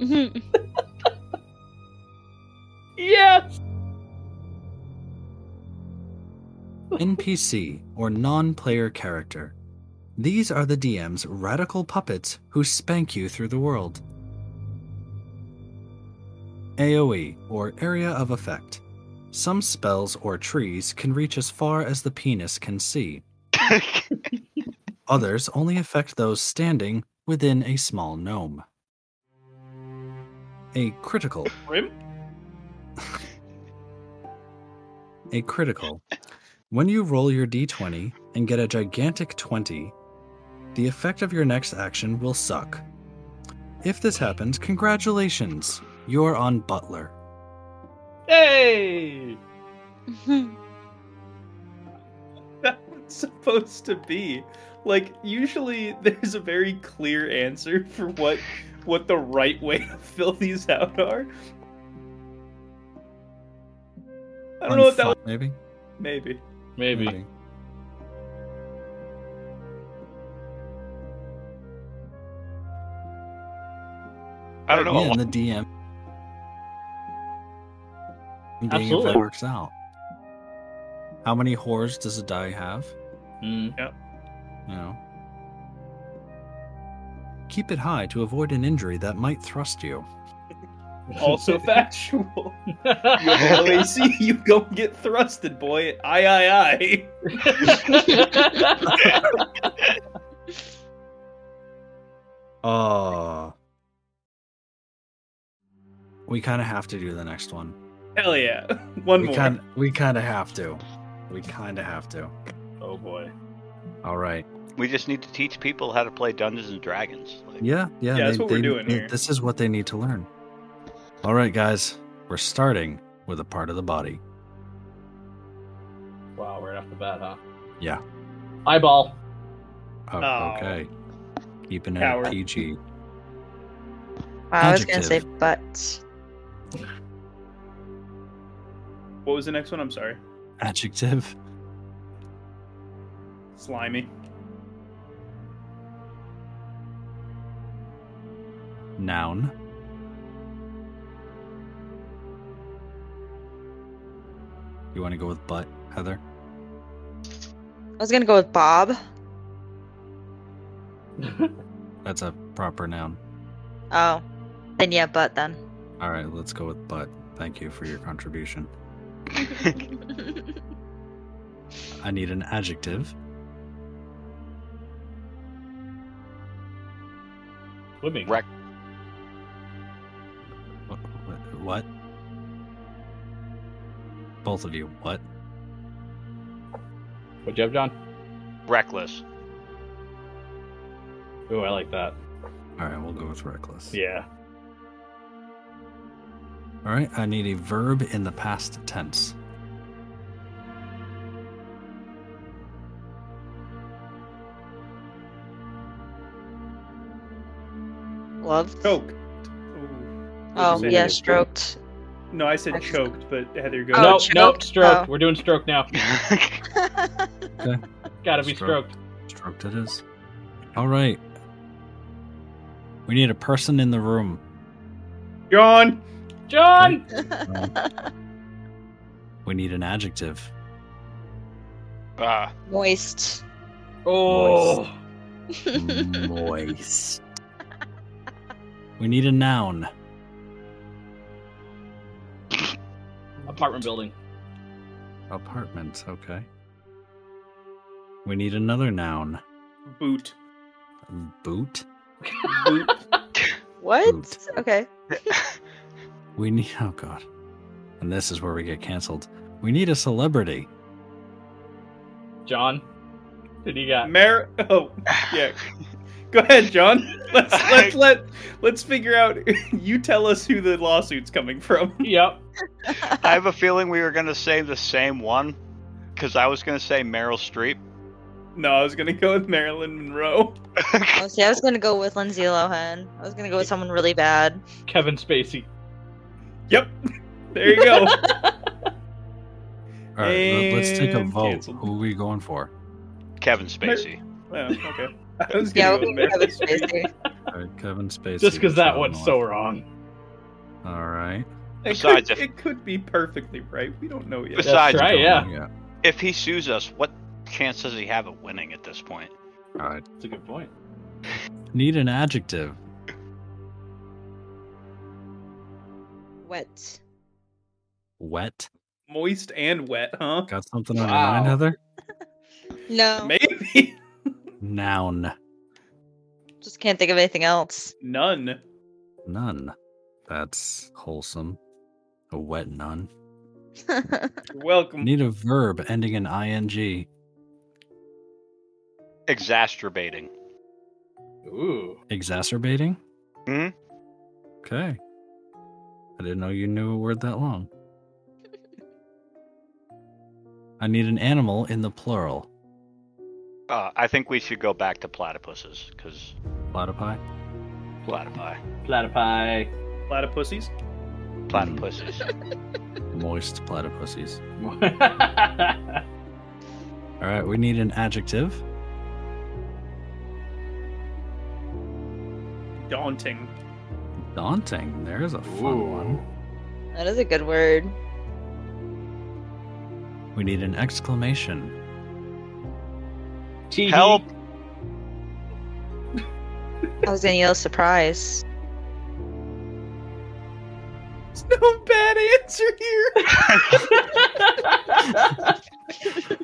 aye! *laughs* Yes. NPC or non player character. These are the DM's radical puppets who spank you through the world. AoE or area of effect. Some spells or trees can reach as far as the penis can see. *laughs* Others only affect those standing within a small gnome. A critical. A critical. When you roll your d20 and get a gigantic 20, the effect of your next action will suck. If this happens, congratulations! You're on Butler. Hey. *laughs* That was supposed to be. Like, usually there's a very clear answer for what what the right way to fill these out are. I don't know what that was. Unfu- Maybe? Maybe. Maybe. I don't know. Yeah, and the DM. Being if Absolutely. that works out. How many whores does a die have? Mm. You know. Keep it high to avoid an injury that might thrust you. *laughs* Also *laughs* factual. You have low AC, you go get thrusted, boy. Aye, aye, aye. Oh. *laughs* we kind of have to do the next one. Hell yeah. *laughs* One we more. kind we kind of have to. We kind of have to. Oh boy. All right. We just need to teach people how to play Dungeons and Dragons. Like, Yeah, yeah. Yeah, that's what we're doing they- here. This is what they need to learn. All right, guys. We're starting with a part of the body. Wow, right off the bat, huh? Yeah. Eyeball. Oh, Oh. Okay. Keeping it Coward. PG. I was gonna say Adjective. But. What was the next one? I'm sorry. Adjective. Slimy. Noun. You want to go with butt, Heather? I was gonna go with Bob. That's a proper noun. Oh, then yeah, but then. All right, let's go with butt. Thank you for your contribution. *laughs* I need an adjective. Swimming. Rec- What? What? Both of you. What? What'd you have, John? reckless. Ooh, I like that. All right, we'll go with reckless. Yeah. All right, I need a verb in the past tense. Love. Choked. Ooh. Oh What'd you say, yeah, Heather? stroked. No, I said Excellent. choked, but Heather, go. Oh, nope, choke. nope, stroke. Oh. We're doing stroke now. *laughs* *laughs* Gotta be Stroke. stroked. Stroked it is. All right. We need a person in the room. John. John! *laughs* We need an adjective. Uh, Moist. Oh. *laughs* Moist. We need a noun. Apartment building. Apartment, okay. We need another noun. Boot. Boot. Boot. *laughs* what? Boot. Okay. We need *laughs* oh god. And this is where we get canceled. We need a celebrity. John? Who do you got? Mar. Oh, yeah. Go ahead, John. *laughs* Let's let's let let's figure out. *laughs* You tell us who the lawsuit's coming from. Yep. I have a feeling we were gonna say the same one, because I was gonna say Meryl Streep. No, I was gonna go with Marilyn Monroe. Oh, see, I was gonna go with Lindsay Lohan. I was gonna go with someone really bad. Kevin Spacey. Yep. There you go. *laughs* All right, let- let's take a vote. canceled. Who are we going for? Kevin Spacey. oh, okay. *laughs* I was Yeah, gonna we'll go go with with Marilyn. Kevin Spacey. All right, Kevin Spacey. Just because that one's North. so wrong. All right. It Besides, could, if- it could be perfectly right. We don't know yet. Besides- That's right, yeah. Yeah. If he sues us, what chance does he have of winning at this point? All right. That's a good point. Need an adjective. Wet. Wet. Moist and wet, huh? Got something on your mind, Heather? *laughs* No, Maybe. *laughs* Noun. just can't think of anything else. None. None. That's wholesome. A wet nun. *laughs* You're welcome. Need a verb ending in ing. Exacerbating. Ooh. Exacerbating? Hmm? Okay. I didn't know you knew a word that long. I need an animal in the plural. Uh, I think we should go back to platypuses, because Platypi? platypi. Platypi. Platypussies. Platypuses. *laughs* Moist platypussies. *laughs* All right, we need an adjective. Daunting. Daunting. There's a fun Ooh. one. that is a good word. We need an exclamation. Tee-hee. Help! I was gonna yell surprise. There's no bad answer here. *laughs*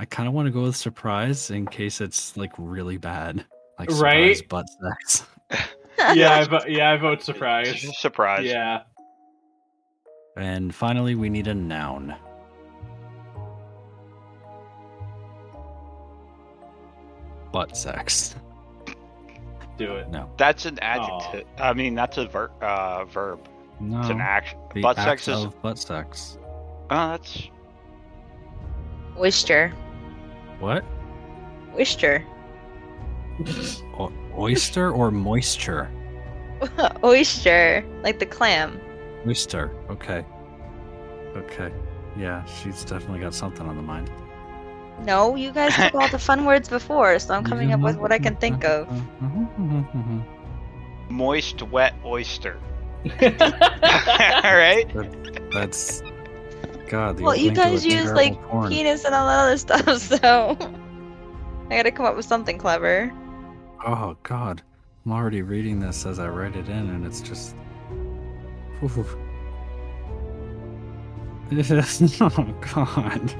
I kind of want to go with surprise in case it's like really bad. Like Right? surprise butt sex. Yeah, I vo- yeah, I vote surprise. *laughs* Surprise. Yeah. And finally, we need a noun. Butt sex. Do it. No. That's an adjective. I mean, that's a ver- uh, verb. No. It's an action. the Butt act sex is. of butt sex. Oh, that's. Oyster. What? Oyster. O- oyster or moisture? *laughs* Oyster. Like the clam. Oyster. Okay. Okay. Yeah, she's definitely got something on the mind. No, you guys took all the fun words before, so I'm coming up with what I can think of. *laughs* Moist, wet oyster. *laughs* Alright? That's God. The Well, you opening to a guys use like porn. penis and all that other stuff, so I gotta come up with something clever. Oh God, I'm already reading this as I write it in, and it's just. Ooh. *laughs* *laughs* oh God.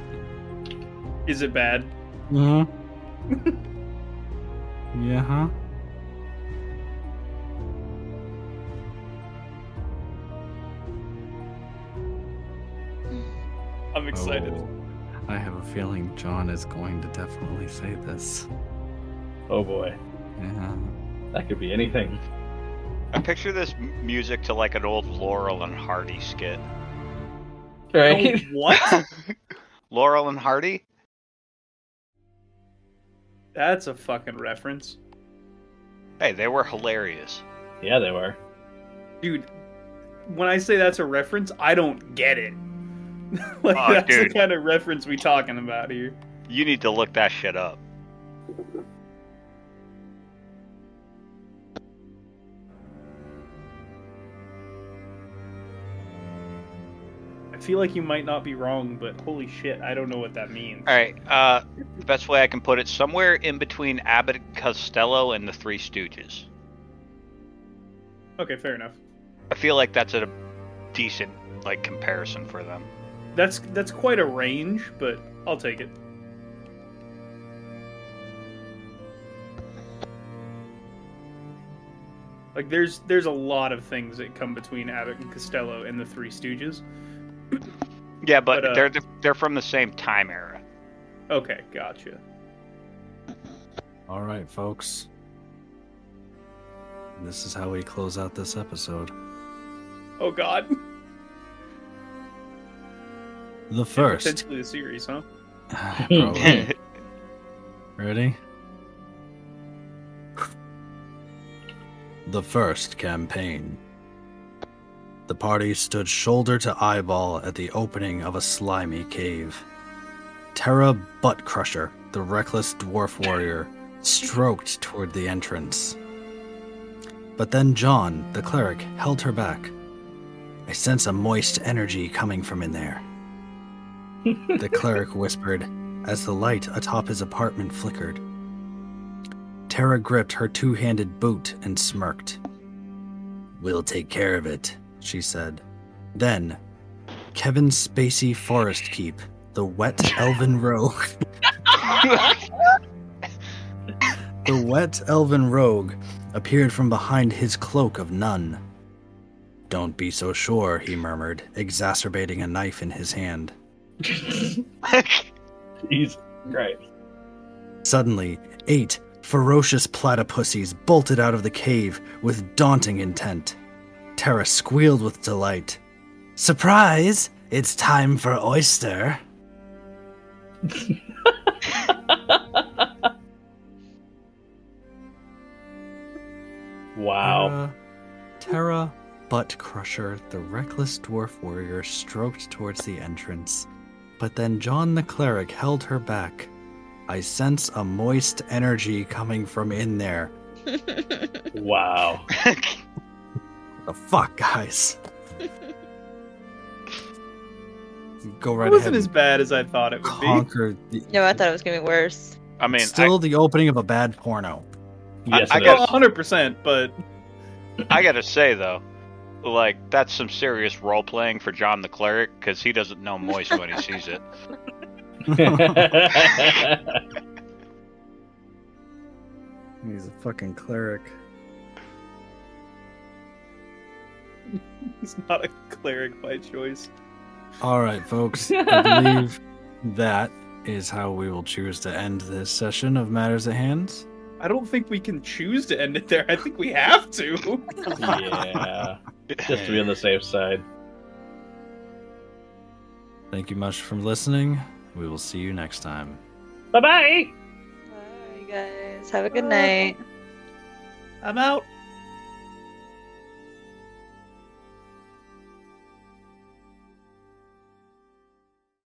Is it bad? Uh huh. *laughs* yeah. Huh. I'm excited. Oh, I have a feeling John is going to definitely say this. oh boy, Yeah. that could be anything. I picture this m- music to like an old Laurel and Hardy skit. Right? Oh, *laughs* what? *laughs* Laurel and Hardy? That's a fucking reference. Hey, they were hilarious. yeah, they were. Dude, when I say that's a reference, I don't get it. *laughs* like Oh, that's dude. the kind of reference we talking about here. You need to look that shit up. I feel like you might not be wrong, but holy shit, I don't know what that means. Alright, uh, the best way I can put it, somewhere in between Abbott and Costello and the Three Stooges. Okay, fair enough. I feel like that's a decent, like, comparison for them. That's that's quite a range, but I'll take it. Like there's there's a lot of things that come between Abbott and Costello and the Three Stooges. Yeah, but, But, uh, they're they're from the same time era. Okay, gotcha. All right, folks. This is how we close out this episode. Oh God. The first. Potentially the series, huh? Probably. *laughs* Ready? *laughs* The first campaign. The party stood shoulder to eyeball at the opening of a slimy cave. Terra Butt Crusher, the reckless dwarf warrior, stroked toward the entrance. But then John, the cleric, held her back. I sense a moist energy coming from in there. the cleric whispered as the light atop his apartment flickered. Tara gripped her two handed boot and smirked. We'll take care of it, she said. Then, Kevin Spacey Forest Keep, the wet elven rogue. *laughs* the wet elven rogue appeared from behind his cloak of nun. Don't be so sure, he murmured, exacerbating a knife in his hand. *laughs* He's great. Suddenly, eight ferocious platypussies bolted out of the cave with daunting intent. Terra squealed with delight. Surprise! It's time for oyster. *laughs* Wow. Terra, Terra Butt Crusher, the reckless dwarf warrior, stroked towards the entrance. But then John the cleric held her back. I sense a moist energy coming from in there. *laughs* Wow. *laughs* The fuck, guys? *laughs* Go right it wasn't ahead. as bad as I thought it would be. the, no, I thought it was gonna be worse. I mean, still the opening of a bad porno. Yes, I it guess- 100%, but I, I gotta say though, like that's some serious role playing for John the cleric because he doesn't know moist when he sees it. *laughs* *laughs* He's a fucking cleric. *laughs* He's not a cleric by choice. All right, folks. *laughs* I believe that is how we will choose to end this session of Matters at Hand. I don't think we can choose to end it there. I think we have to. yeah, just to be on the safe side. Thank you much for listening. We will see you next time. Bye bye. Bye, guys. Have a good night. I'm out.